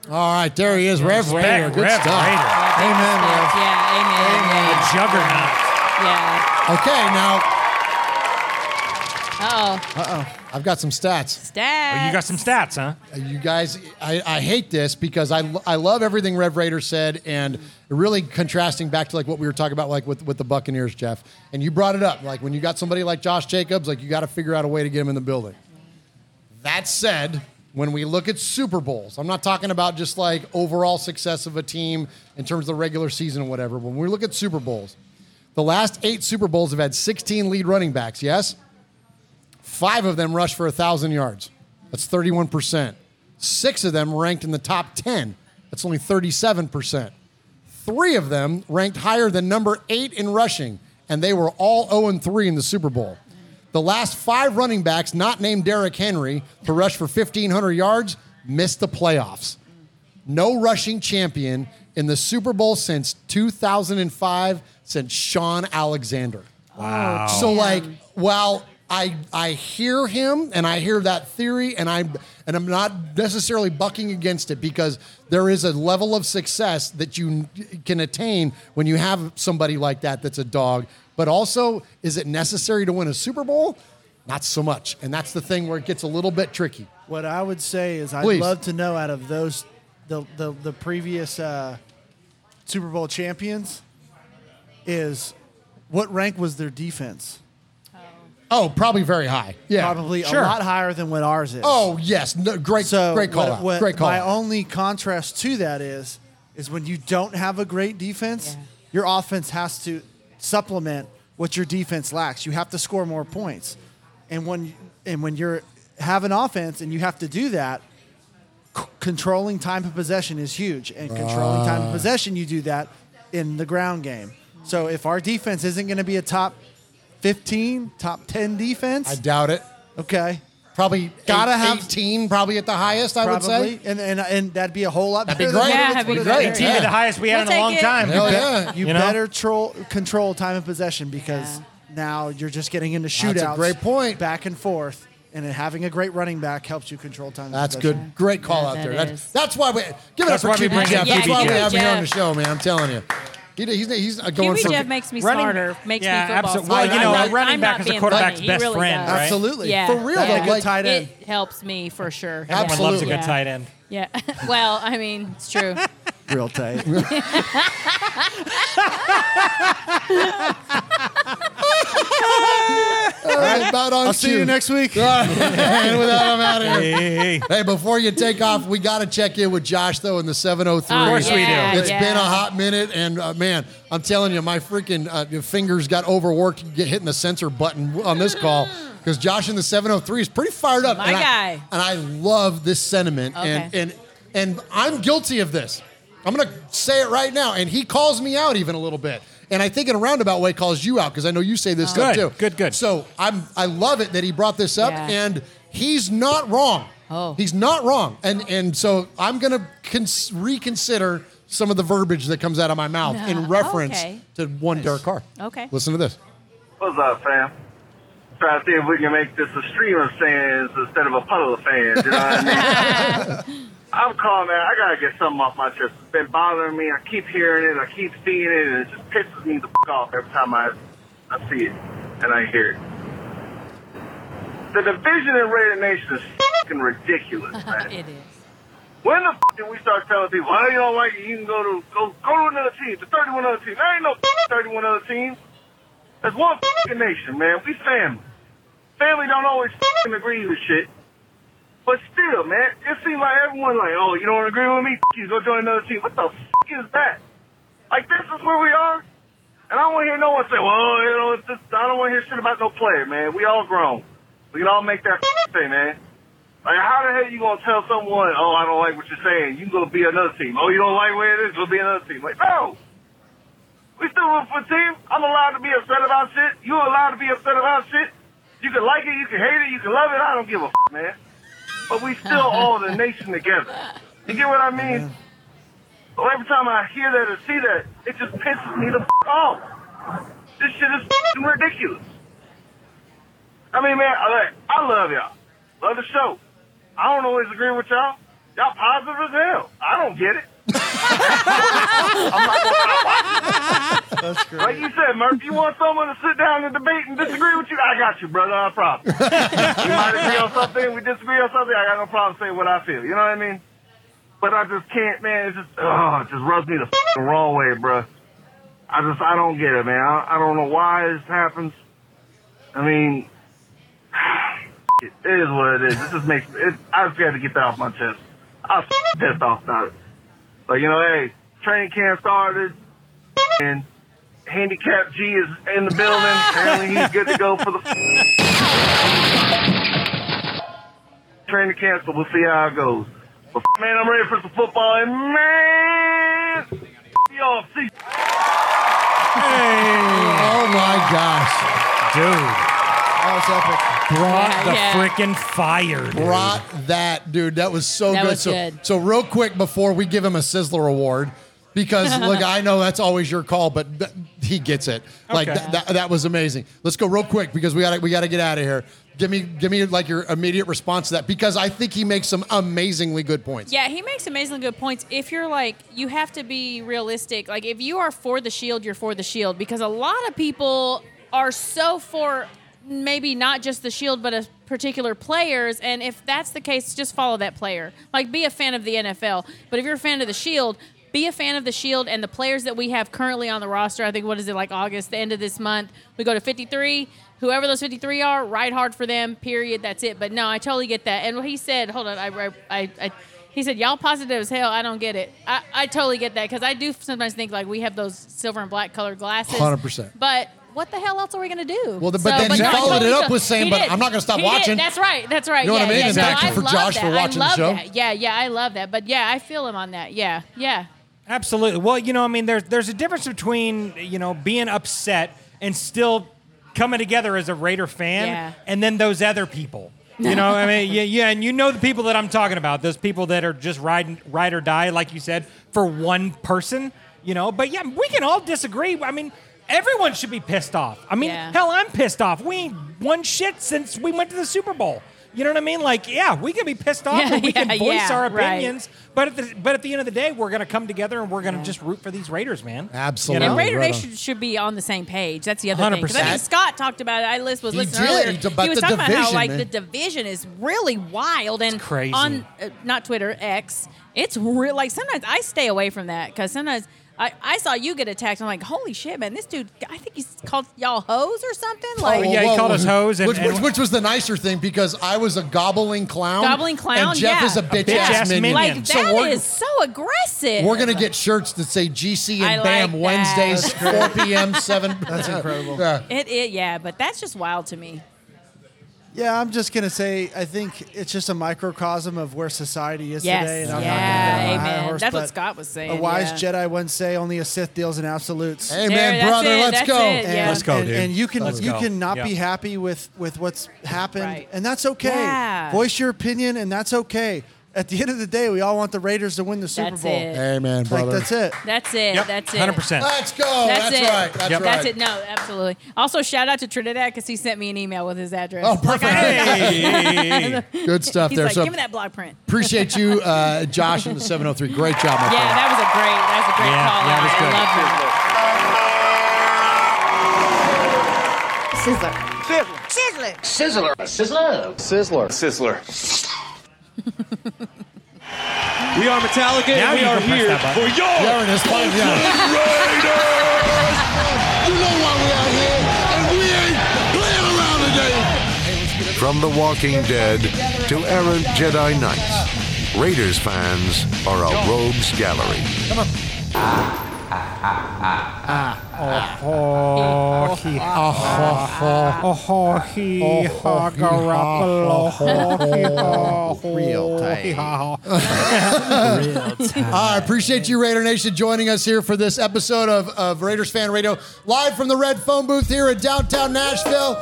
Peace. All right, there he is, Rev Respect, Raider. Good Rev stuff. Raider. Amen, Rev. Yeah, amen. A juggernaut. Yeah. Okay, now Uh oh. Uh oh. I've got some stats. Stats. Oh, you got some stats, huh? You guys, I, I hate this because I, I love everything Rev Raider said and really contrasting back to like what we were talking about like with, with the Buccaneers, Jeff. And you brought it up. Like when you got somebody like Josh Jacobs, like you got to figure out a way to get him in the building. That said, when we look at Super Bowls, I'm not talking about just like overall success of a team in terms of the regular season or whatever. When we look at Super Bowls, the last eight Super Bowls have had 16 lead running backs, yes? Five of them rushed for 1,000 yards. That's 31%. Six of them ranked in the top 10. That's only 37%. Three of them ranked higher than number eight in rushing, and they were all 0 3 in the Super Bowl. The last five running backs not named Derrick Henry to rush for 1,500 yards missed the playoffs. No rushing champion in the Super Bowl since 2005, since Shaun Alexander. Wow. So like, while I I hear him and I hear that theory and I and I'm not necessarily bucking against it because there is a level of success that you can attain when you have somebody like that that's a dog. But also, is it necessary to win a Super Bowl? Not so much. And that's the thing where it gets a little bit tricky. What I would say is, I'd Please. love to know out of those, the the, the previous uh, Super Bowl champions, is what rank was their defense? Oh, probably very high. Yeah, probably sure. a lot higher than what ours is. Oh yes, no, great, So great call what, out. what great call my out. only contrast to that is, is when you don't have a great defense, your offense has to supplement what your defense lacks. You have to score more points, and when and when you're have an offense and you have to do that, c- controlling time of possession is huge. And controlling time of Ah. possession, you do that in the ground game. So if our defense isn't going to be a top 15, top 10 defense, I doubt it. Okay. Probably Gotta eight- have- 18, probably at the highest, I would say. and, and and that'd be a whole lot. That'd be better than great. what Yeah, it's that'd be great. is. Yeah. the highest we had We'll in a long it. time. Hell You yeah. bet- You, You know? better troll, control time of possession because now you're just getting into shootouts That's a great point. Back and forth, and having a great running back helps you control time. That's of possession. That's good. Great call out that there. That's, that's why we give it That's up why for we QB bring Jeff. in That's why we have him here on the show, man. I'm telling you. He, he's he's uh, going QB for Jeff makes me Running- smarter, makes Yeah, me football absolutely. Well, you know, I'm not- running I'm back not is a being quarterback's funny. best really friend, does. Absolutely. Yeah. For real, Yeah, though, good like- tight end. It helps me for sure. Everyone loves a good Yeah. tight end. Yeah. well, I mean, it's true. Real tight. All right, about on I'll see you next week. And with that, I'm out of here. Hey. Hey, before you take off, we got to check in with Josh though in the 703. Of course we do. It's yeah. been a hot minute, and uh, man, I'm telling you, my freaking uh, fingers got overworked get hitting the censor button on this call because Josh in the 703 is pretty fired up. My and I- guy. and I love this sentiment, and and and I'm guilty of this. I'm gonna say it right now, and he calls me out even a little bit. And I think in a roundabout way calls you out because I know you say this oh. stuff Good, too. good, good. So I'm I love it that he brought this up, Yeah. and he's not wrong. Oh. He's not wrong, and and so I'm gonna cons- reconsider some of the verbiage that comes out of my mouth No. in reference Okay. to one Derek Carr. Okay. Listen to this. What's up, fam? Try to see if we can make this a stream of fans instead of a puddle of fans. You know what I mean? I'm calling, man. I gotta get something off my chest. It's been bothering me. I keep hearing it. I keep seeing it, and it just pisses me the f- off every time I I see it and I hear it. The division in Raider Nation is fucking ridiculous, man. it is. When the f- did we start telling people, oh, you don't like it, you can go to go go to another team, to 31 other teams. There ain't no f- 31 other teams. There's one fucking nation, man. We family. Family don't always fucking agree with shit. But still, man, it seems like everyone like, oh, you don't agree with me? F- you go join another team. What the fuck is that? Like this is where we are. And I don't want to hear no one say, well, you know, it's just, I don't want to hear shit about no player, man. We all grown. We can all make that f- say, man. Like, how the hell you gonna tell someone, oh, I don't like what you're saying, you gonna be another team. Oh, you don't like where it is, you'll be another team. Like, no. We still root for a team. I'm allowed to be upset about shit. You're allowed to be upset about shit. You can like it, you can hate it, you can love it. I don't give a f- man. But we still all the nation together. You get what I mean? So every time I hear that or see that, it just pisses me the f- off. This shit is f***ing ridiculous. I mean, man, I, like, I love y'all. Love the show. I don't always agree with y'all. Y'all positive as hell. I don't get it. That's great. Like you said, Murf, you want someone to sit down and debate and disagree with you? I got you, brother. No problem. we might agree on something, we disagree on something. I got no problem saying what I feel. You know what I mean? But I just can't, man. It's just, oh, it just rubs me the f***ing wrong way, bro. I just, I don't get it, man. I, I don't know why this happens. I mean, it is what it is. It just makes it. I just got to get that off my chest. I was pissed off about it. Like you know, hey, training camp started, and handicap G is in the building. Apparently, he's good to go for the training camp. So we'll see how it goes. But man, I'm ready for some football, and man, y'all see. Oh my gosh, dude. That was epic. Brought Yeah, the yeah. freaking fire, dude. Brought that, dude. That was so That good. was so, good. so real quick before we give him a Sizzler award, because look, I know that's always your call, but th- he gets it. Like Okay. th- that, that was amazing. Let's go real quick because we got to we got to get out of here. Give me give me like your immediate response to that because I think he makes some amazingly good points. Yeah, he makes amazingly good points. If you're like, you have to be realistic. Like, if you are for the shield, you're for the shield because a lot of people are so for maybe not just the shield, but a particular players. And if that's the case, just follow that player. Like, be a fan of the NFL. But if you're a fan of the shield, be a fan of the Shield and the players that we have currently on the roster. I think what is it like August, the end of this month? We go to 53. Whoever those 53 are, ride hard for them. Period. That's it. But no, I totally get that. And what he said, hold on, I, I, I, I he said, "Y'all positive as hell. I don't get it. I, I totally get that because I do sometimes think like we have those silver and black colored glasses. 100%. But what the hell else are we gonna do? Well, the- but then he no, followed it up with saying, "But did. I'm not gonna stop He did. watching." That's right. That's right. You know what yeah, I mean? Yeah, And no, thank you I for love Josh that. for watching the I love show. That. Yeah, yeah, I love that. But yeah, I feel him on that. Yeah, yeah. Absolutely. Well, you know, I mean, there's there's a difference between you know being upset and still coming together as a Raider fan, Yeah. and then those other people. You know, I mean, yeah, yeah, and you know the people that I'm talking about. Those people that are just ride ride or die, like you said, for one person. You know, but yeah, we can all disagree. I mean. Everyone should be pissed off. I mean, Yeah. hell, I'm pissed off. We ain't won shit since we went to the Super Bowl. You know what I mean? Like, yeah, we can be pissed off Yeah, and we can voice yeah, our right. opinions, but at the but at the end of the day, we're gonna come together and we're gonna just root for these Raiders, man. Absolutely. And Raider right on. Nation should be on the same page. That's the other thing. 'Cause I 100%. mean, Scott talked about it. I lis- was He listening did. earlier. He talked about was the talking about how division, like man. the division is really wild and crazy. on uh, not Twitter X. It's real. Like sometimes I stay away from that because sometimes. I, I saw you get attacked. I'm like, holy shit, man! This dude, I think he's called y'all hoes or something. Oh, like, Oh, yeah, he called us hoes and- which, which, and- which was the nicer thing because I was a gobbling clown. Gobbling clown, And Jeff yeah. is a A bitch, bitch ass ass minion. minion. like So that we're, so aggressive. we're gonna get shirts that say GC and I like Bam that. Wednesdays, 4 p.m. 7. That's incredible. Yeah. It, it, yeah, but that's just wild to me. Yeah, I'm just gonna say I think it's just a microcosm of where society is Yes. today. And I'm Yeah, not gonna get on my amen. horse, That's what Scott was saying, A wise yeah. Jedi once say, "Only a Sith deals in absolutes." Hey, There, man, brother, it, let's go. it, yeah. Let's go, and, dude. and you can Let's you go. can not Yeah. be happy with with what's happened, Right. and that's okay. Yeah. Voice your opinion, and that's okay. At the end of the day, we all want the Raiders to win the Super That's Bowl. it. Amen, Like brother. that's it. That's it. Yep, That's it. 100%. Let's go. That's, That's, it. right. That's Yep. right. That's it. No, absolutely. Also, shout out to Trinidad because he sent me an email with his address. Oh, perfect. Hey. Good stuff He's there. like, so give me that blog print. appreciate you, uh, Josh, and the 703. Great job, my Yeah, friend. that was a great. That was a great Yeah, call. yeah, out. it was good. I love that. Sizzler. Sizzler. Sizzler. Sizzler. Sizzler. We are Metallica, Now and we are here for your There it is. Fine, yeah. Raiders. You know why we out here, and we ain't playing around today. From The Walking Dead to errant Jedi Knights, Raiders fans are a rogues gallery. Oh, he oh, he Garoppolo, Real he ha, ho. I appreciate you, Raider Nation, joining us here for this episode of, of Raiders Fan Radio, live from the Red Phone Booth here in downtown Nashville.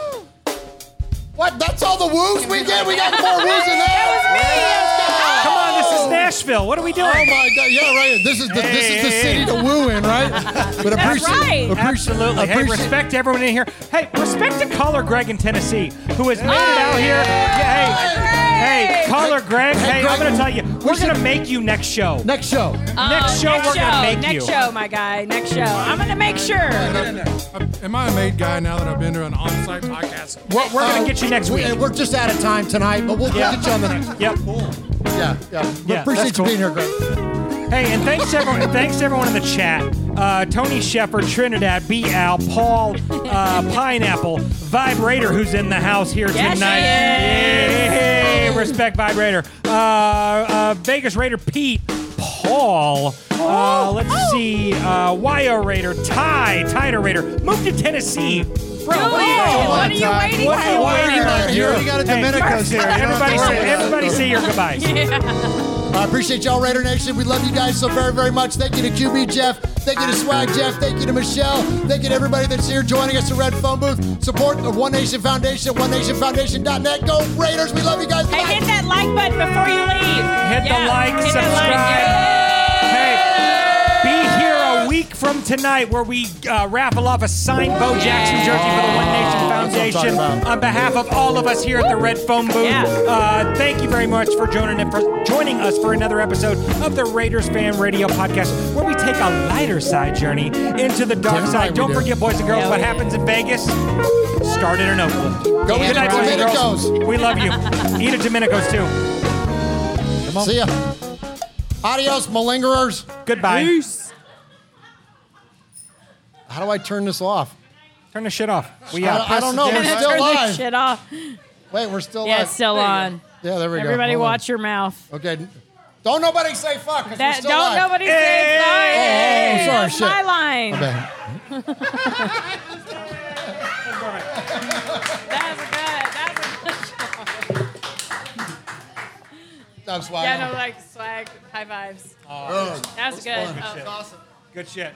What? That's all the woos we get? We got more woos than that? Come on, this is Nashville. What are we doing? Oh my God! Yeah, right. This is the this is the city to woo in, right? But That's appreciate, right. appreciate, Absolutely. Hey, appreciate- respect to everyone in here. Hey, respect to caller Greg in Tennessee who has made it out here. Yeah, hey, Hey, caller Greg. Hey, Hey, I'm gonna tell you, we're we gonna should- make you next show. Next show. Oh, Next show, next we're gonna show, make next you. show, my guy. Next show. I'm gonna make sure. Am I a made guy now that I've been to an on-site podcast? We're, we're gonna Uh, get you next we- week. We're just out of time tonight, but we'll, Yeah. we'll get you on the next. Yep. Yeah, yeah. We Yeah, appreciate that's you cool. being here, Greg. Hey, and thanks to everyone. thanks to everyone in the chat. Uh, Tony Shepard, Trinidad, B. Al, Paul, uh, Pineapple, Vibrator, who's in the house here Yes, tonight. he Yay! Respect Vibrator. Uh, uh, Vegas Raider Pete, Paul. Uh, let's see. Uh, Yo Raider, Ty, Tider Raider. Moved to Tennessee. Bro, what are you it. doing? What are you waiting What are you waiting for? You already got a Hey, Domenico's here. You don't have to Everybody say, everybody say your goodbyes. I appreciate y'all, Raider Nation. We love you guys so very, very much. Thank you to QB Jeff. Thank you to Swag Jeff. Thank you to Michelle. Thank you to everybody that's here joining us at Red Phone Booth. Support the One Nation Foundation, OneNationFoundation.net. Go Raiders. We love you guys. Hey, Bye. hit that like button before you leave. Hit the like, hit that subscribe. Week from tonight where we uh, raffle off a signed Bo Jackson jersey for the One Nation what I'm talking Foundation on behalf of all of us here at the Red Phone Booth. Yeah. Uh, thank you very much for joining, for joining us for another episode of the Raiders Fan Radio Podcast, where we take a lighter side journey into the dark Damn side. right we Don't do. forget, boys and girls, Yeah, what we do. happens in Vegas started in Oakland. Go Good eat night, a boys and Domenico's. girls. We love you. Eat a Domenico's too. See ya. Adios, malingerers. Goodbye. How do I turn this off? Turn the shit off. We I, out. I don't know. We're Turn still this live. shit off. Wait, we're still Yeah, live. it's still on. Yeah, there we go. Everybody Hold on. watch your mouth. Okay. Don't nobody say fuck. 'cause we're That, still don't live. nobody say sorry. Oh, oh, sorry, That's shit. my line. My bad. That's good. That's good. That's why. Yeah, no, like swag, high vibes. Oh, That's good. fun. Oh. Good shit.